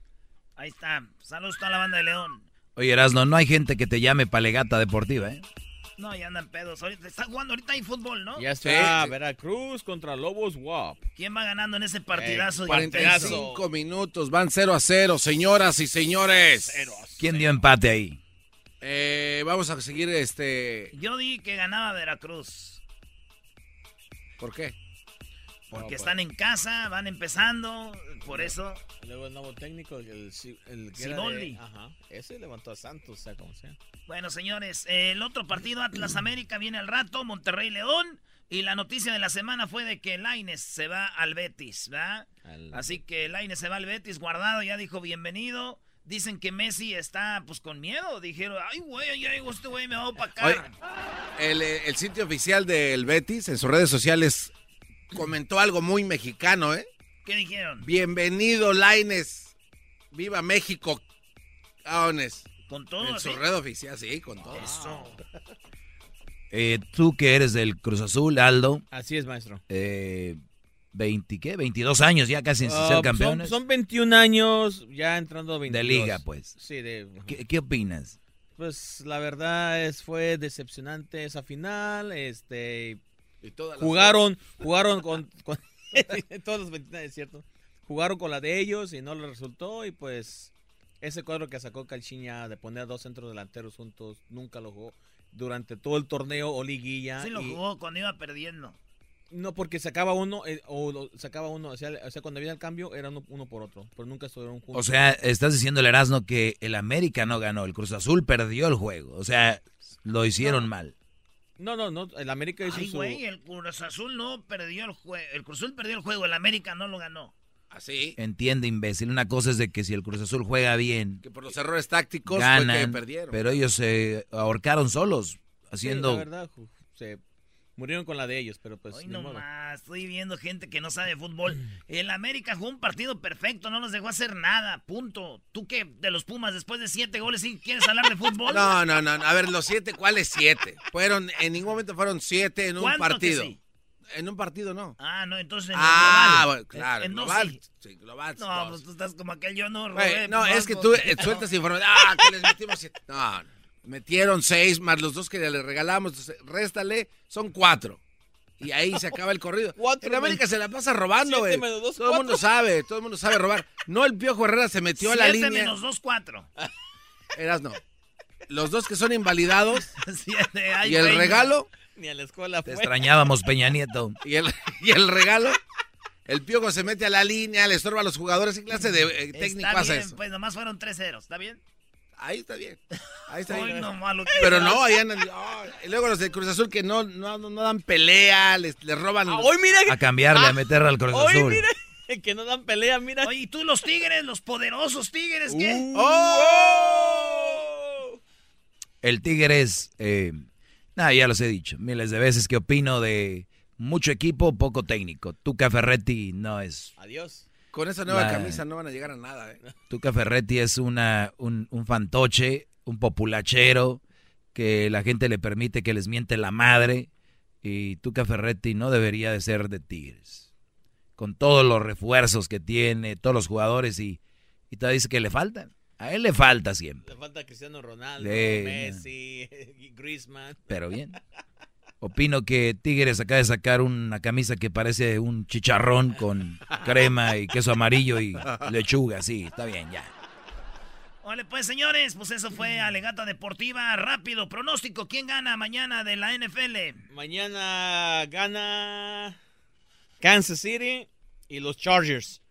Ahí está. Saludos a toda la banda de León. Oye, Erasno, no hay gente que te llame palegata deportiva, ¿eh? No, ya andan pedos. Ahorita está jugando ahorita hay fútbol, ¿no? Ya está Veracruz contra Lobos WAP. ¿Quién va ganando en ese partidazo? Eh, de intenso? 45 minutos, van 0 a 0, señoras y señores. ¿Quién dio empate ahí? Eh, vamos a seguir este. Yo di que ganaba Veracruz. ¿Por qué? Porque están en casa, van empezando, por eso. Luego el nuevo técnico, el, el, que era Siboldi. de- Ajá. Ese levantó a Santos, o sea, como sea. Bueno, señores, el otro partido, Atlas América, viene al rato, Monterrey León. Y la noticia de la semana fue de que Laines se va al Betis, ¿verdad? Así que Laines se va al Betis, guardado, ya dijo bienvenido. Dicen que Messi está pues con miedo. Dijeron, ay, güey, ya llegó este güey, me va a opacar. Oye, el, eh, el sitio oficial del Betis en sus redes sociales comentó algo muy mexicano, ¿eh? ¿Qué dijeron? Bienvenido, Laines. Viva México, caones. Con todo. En su red oficial, sí, con todo. Eso. Eh, tú que eres del Cruz Azul, Aldo. Así es, maestro. Eh, 20, ¿qué? 22 años ya casi sin Ah, ser son- campeones. Son, 21 años, ya entrando a 22. De liga, pues. Sí, de... ¿Qué, qué opinas? Pues la verdad es fue decepcionante esa final, este jugaron jugaron con, con todos los 29, es cierto. Jugaron con la de ellos y no les resultó y pues ese cuadro que sacó Calchiña de poner dos centros delanteros juntos nunca lo jugó durante todo el torneo o liguilla. Sí lo y- jugó cuando iba perdiendo. No, porque sacaba uno eh, o lo- sacaba uno, o sea, o sea, cuando había el cambio era uno, uno por otro, pero nunca estuvieron juntos. O sea, estás diciendo, el Erasmo, que el América no ganó, el Cruz Azul perdió el juego. O sea, lo hicieron mal. No, no, no, el América hizo Ay, su güey, el Cruz Azul no perdió el juego. El Cruz Azul perdió el juego, el América no lo ganó. Así. Entiende, imbécil. Una cosa es de que si el Cruz Azul juega bien, Que por los errores tácticos fue ganan, que perdieron. pero ellos se ahorcaron solos, haciendo... Sí, la verdad, se murieron con la de ellos, pero pues. Hoy ni no modo. más, estoy viendo gente que no sabe de fútbol. El América jugó un partido perfecto, no nos dejó hacer nada, punto. ¿Tú qué? De los Pumas, después de siete goles, ¿sí quieres hablar de fútbol? No, no, no. A ver, los siete, ¿cuáles siete? Fueron, en ningún momento fueron siete en un ¿Cuánto que partido. sí? En un partido no. Ah, no, entonces en Ah, global. bueno, claro, En, global, sí. sí, global, No, dos. pues tú estás como aquel yo no robé. no, pues, es que no, tú no. eh, sueltas información. Ah, que les metimos siete. No, no. Metieron seis más los dos que le regalamos. entonces, réstale, son cuatro. Y ahí se acaba el corrido. En América se la pasa robando, güey. Todo el mundo sabe, todo el mundo sabe robar. No el Piojo Herrera se metió a la línea. menos dos, cuatro. Eras no. Los dos que son invalidados. Siete, ay, y el regalo. Ni a la escuela Te fue. extrañábamos, Peña Nieto. Y el, y el regalo. El Piojo se mete a la línea, le estorba a los jugadores. ¿Qué clase de eh, técnico Está bien, eso? pues nomás fueron tres ceros, ¿está bien? Ahí está bien. Ahí está bien. no malo que Pero no, allá en el- oh, y luego los de Cruz Azul que no, no, no, dan pelea, les, les roban. los- Hoy mira A cambiarle, a meterle al Cruz Hoy Azul. mira que no dan pelea, mira. Oye, ¿y tú los tigres, los poderosos tigres, qué? Uh. ¡Oh! El Tigres, eh, nada, ya los he dicho miles de veces que opino de mucho equipo, poco técnico. Tuca Ferretti no es. Adiós. Con esa nueva La- camisa no van a llegar a nada, ¿eh? Tuca Ferretti es una, un, un fantoche, un populachero, que la gente le permite que les miente la madre. Y Tuca Ferretti no debería de ser de Tigres. Con todos los refuerzos que tiene, todos los jugadores y, y todavía dice que le faltan. A él le falta siempre. Le falta Cristiano Ronaldo, Messi, Griezmann. Pero bien. Opino que Tigres acaba de sacar una camisa que parece un chicharrón con crema y queso amarillo y lechuga. Sí, está bien, ya. Vale, pues señores, pues eso fue Alegata Deportiva. Rápido, pronóstico. ¿Quién gana mañana de la NFL? Mañana gana Kansas City y los Chargers.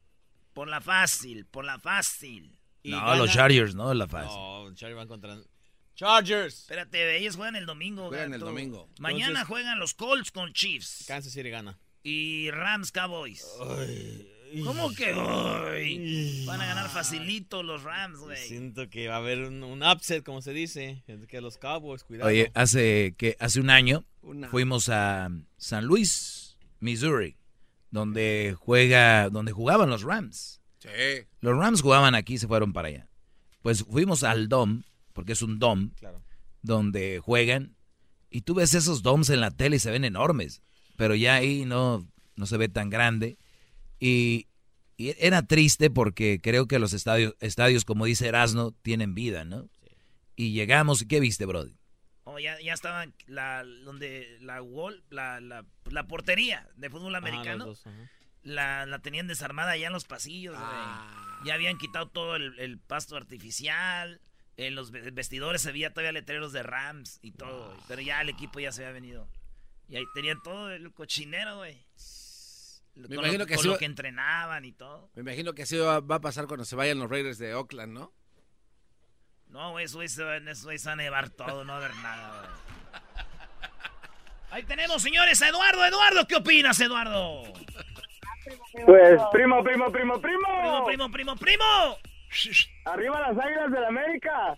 Por la fácil, por la fácil. Y No, gana- los Chargers, no la fácil. No, los Chargers van contra Chargers. Espérate, ellos juegan el domingo. Juegan el domingo. Mañana Entonces- juegan los Colts con Chiefs. Kansas City gana. Y Rams Cowboys. ¿Cómo que hoy? Van a ganar facilito los Rams, güey. Siento que va a haber un, un upset, como se dice, que los Cowboys, cuidado. Oye, hace que hace un año Una. fuimos a San Luis, Missouri, donde juega, donde jugaban los Rams. Sí. Los Rams jugaban aquí y se fueron para allá. Pues fuimos al Dom, porque es un Dom, Claro. donde juegan. Y tú ves esos Doms en la tele y se ven enormes. Pero ya ahí no, no se ve tan grande. Y, y era triste porque creo que los estadios, estadios, como dice Erasno, tienen vida, ¿no? Y llegamos, ¿y qué viste, Brody? Oh, ya, ya estaba la, donde la wall, la, la, la portería de fútbol Ajá, americano. los dos, ajá. la, la tenían desarmada allá en los pasillos. Ah. Ya habían quitado todo el, el pasto artificial. En los ve- vestidores se veía todavía letreros de Rams y todo, güey. Pero ya el equipo ya se había venido. Y ahí tenían todo el cochinero, güey. Me Con imagino lo, que con así lo va- que entrenaban y todo. Me imagino que así va, va a pasar cuando se vayan los Raiders de Oakland, ¿no? No, güey, eso, eso, eso, eso va a nevar todo, no va a haber nada, güey. Ahí tenemos, señores, a Eduardo. Eduardo, ¿qué opinas, Eduardo? Pues, primo, primo, primo, primo. Primo, primo, primo, primo. Arriba las águilas del América.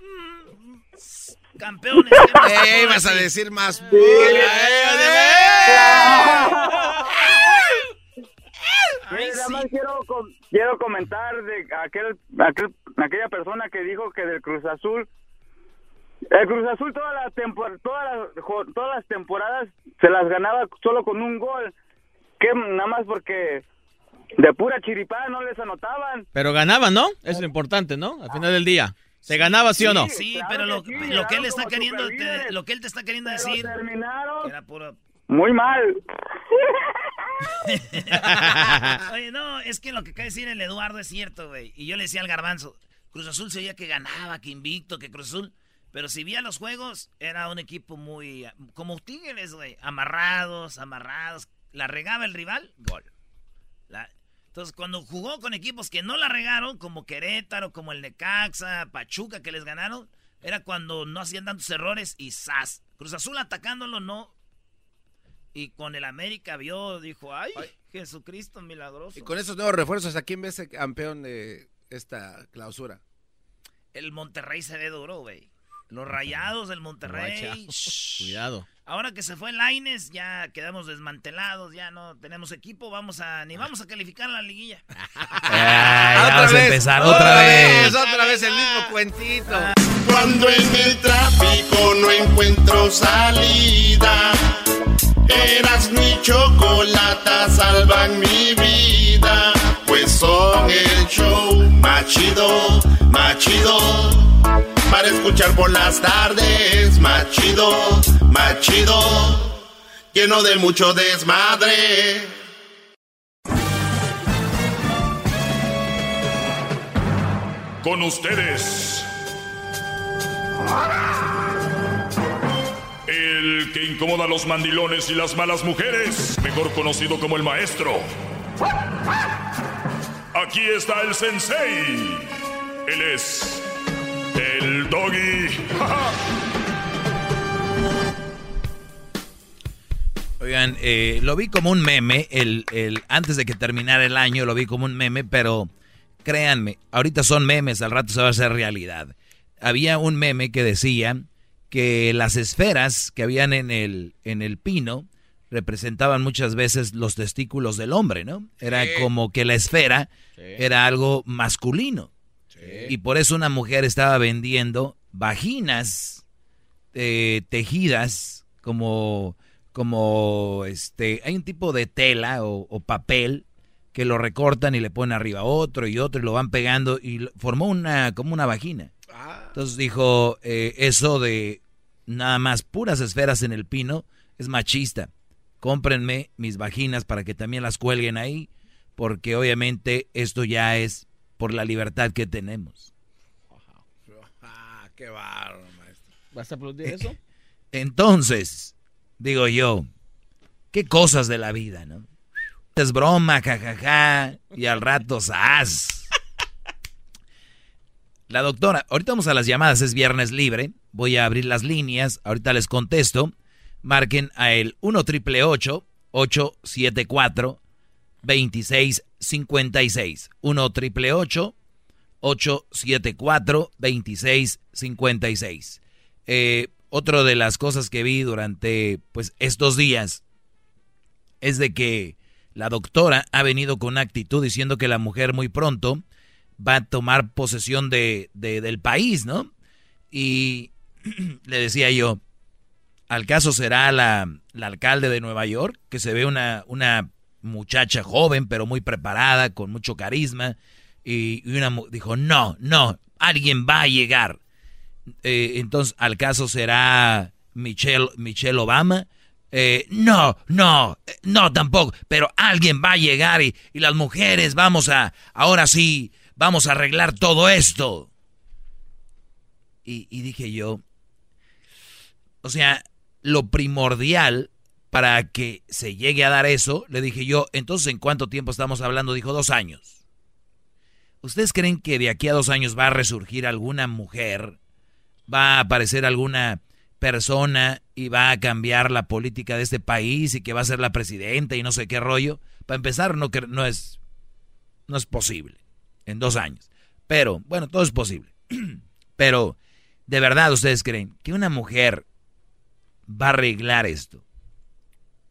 Campeones. Eh, ibas a decir más. Mire, nada más quiero, com- quiero comentar de aquel, aquel, aquella persona que dijo que del Cruz Azul. El Cruz Azul todas las, tempor- todas las, todas las temporadas se las ganaba solo con un gol. Que nada más porque de pura chiripada no les anotaban. Pero ganaban, ¿no? Eso es lo importante, ¿no? Al final del día. ¿Se ganaba, sí o no? Sí, claro pero que lo, sí, lo que él está queriendo, te- lo que él te está queriendo Pero decir terminaron era puro. muy mal. Oye, no, es que lo que acaba de decir el Eduardo es cierto, güey. Y yo le decía al Garbanzo, Cruz Azul se veía que ganaba, que invicto, que Cruz Azul. Pero si veía los juegos, era un equipo muy. Como Tigres, güey. Amarrados, amarrados. La regaba el rival, gol. La- entonces, cuando jugó con equipos que no la regaron, como Querétaro, como el Necaxa, Pachuca, que les ganaron, era cuando no hacían tantos errores y ¡zas! Cruz Azul atacándolo no. Y con el América vio, dijo, ay, Jesucristo milagroso. Y con esos nuevos refuerzos, ¿a quién ves el campeón de esta clausura? El Monterrey se ve duro, güey. Los rayados del Monterrey. Cuidado. Ahora que se fue el Laines, ya quedamos desmantelados, ya no tenemos equipo, vamos a ni vamos a calificar la liguilla. vamos a empezar otra, vez. Otra vez el mismo cuentito. Cuando en el tráfico no encuentro salida, eras mi chocolata, salvan mi vida, pues son el show más chido, más chido para escuchar por las tardes. Más chido, más chido, lleno de mucho desmadre. Con ustedes. El que incomoda a los mandilones y las malas mujeres, mejor conocido como el maestro. Aquí está el sensei. Él es el doggy. Oigan, eh, lo vi como un meme, el, el, antes de que terminara el año lo vi como un meme, pero créanme, ahorita son memes, al rato se va a hacer realidad. Había un meme que decía que las esferas que habían en el, en el pino representaban muchas veces los testículos del hombre, ¿no? Era como que la esfera era algo masculino. Y por eso una mujer estaba vendiendo vaginas eh, tejidas como, como este, hay un tipo de tela o, papel que lo recortan y le ponen arriba otro y otro y lo van pegando y formó una, como una vagina. Ah. Entonces dijo, eh, eso de nada más puras esferas en el pino es machista. Cómprenme mis vaginas para que también las cuelguen ahí, porque obviamente esto ya es por la libertad que tenemos. Ah, qué bárbaro, maestro. ¿Vas a aplaudir eso? Entonces, digo yo, qué cosas de la vida, ¿no? Es broma, jajaja, y al rato ¡zas! La doctora, ahorita vamos a las llamadas, es viernes libre. Voy a abrir las líneas, ahorita les contesto. Marquen a el 1 triple 874 2656. 1 triple 874 2656. Eh, otra de las cosas que vi durante pues estos días es de que la doctora ha venido con una actitud diciendo que la mujer muy pronto va a tomar posesión de, del país, ¿no? Y le decía yo, ¿al caso será la, la, alcalde de Nueva York, que se ve una, una muchacha joven, pero muy preparada, con mucho carisma. Y, una dijo, no, no, alguien va a llegar. Eh, entonces, ¿al caso será Michelle, Michelle Obama? Eh, no, no, no tampoco, pero alguien va a llegar y, y las mujeres vamos a, ahora sí, vamos a arreglar todo esto. Y, y dije yo, o sea, lo primordial para que se llegue a dar eso, le dije yo, entonces ¿en cuánto tiempo estamos hablando? Dijo, dos años. ¿Ustedes creen que de aquí a dos años va a resurgir alguna mujer? ¿Va a aparecer alguna persona y va a cambiar la política de este país y que va a ser la presidenta y no sé qué rollo? Para empezar, no, no, es, no es posible en dos años. Pero, bueno, todo es posible. Pero, ¿de verdad ustedes creen que una mujer va a arreglar esto?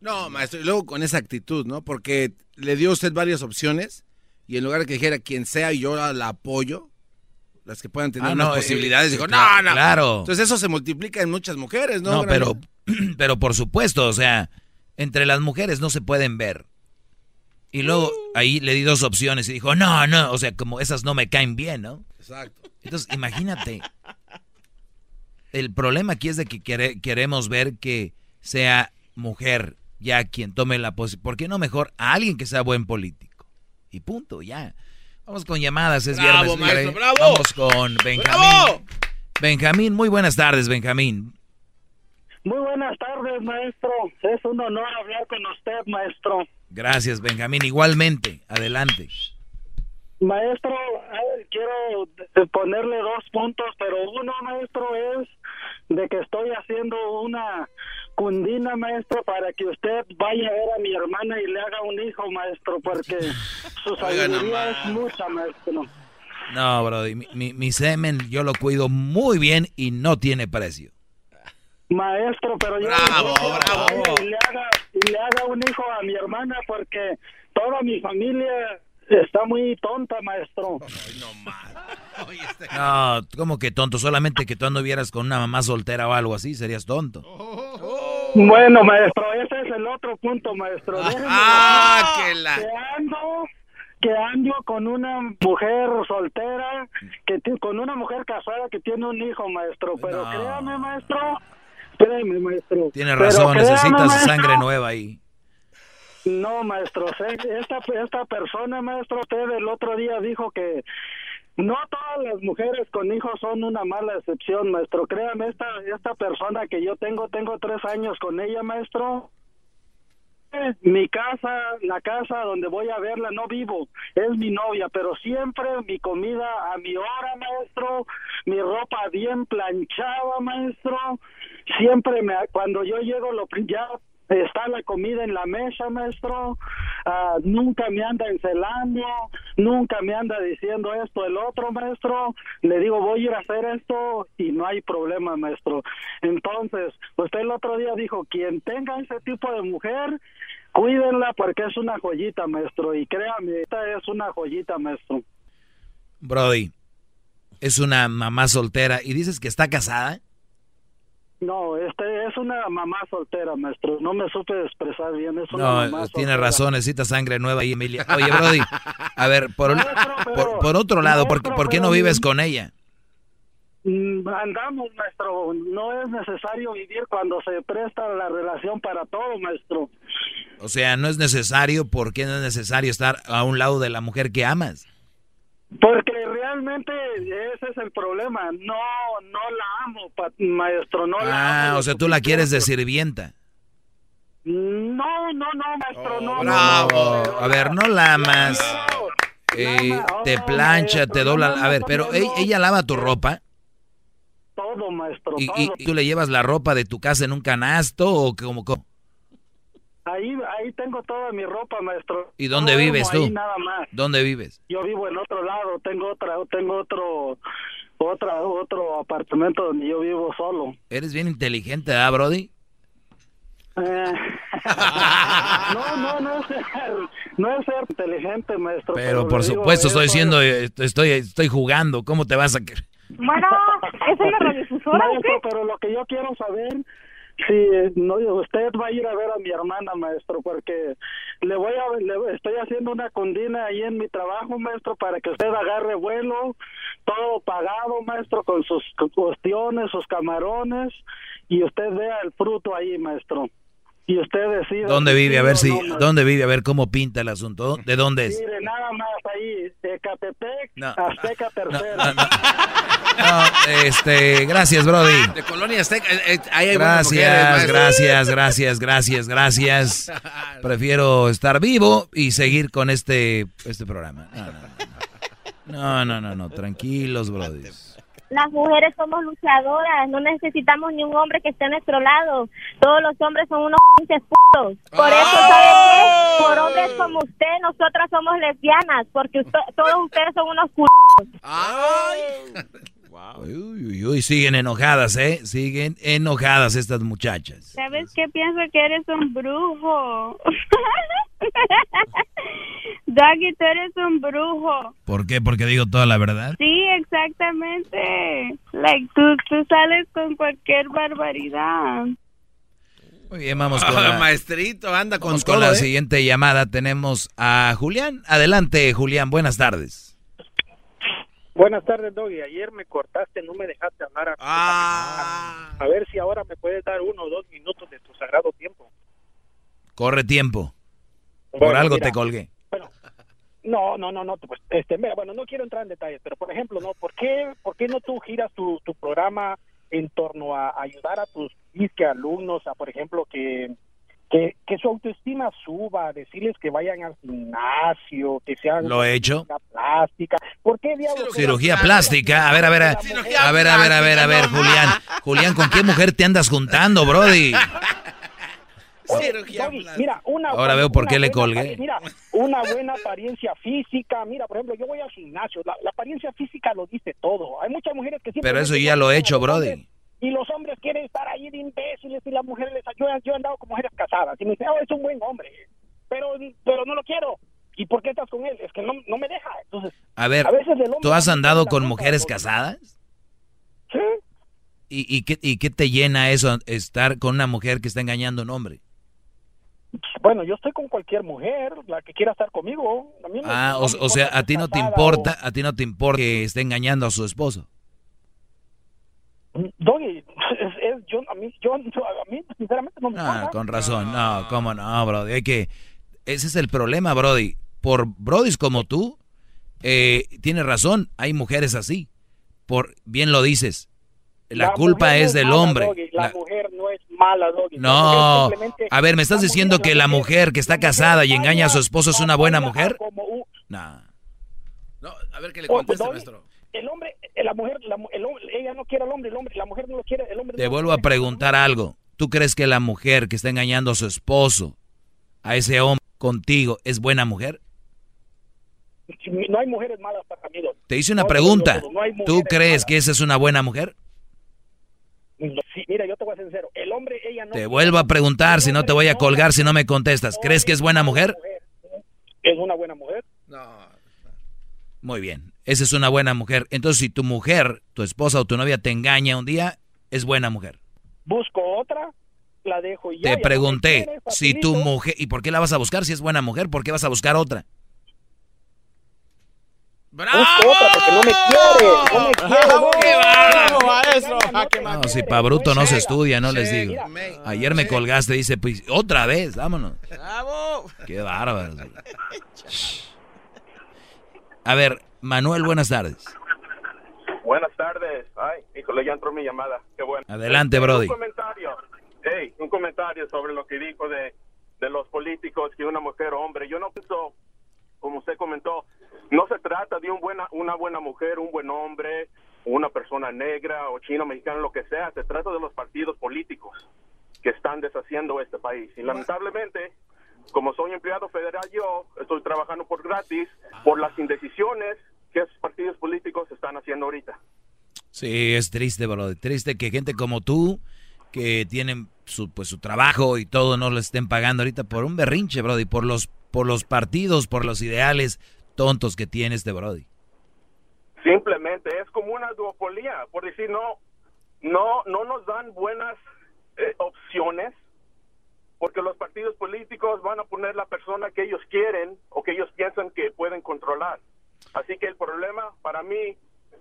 No, maestro, y luego con esa actitud, ¿no? Porque le dio usted varias opciones y en lugar de que dijera quien sea y yo la apoyo, las que puedan tener ah, posibilidades, eh, dijo, no, no. Claro. Entonces eso se multiplica en muchas mujeres, ¿no? No, pero, pero por supuesto, o sea, entre las mujeres no se pueden ver. Y luego uh. ahí le di dos opciones y dijo, no, no, o sea, como esas no me caen bien, ¿no? Exacto. Entonces, imagínate. El problema aquí es de que queremos ver que sea mujer ya quien tome la posición. ¿Por qué no mejor a alguien que sea buen político? Y punto, ya. Vamos con llamadas, es bravo, viernes. bravo. Vamos con Benjamín. Benjamín, muy buenas tardes, Benjamín. Muy buenas tardes, maestro. Es un honor hablar con usted, maestro. Gracias, Benjamín. Igualmente, adelante. Maestro, quiero ponerle dos puntos, pero uno, maestro, es de que estoy haciendo una cundina, maestro, para que usted vaya a ver a mi hermana y le haga un hijo, maestro, porque su sabiduría es mucha, maestro. No, Brody, mi, mi, semen yo lo cuido muy bien y no tiene precio. Maestro, pero yo bravo, bravo. Y le, haga, y le haga un hijo a mi hermana porque toda mi familia está muy tonta, maestro. Este no, como que tonto? Solamente que tú anduvieras con una mamá soltera o algo así, serías tonto. Bueno, maestro, ese es el otro punto, maestro. Ah, que la... Que ando, que ando con una mujer soltera, que con una mujer casada que tiene un hijo, maestro. Pero créame, maestro, créame, maestro. Tiene razón, necesitas sangre nueva ahí. No, maestro, esta, esta persona, maestro, usted el otro día dijo que no todas las mujeres con hijos son una mala excepción, maestro. Créame, esta, esta persona que yo tengo, tengo tres años con ella, maestro. Mi casa, la casa donde voy a verla, no vivo, es mi novia, pero siempre mi comida a mi hora, maestro, mi ropa bien planchada, maestro, siempre me, cuando yo llego lo ya está la comida en la mesa, maestro, ah, nunca me anda encelando, nunca me anda diciendo esto, el otro, maestro, le digo, voy a ir a hacer esto y no hay problema, maestro. Entonces, usted el otro día dijo, quien tenga ese tipo de mujer, cuídenla porque es una joyita, maestro, y créame, esta es una joyita, maestro. Brody, es una mamá soltera y dices que está casada. No, este es una mamá soltera, maestro. No me supe expresar bien. Es una no, tiene razón, necesita sangre nueva ahí, Emilia. Oye, Brody, a ver, por, por, otro lado, ¿por, ¿por qué no vives con ella? Mm, andamos, maestro. No es necesario vivir cuando se presta la relación para todo, maestro. O sea, no es necesario, ¿por qué no es necesario estar a un lado de la mujer que amas? Porque realmente ese es el problema. No, no la amo, maestro. No la amo. Ah, o sea, tú la quieres de sirvienta. No, no, no, maestro, no. Bravo. a ver, no la amas. Eh, te plancha, te dobla. A ver, pero ella, lava tu ropa. Todo, maestro. ¿Y, ¿Y, tú le llevas la ropa de tu casa en un canasto o como? Ahí, ahí tengo toda mi ropa, maestro. ¿Y dónde vives tú? nada más. ¿Dónde vives? Yo vivo en otro lado, tengo otra, tengo otro, otra, otro apartamento donde yo vivo solo. Eres bien inteligente, ¿ah, Brody? Eh, no, no, no es ser, no es ser inteligente, maestro. Pero, por supuesto, estoy diciendo, estoy, estoy jugando. ¿Cómo te vas a Bueno, es una radiodifusora. Maestro, pero lo que yo quiero saber Sí, no, usted va a ir a ver a mi hermana, maestro, porque le voy a, le estoy haciendo una condina ahí en mi trabajo, maestro, para que usted agarre vuelo, todo pagado, maestro, con sus cuestiones, sus camarones, y usted vea el fruto ahí, maestro y usted decide. ¿Dónde vive? A ver si, ¿dónde vive? A ver cómo pinta el asunto. ¿De dónde es? Mire, nada más ahí, de Catepec, Azteca Tercera. No, este, gracias, Brody. De Colonia Azteca. Eh, eh, gracias, gracias, gracias, gracias, gracias. Prefiero estar vivo y seguir con este, este programa. No, no, no, no, tranquilos, Brody las mujeres somos luchadoras, no necesitamos ni un hombre que esté a nuestro lado. Todos los hombres son unos pinches putos. Por eso, ¿sabe qué? Por hombres como usted, nosotras somos lesbianas, porque todos ustedes son unos putos. ¡Ay! Uy, uy, uy, siguen enojadas, ¿eh? Siguen enojadas estas muchachas. ¿Sabes qué? Pienso que eres un brujo. Doggy, tú eres un brujo. ¿Por qué? ¿Porque digo toda la verdad? Sí, exactamente. Like, tú, tú sales con cualquier barbaridad. Muy bien, vamos con la, maestrito, anda con, con la ¿eh? siguiente llamada. Tenemos a Julián. Adelante, Julián, buenas tardes. Buenas tardes, Doggy. Ayer me cortaste, no me dejaste hablar. A, ah. a ver si ahora me puedes dar uno o dos minutos de tu sagrado tiempo. Corre tiempo. Por algo te colgué. Bueno, no, no, no, no. Pues, este, bueno, no quiero entrar en detalles, pero por ejemplo, no, ¿por qué, por qué no tú giras tu, tu programa en torno a ayudar a tus disque alumnos, a por ejemplo que que, que, su autoestima suba, decirles que vayan al gimnasio, que sean lo he hecho plástica. ¿Por qué diablos? Cirugía plástica. A ver, a ver, a, ver, a ver, a ver, a ver, Julián, Julián, ¿con qué mujer te andas juntando, Brody? mira, una Ahora veo por qué le buena colgué. Mira, una buena apariencia física. Mira, por ejemplo, yo voy al gimnasio. La, la apariencia física lo dice todo. Hay muchas mujeres que Pero eso ya lo he hecho, Brody. Y los hombres quieren estar ahí de imbéciles y las mujeres les yo, yo he andado con mujeres casadas y me dicen, oh, es un buen hombre, pero pero no lo quiero. ¿Y por qué estás con él? Es que no, no me deja. Entonces, A ver, A veces ¿tú has andado con mujeres casadas? Sí. ¿Y, y, qué, ¿Y qué te llena eso, estar con una mujer que está engañando a un hombre? bueno, yo estoy con cualquier mujer, la que quiera estar conmigo. A mí me- Ah, o, sea, a ti no te importa, a ti no te importa que esté engañando a su esposo. Doggy, es, es- yo, a mí, yo, a mí sinceramente no me Ah, con razón. No, cómo no, Brody. Hay que. Ese es el problema, Brody. Por Brodys como tú, eh, tienes razón. Hay mujeres así. Por bien lo dices. La, culpa es del mala, hombre. Doggy, La, La- mujer no es mala, Doggy. No. A ver, ¿me estás diciendo mujer- que la mujer que está casada y engaña a su esposo es una buena mujer? como un- No. a ver qué le Oh, contesta, Doggy, maestro. El hombre, la mujer, la el hombre, ella no quiere al hombre, el hombre, la mujer no lo quiere, el hombre Te no vuelvo a preguntar algo. ¿Tú crees que la mujer que está engañando a su esposo, a ese hombre contigo, es buena mujer? No hay mujeres malas para mí. Te hice una No, pregunta. no, no, no ¿Tú crees malas. que esa es una buena mujer? Sí, mira, yo te voy a ser sincero. El hombre, ella no Te vuelvo a preguntar si no te voy a colgar si no me contestas. ¿Crees que es buena mujer? es una buena mujer. Muy bien. Esa es una buena mujer. Entonces, si tu mujer, tu esposa o tu novia te engaña un día, es buena mujer. Busco otra, la dejo y ya. Te ya pregunté, si tu mujer... ¿Y por qué la vas a buscar si es buena mujer? ¿Por qué vas a buscar otra? Busco otra porque no me quiere, no me quiere. ¡Bravo, qué bárbaro, No, maestro! no, ¡Ah, No, si para bruto no se estudia, no les digo. Ayer me colgaste, dice, pues otra vez, vámonos. ¡Bravo! Qué bárbaro. A ver, Manuel, buenas tardes. Buenas tardes. Ay, híjole, ya entró mi llamada. Qué bueno. Adelante, Este, Brody. Un comentario. Hey, un comentario sobre lo que dijo de, de los políticos, que una mujer o hombre. Yo no pienso, como usted comentó, no se trata de un buena, una buena mujer, un buen hombre, una persona negra o chino, mexicano, lo que sea. Se trata de los partidos políticos que están deshaciendo este país. Y lamentablemente, como soy empleado federal yo, estoy trabajando por gratis por las indecisiones que esos partidos políticos están haciendo ahorita. Sí, es triste, bro. Triste que gente como tú, que tienen su, pues, su trabajo y todo, no le estén pagando ahorita por un berrinche, Brody, por los, por los partidos, por los ideales tontos que tiene este Brody. Simplemente es como una duopolio, por decir no, no, no nos dan buenas eh, opciones porque los partidos políticos van a poner la persona que ellos quieren o que ellos piensan que pueden controlar. Así que el problema para mí,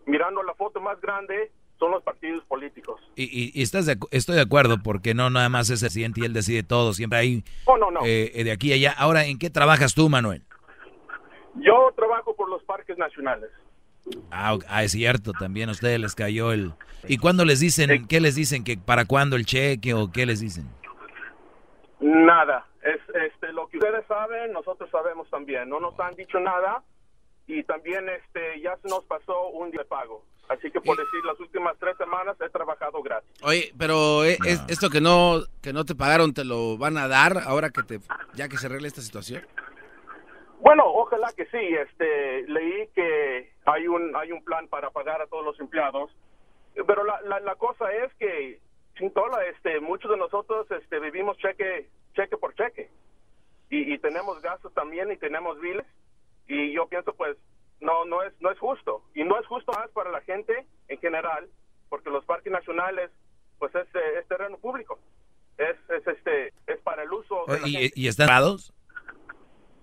mirando la foto más grande, son los partidos políticos. Y, y- y estás de estoy de acuerdo, porque no nada más es el presidente y él decide todo, siempre hay Oh, no, no. eh, de aquí a allá. Ahora, ¿en qué trabajas tú, Manuel? Yo trabajo por los parques nacionales. Ah. Ah, es cierto, también a ustedes les cayó el... ¿Y cuándo les dicen, qué les dicen, que para cuándo el cheque o qué les dicen? Nada. Es este lo que ustedes saben, nosotros sabemos también. No nos han dicho nada y también este ya se nos pasó un día de pago. Así que por decir las últimas tres semanas he trabajado gratis. Oye, pero eh, es- esto que no que no te pagaron te lo van a dar ahora que te ya que se arregle esta situación. Bueno, ojalá que sí. Este leí que hay un hay un plan para pagar a todos los empleados, pero la, la, la cosa es que sin tola, este muchos de nosotros este vivimos cheque cheque por cheque y, y tenemos gastos también y tenemos biles y yo pienso pues no no es no es justo y no es justo más para la gente en general porque los parques nacionales pues es, eh, es terreno público es, es este es para el uso de la ¿Y, gente. y están cerrados?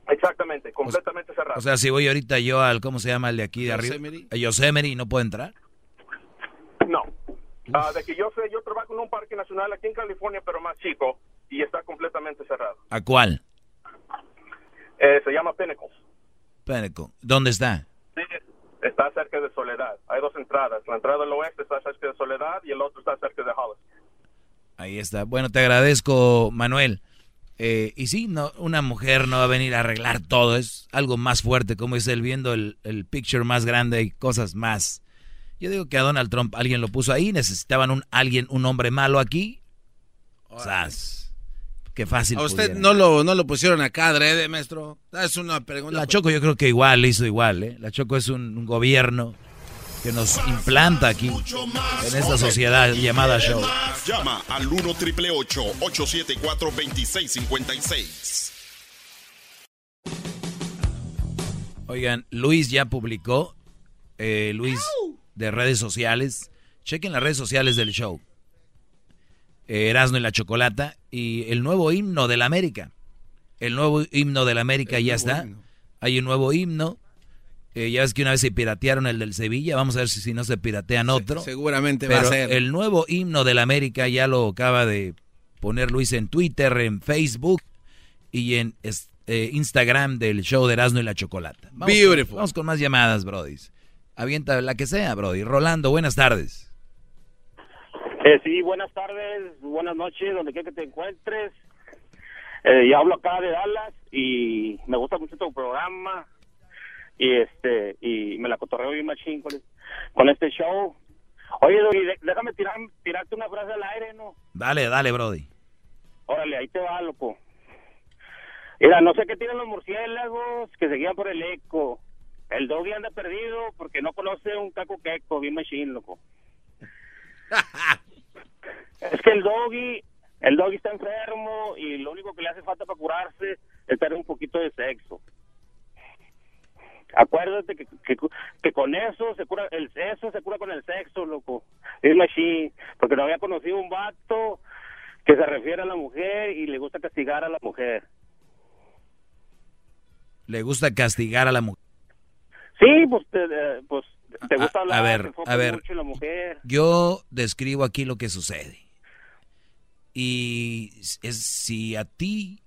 exactamente completamente cerrado O sea, si voy ahorita yo al, ¿cómo se llama el de aquí de arriba? Yosemite. A Yosemite no puedo entrar. Ah, de que yo sé, yo trabajo en un parque nacional aquí en California, pero más chico, y está completamente cerrado. ¿A cuál? Eh, se llama Pinnacles. Pénico. ¿Dónde está? Sí, está cerca de Soledad. Hay dos entradas. La entrada del oeste está cerca de Soledad y el otro está cerca de Hollis. Ahí está. Bueno, te agradezco, Manuel. Eh, y sí, no, una mujer no va a venir a arreglar todo. Es algo más fuerte, como dice él, viendo el, el picture más grande y cosas más. Yo digo que a Donald Trump alguien lo puso ahí. Necesitaban un alguien, un hombre malo aquí. Sas. Qué fácil. A usted no lo, no lo pusieron acá, adrede, maestro. Es una pregunta. La Choco yo creo que igual hizo igual, ¿eh? La Choco es un, gobierno que nos implanta aquí en esta sociedad llamada show. Llama al 1 triple 874 2656. Oigan, Luis ya publicó, eh, Luis de redes sociales. Chequen las redes sociales del show. Erasmo y la Chocolata y el nuevo himno de la América. El nuevo himno de la América ya está. Hay un nuevo himno. Eh, ya ves que una vez se piratearon el del Sevilla. Vamos a ver si, si no se piratean otro. seguramente va a ser. El nuevo himno de la América ya lo acaba de poner Luis en Twitter, en Facebook y en eh, Instagram del show de Erasmo y la Chocolata. Vamos Beautiful. Vamos con más llamadas, Brody. Avienta la que sea, Brody. Rolando, buenas tardes. Eh, sí, buenas tardes, buenas noches, donde quiera que te encuentres. Eh, hablo acá de Dallas y me gusta mucho tu programa y este y me la cotorreo bien machín con, con este show. Oye, déjame tirar, tirarte una frase al aire, ¿no? Dale, dale, Brody. Órale, ahí te va, loco. Mira, no sé qué tienen los murciélagos que seguían por el eco. El doggy anda perdido porque no conoce un caco queco, bien machín, loco. Es que el doggy, el doggy está enfermo y lo único que le hace falta para curarse es tener un poquito de sexo. Acuérdate que, que, con eso se cura, el sexo se cura con el sexo, loco. Es machine, porque no había conocido un vato que se refiere a la mujer y le gusta castigar a la mujer. ¿Le gusta castigar a la mujer? Sí, pues, eh, pues te gusta hablar, a ver, a ver, la mujer. Yo describo aquí lo que sucede. Y es, si a ti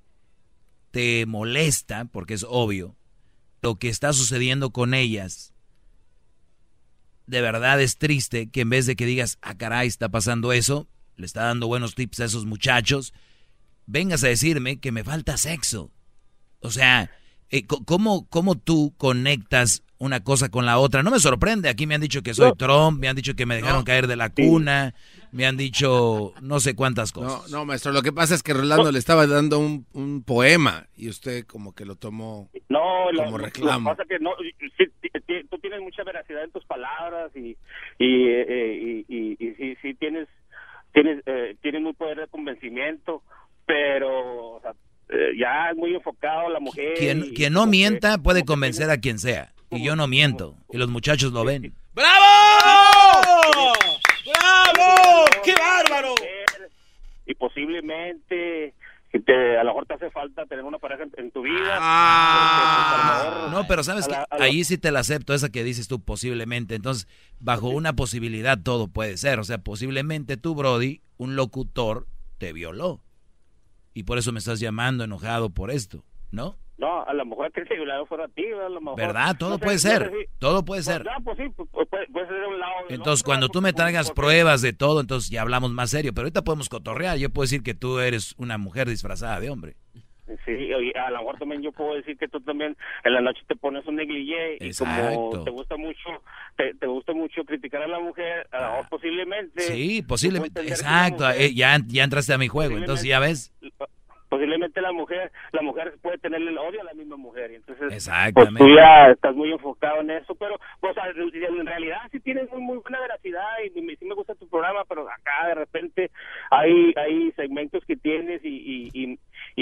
te molesta, porque es obvio, lo que está sucediendo con ellas, de verdad es triste que en vez de que digas, ah, caray, está pasando eso, le está dando buenos tips a esos muchachos, vengas a decirme que me falta sexo. O sea, eh, ¿cómo, ¿cómo tú conectas una cosa con la otra. No me sorprende, aquí me han dicho que soy Trump, me han dicho que me dejaron caer de la cuna, me han dicho no sé cuántas cosas. No, no, maestro, lo que pasa es que Rolando le estaba dando un, poema y usted como que lo tomó no, como reclamo. Lo que pasa que no, tú tienes mucha veracidad en tus palabras y y, eh, y, y, sí, tienes tienes eh, tienes muy poder de convencimiento, pero o sea, eh, ya es muy enfocado la mujer. Quien, quien no mienta puede convencer a quien sea. Y yo no miento. Y los muchachos lo ven. ¡Bravo! ¡Bravo! ¡Qué bárbaro! Y posiblemente te, a lo mejor te hace falta tener una pareja en, tu vida. Ah. no, pero sabes que ahí sí te la acepto, esa que dices tú posiblemente. Entonces, bajo una posibilidad todo puede ser. O sea, posiblemente tú, Brody, un locutor, te violó. Y por eso me estás llamando enojado por esto, ¿no? No, a lo mejor que el violado fuera a ti, a lo mejor. ¿Verdad? Todo puede ser. todo puede ser. Pues, sí, pues, pues, puede, ser de un lado. entonces, cuando tú me traigas pruebas de todo, entonces ya hablamos más serio. Pero ahorita podemos cotorrear. Yo puedo decir que tú eres una mujer disfrazada de hombre. Sí, a lo mejor también yo puedo decir que tú también en la noche te pones un negligé y como te gusta mucho te, gusta mucho criticar a la mujer, a lo mejor posiblemente. Sí, posiblemente. Exacto, eh, ya, ya entraste a mi juego, entonces ya ves posiblemente la mujer la mujer puede tenerle el odio a la misma mujer y entonces pues tú ya estás muy enfocado en eso pero pues en realidad sí tienes muy muy buena veracidad y, sí me gusta tu programa pero acá de repente hay hay segmentos que tienes y, y, y,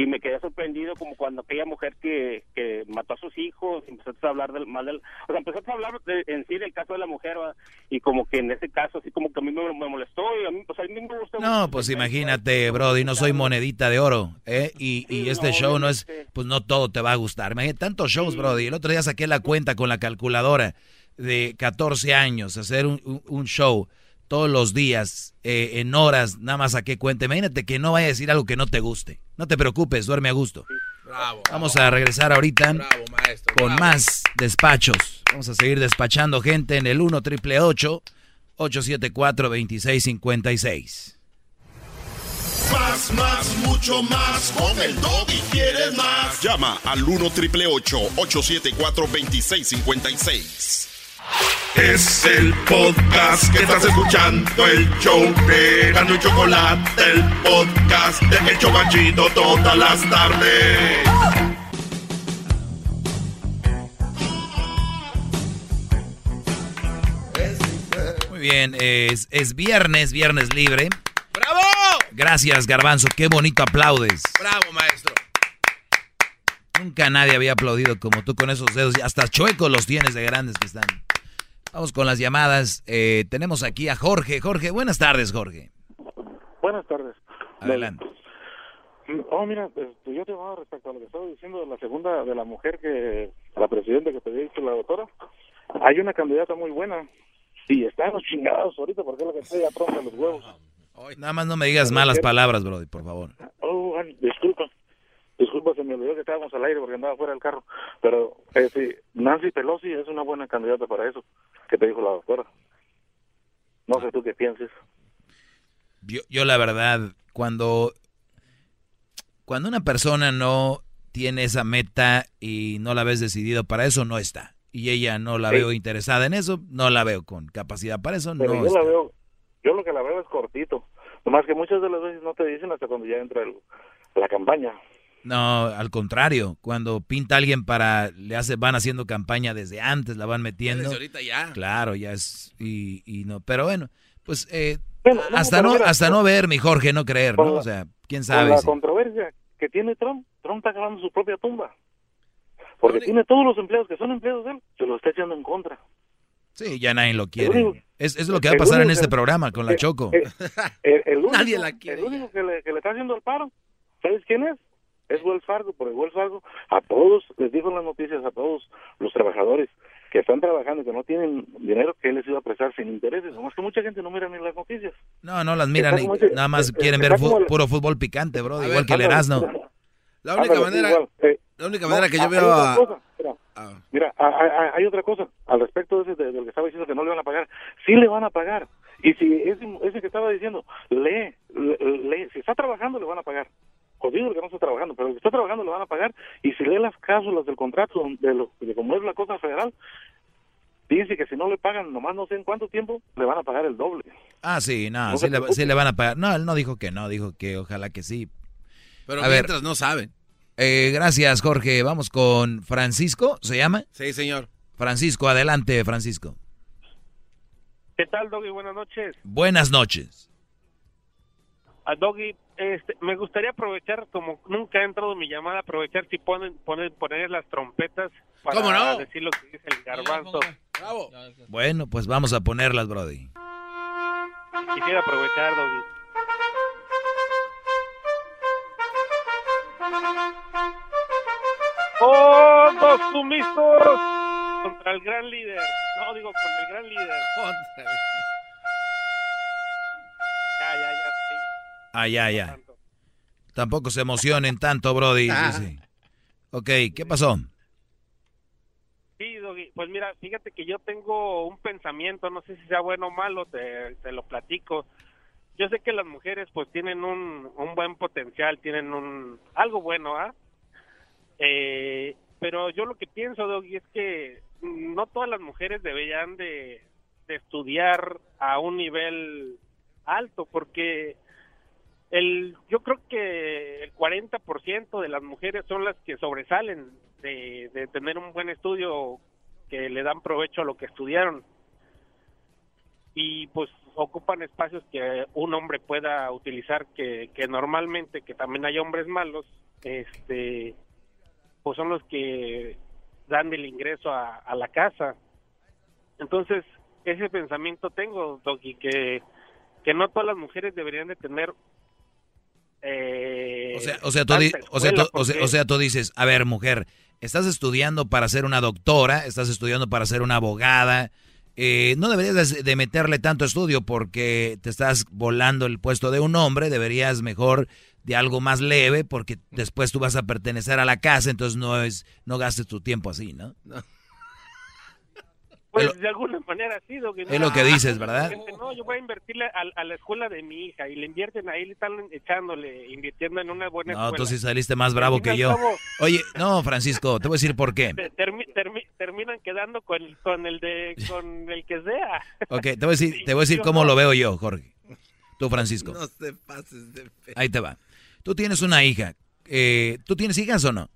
me quedé sorprendido como cuando aquella mujer que, que mató a sus hijos y empezaste a hablar del mal del o sea empezaste a hablar en sí del caso de la mujer y como que en ese caso así como que a mí me, molestó y a mí pues a mí me gusta no pues imagínate Brody no soy monedita de oro ¿eh? ¿eh? Y, este show no es, pues no todo te va a gustar. Imagínate, tantos shows, Brody. El otro día saqué la cuenta con la calculadora de 14 años, hacer un, show todos los días, eh, en horas, nada más saqué cuenta. Imagínate que no vaya a decir algo que no te guste. No te preocupes, duerme a gusto. Vamos a regresar ahorita con más despachos. Vamos a seguir despachando gente en el 1 triple 874 2656. Más, más, mucho más. Con el y quieres más. Llama al 1 triple 874 2656. Es el podcast que estás escuchando, el show de Gano y Chocolate, el podcast de El Chobachito todas las tardes. Muy bien, es, es viernes, viernes libre. ¡Bravo! Gracias, Garbanzo, qué bonito aplaudes. Bravo, maestro. Nunca nadie había aplaudido como tú con esos dedos. y Hasta chuecos los tienes de grandes que están. Vamos con las llamadas. Eh, tenemos aquí a Jorge. Jorge, buenas tardes, Jorge. Buenas tardes. Adelante. Oh, mira, este, yo te llamaba respecto a lo que estaba diciendo de la segunda, de la mujer que, la presidenta que te había dicho la doctora. Hay una candidata muy buena. Y están los chingados ahorita porque es la que está ya pronta los huevos. Nada más no me digas malas palabras, Brody, por favor. Oh, disculpa. Disculpa, se me olvidó que estábamos al aire porque andaba fuera del carro. Pero eh, sí, Nancy Pelosi es una buena candidata para eso, que te dijo la doctora. No sé tú qué pienses. Yo, yo la verdad, cuando, cuando una persona no tiene esa meta y no la ves decidido para eso, no está. Y ella no la Sí. veo interesada en eso, no la veo con capacidad para eso, Pero no yo está. la veo, yo lo que la veo es cortito. Nomás que muchas de las veces no te dicen hasta cuando ya entra el- la campaña. No, al contrario, cuando pinta a alguien para, le hace, van haciendo campaña desde antes, la van metiendo. Desde ahorita ya. Claro, ya es, y, y no, pero bueno, pues eh, no, hasta no, mira, hasta no ver, mi Jorge, no creer, ¿no? la- O sea, quién sabe. la si- controversia que tiene Trump, Trump está cavando su propia tumba. Porque tiene todos los empleados que son empleados de él, se lo está echando en contra. Sí, ya nadie lo quiere. único- Es, es lo que va a pasar en este que- programa con la Choco. El, el único, Nadie la quiere el único que le, que le está haciendo el paro, ¿sabes quién es? Es Wells Fargo, porque Wells Fargo a todos, les dijo en las noticias a todos los trabajadores que están trabajando y que no tienen dinero, que él les iba a prestar sin intereses. Nomás que mucha gente no mira ni las noticias. No, no las miran, y ese- nada más eh, quieren está ver fu- como el- puro fútbol picante, bro, A igual ver, que el. Erasmo. La única Ándale, manera, igual, eh, la única no, manera que yo veo a... mira, Ah. Mira, a- a- a- hay otra cosa al respecto de ese de, del que estaba diciendo que no le van a pagar. Sí le van a pagar. Y si ese, ese que estaba diciendo, lee, le- lee, si está trabajando le van a pagar. Jodido el que no está trabajando, pero el que está trabajando le van a pagar. Y si lee las cláusulas del contrato, de, lo, de cómo es la cosa federal, dice que si no le pagan nomás no sé en cuánto tiempo, le van a pagar el doble. Ah, sí, no, No sí, se le, sí le van a pagar. No, él no dijo que no, dijo que ojalá que sí. Pero A ver. mientras no saben. Eh, gracias, Jorge. Vamos con Francisco, ¿se llama? Sí, señor. Francisco, adelante, Francisco. ¿Qué tal, Doggy? Buenas noches. Buenas noches. A Doggy, este, me gustaría aprovechar, como nunca ha entrado mi llamada, aprovechar si ponen, ponen poner las trompetas para ¿Cómo no? decir lo que dice el garbanzo. Bravo. Bueno, pues vamos a ponerlas, Brody. Quisiera aprovechar, Doggy. ¡Todos sumisos! Contra el gran líder. No, digo, contra el gran líder. Ah, ya, ya. Tampoco se emocionen tanto, Brody. Ah. Sí, sí. Ok, ¿qué pasó? Sí, Doggy. Pues mira, fíjate que yo tengo un pensamiento, no sé si sea bueno o malo, te, te lo platico. Yo sé que las mujeres pues tienen un, un buen potencial, tienen un algo bueno, ¿ah? Eh, pero yo lo que pienso, Doggy, es que no todas las mujeres deberían de, de estudiar a un nivel alto, porque el yo creo que el 40% de las mujeres son las que sobresalen de, de tener un buen estudio que le dan provecho a lo que estudiaron. Y pues ocupan espacios que un hombre pueda utilizar que, que normalmente que también hay hombres malos este pues son los que dan el ingreso a, la casa. Entonces ese pensamiento tengo Doggy que que no todas las mujeres deberían de tener eh, O sea, o sea, tú, o, sea, tú- o sea- porque- o sea, tú dices, a ver, mujer, estás estudiando para ser una doctora, estás estudiando para ser una abogada, eh, no deberías de, de meterle tanto estudio porque te estás volando el puesto de un hombre, deberías mejor de algo más leve porque después tú vas a pertenecer a la casa, entonces no es no gastes tu tiempo así, ¿no? Pues de alguna manera sí, Doggy. Es lo que dices, ¿verdad? No, yo voy a invertirle a, la escuela de mi hija y le invierten ahí, le están echándole, invirtiendo en una buena escuela. No, tú sí saliste más bravo que yo. Oye, no, Francisco, te voy a decir por qué. terminan quedando con, con el de con el que sea. Ok, te voy a decir, te voy a decir cómo lo veo yo, Jorge. Tú, Francisco. No te pases de fe. Ahí te va. Tú tienes una hija. Eh, ¿Tú tienes hijas o no?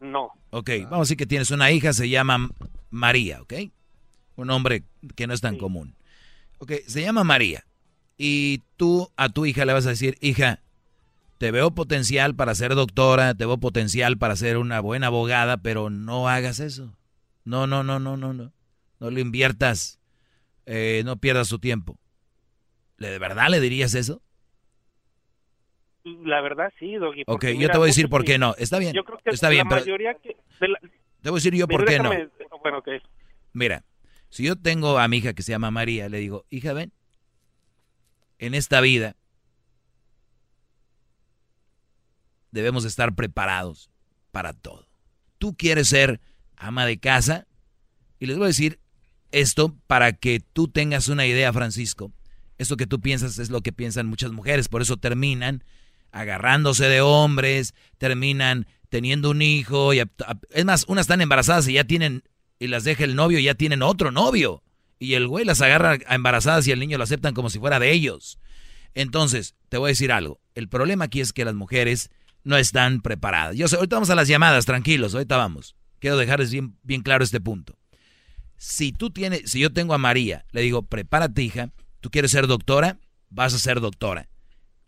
No. Ok, vamos a decir que tienes una hija, se llama María, ¿ok? Un nombre que no es tan común. Ok, se llama María. Y tú a tu hija le vas a decir, hija, te veo potencial para ser doctora, te veo potencial para ser una buena abogada, pero no hagas eso. No, no, no, no, no, no. No lo inviertas, eh, no pierdas tu tiempo. ¿De verdad le dirías eso? La verdad sí, Doggy. Ok, yo te voy a decir por qué no. Está bien. Yo creo que está bien, pero... Te voy a decir yo por qué no. Mira, si yo tengo a mi hija que se llama María, le digo, hija, ven, en esta vida debemos estar preparados para todo. Tú quieres ser ama de casa y les voy a decir esto para que tú tengas una idea, Francisco. Esto que tú piensas es lo que piensan muchas mujeres, por eso terminan agarrándose de hombres, terminan teniendo un hijo, y es más, unas están embarazadas y ya tienen, y las deja el novio y ya tienen otro novio. Y el güey las agarra a embarazadas y el niño lo aceptan como si fuera de ellos. Entonces, te voy a decir algo. El problema aquí es que las mujeres no están preparadas. Yo sé, ahorita vamos a las llamadas, tranquilos, ahorita vamos. Quiero dejarles bien, bien claro este punto. Si tú tienes, si yo tengo a María, le digo, prepárate hija, tú quieres ser doctora, vas a ser doctora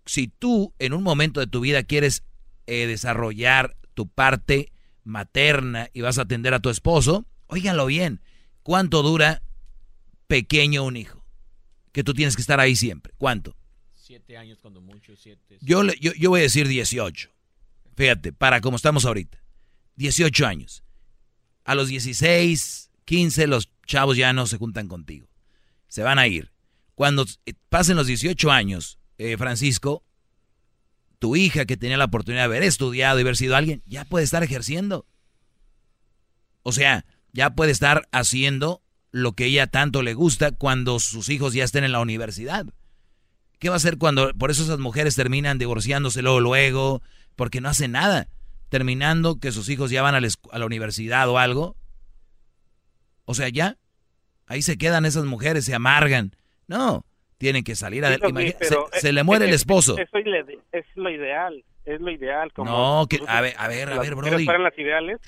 si tú en un momento de tu vida quieres eh, desarrollar tu parte materna y vas a atender a tu esposo, óiganlo bien, ¿cuánto dura pequeño un hijo? Que tú tienes que estar ahí siempre. ¿Cuánto? Siete años cuando mucho, siete. Yo, yo, yo voy a decir 18. Fíjate, para como estamos ahorita. 18 años. A los 16, 15 los chavos ya no se juntan contigo. Se van a ir. Cuando pasen los 18 años, eh, Francisco, tu hija que tenía la oportunidad de haber estudiado y haber sido alguien, ya puede estar ejerciendo. O sea, ya puede estar haciendo lo que ella tanto le gusta cuando sus hijos ya estén en la universidad. ¿Qué va a hacer cuando, por eso esas mujeres terminan divorciándose luego, luego, porque no hacen nada? Terminando que sus hijos ya van a la universidad o algo. O sea, ya, ahí se quedan esas mujeres, se amargan. No, tienen que salir adelante. Se, le muere el esposo. Eso es lo ideal, es lo ideal. Como no, que, a ver, a ver, a ver, Brody. las ideales,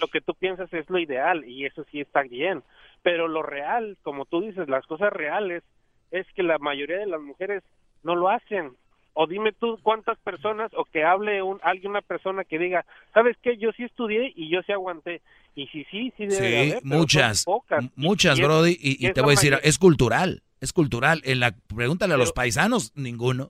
lo que tú piensas es lo ideal y eso sí está bien. Pero lo real, como tú dices, las cosas reales, es que la mayoría de las mujeres no lo hacen. O dime tú cuántas personas, o que hable un, alguien, una persona que diga, ¿sabes qué? Yo sí estudié y yo sí aguanté. Y sí, sí, sí debe sí, muchas, muchas, Brody, y, y te voy a decir, es cultural es cultural. En la pregúntale a los paisanos, ninguno.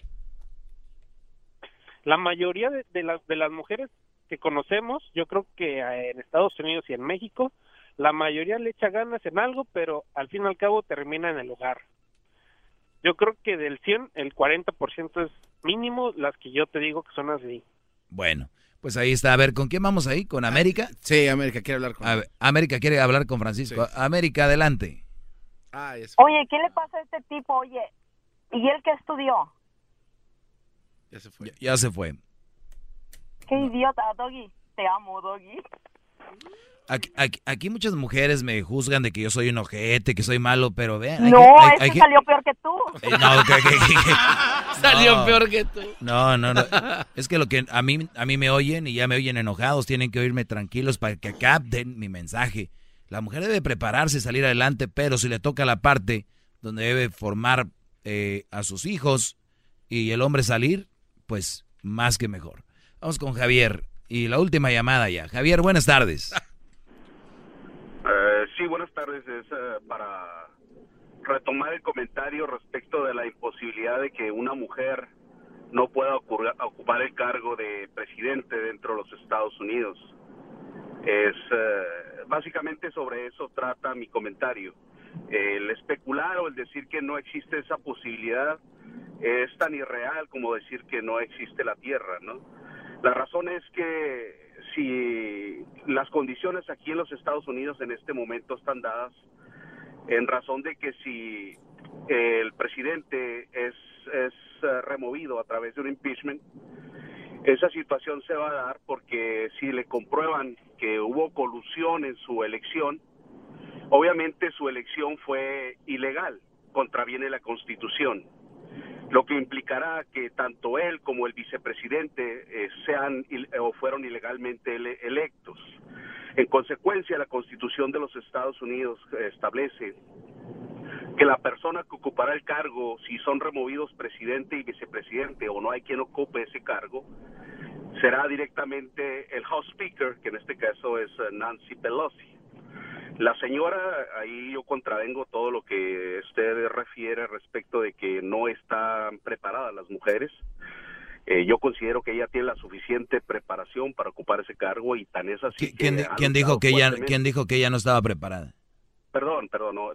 La mayoría de, las, de las mujeres que conocemos, yo creo que eh, en Estados Unidos y en México, la mayoría le echa ganas en algo, pero al fin y al cabo termina en el hogar. Yo creo que del 100, el 40% es mínimo las que yo te digo que son así. Bueno, pues ahí está. A ver, ¿con quién vamos ahí? ¿Con América? Sí, América quiere hablar con... América quiere hablar con Francisco. América, adelante. Oye, ¿qué le pasa a este tipo? Oye, ¿y él qué estudió? Ya se fue. Ya, se fue. Qué idiota, Doggy. Te amo, Doggy. Aquí, muchas mujeres me juzgan de que yo soy un ojete, que soy malo, pero vean. No, es que salió peor que tú. Eh, no, salió peor que tú. No, no, no. Es que lo que a mí, a mí me oyen y ya me oyen enojados, tienen que oírme tranquilos para que capten mi mensaje. La mujer debe prepararse, salir adelante, pero si le toca la parte donde debe formar eh, a sus hijos y el hombre salir, pues más que mejor. Vamos con Javier y la última llamada ya. Javier, buenas tardes. Eh, sí, buenas tardes. Es eh, para retomar el comentario respecto de la imposibilidad de que una mujer no pueda ocupar el cargo de presidente dentro de los Estados Unidos. Es básicamente sobre eso trata mi comentario. El especular o el decir que no existe esa posibilidad es tan irreal como decir que no existe la Tierra, ¿no? La razón es que si las condiciones aquí en los Estados Unidos en este momento están dadas en razón de que si el presidente es, es eh, removido a través de un impeachment, esa situación se va a dar porque si le comprueban que hubo colusión en su elección, obviamente su elección fue ilegal, contraviene la constitución, lo que implicará que tanto él como el vicepresidente eh, sean o fueron ilegalmente electos. En consecuencia, la constitución de los Estados Unidos establece que la persona que ocupará el cargo, si son removidos presidente y vicepresidente o no hay quien ocupe ese cargo, será directamente el House Speaker, que en este caso es eh, Nancy Pelosi. La señora, ahí yo contravengo todo lo que usted refiere respecto de que no están preparadas las mujeres. Eh, yo considero que ella tiene la suficiente preparación para ocupar ese cargo y tan es así. ¿Quién, ¿quién dijo que ella, ¿Quién dijo que ella no estaba preparada? Perdón, perdón, no,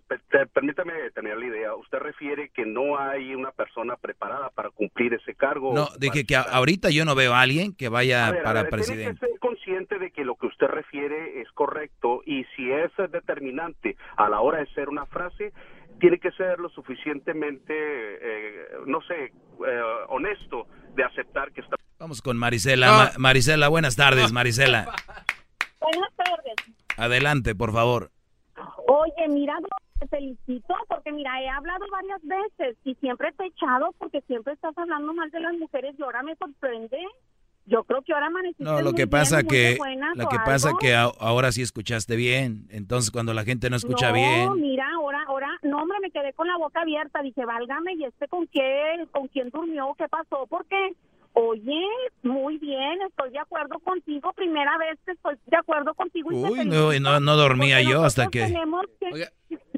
permítame tener la idea. Usted refiere que no hay una persona preparada para cumplir ese cargo. No, dije que ahorita yo no veo a alguien que vaya para presidente. Tiene que ser consciente de que lo que usted refiere es correcto y si es determinante a la hora de ser una frase, tiene que ser lo suficientemente, eh, no sé, eh, honesto de aceptar que está. Vamos con Marisela. Marisela, buenas tardes, Marisela. Buenas tardes. Adelante, por favor. Oye, mira, te felicito porque mira, he hablado varias veces y siempre te he echado porque siempre estás hablando mal de las mujeres y ahora me sorprende. Yo creo que ahora amaneciste No, lo que pasa que lo que pasa que ahora sí escuchaste bien. Entonces cuando la gente no escucha bien. No, mira, ahora ahora no, hombre, me quedé con la boca abierta, dije, "Válgame, ¿y este con qué con quién durmió? ¿Qué pasó? ¿Por qué?" Oye, muy bien, estoy de acuerdo contigo. Primera vez que estoy de acuerdo contigo. Uy, no, no, dormía yo hasta que... Tenemos que,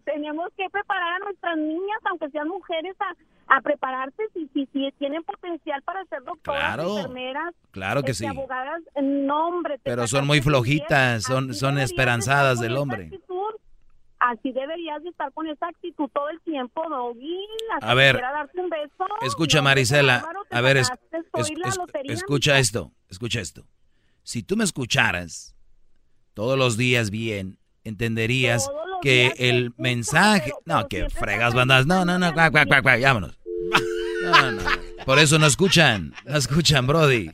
tenemos que preparar a nuestras niñas, aunque sean mujeres, a, a prepararse si, si, si, tienen potencial para ser doctoras, claro, enfermeras, claro que este, sí. abogadas. No, hombre, Pero son muy flojitas, son, son esperanzadas del hombre. Así deberías de estar con esa actitud todo el tiempo, Doggy. A ver, darte un beso. escucha Marisela, a ver, escucha esto, escucha esto. Si tú me escucharas todos los días bien, entenderías que el mensaje... No, que fregas bandas. No, no, no, cuac, cuac, cuac, vámonos. No, no, Por eso no escuchan, no escuchan, Brody.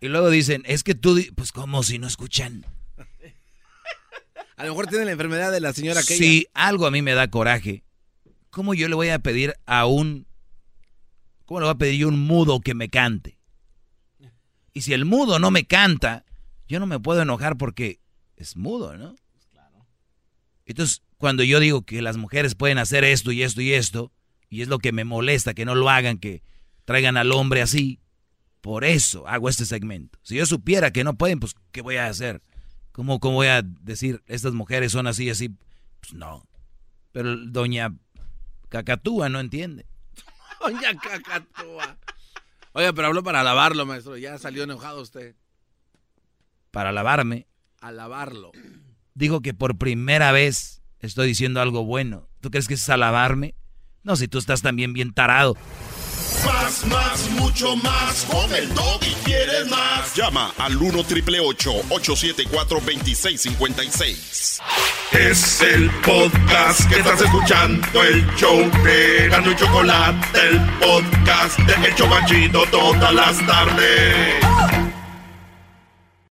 Y luego dicen, es que tú, pues como si no escuchan. A lo mejor tiene la enfermedad de la señora que Si algo a mí me da coraje, ¿cómo yo le voy a pedir a un... ¿Cómo le voy a pedir yo un mudo que me cante? Y si el mudo no me canta, yo no me puedo enojar porque es mudo, ¿no? Claro. Entonces, cuando yo digo que las mujeres pueden hacer esto y esto y esto, y es lo que me molesta que no lo hagan, que traigan al hombre así, por eso hago este segmento. Si yo supiera que no pueden, pues, ¿qué voy a hacer? ¿Cómo, ¿Cómo voy a decir, estas mujeres son así, así? Pues no. Pero doña Cacatúa no entiende. doña Cacatúa. Oiga, pero habló para alabarlo, maestro. Ya salió enojado usted. Para alabarme. Alabarlo. Digo que por primera vez estoy diciendo algo bueno. ¿Tú crees que es alabarme? No, si tú estás también bien tarado. Más, más, mucho más. Con el y quieres más. Llama al 1 triple 874 2656. Es el podcast que estás escuchando. El show de Gano y Chocolate. El podcast de El Chocachito todas las tardes.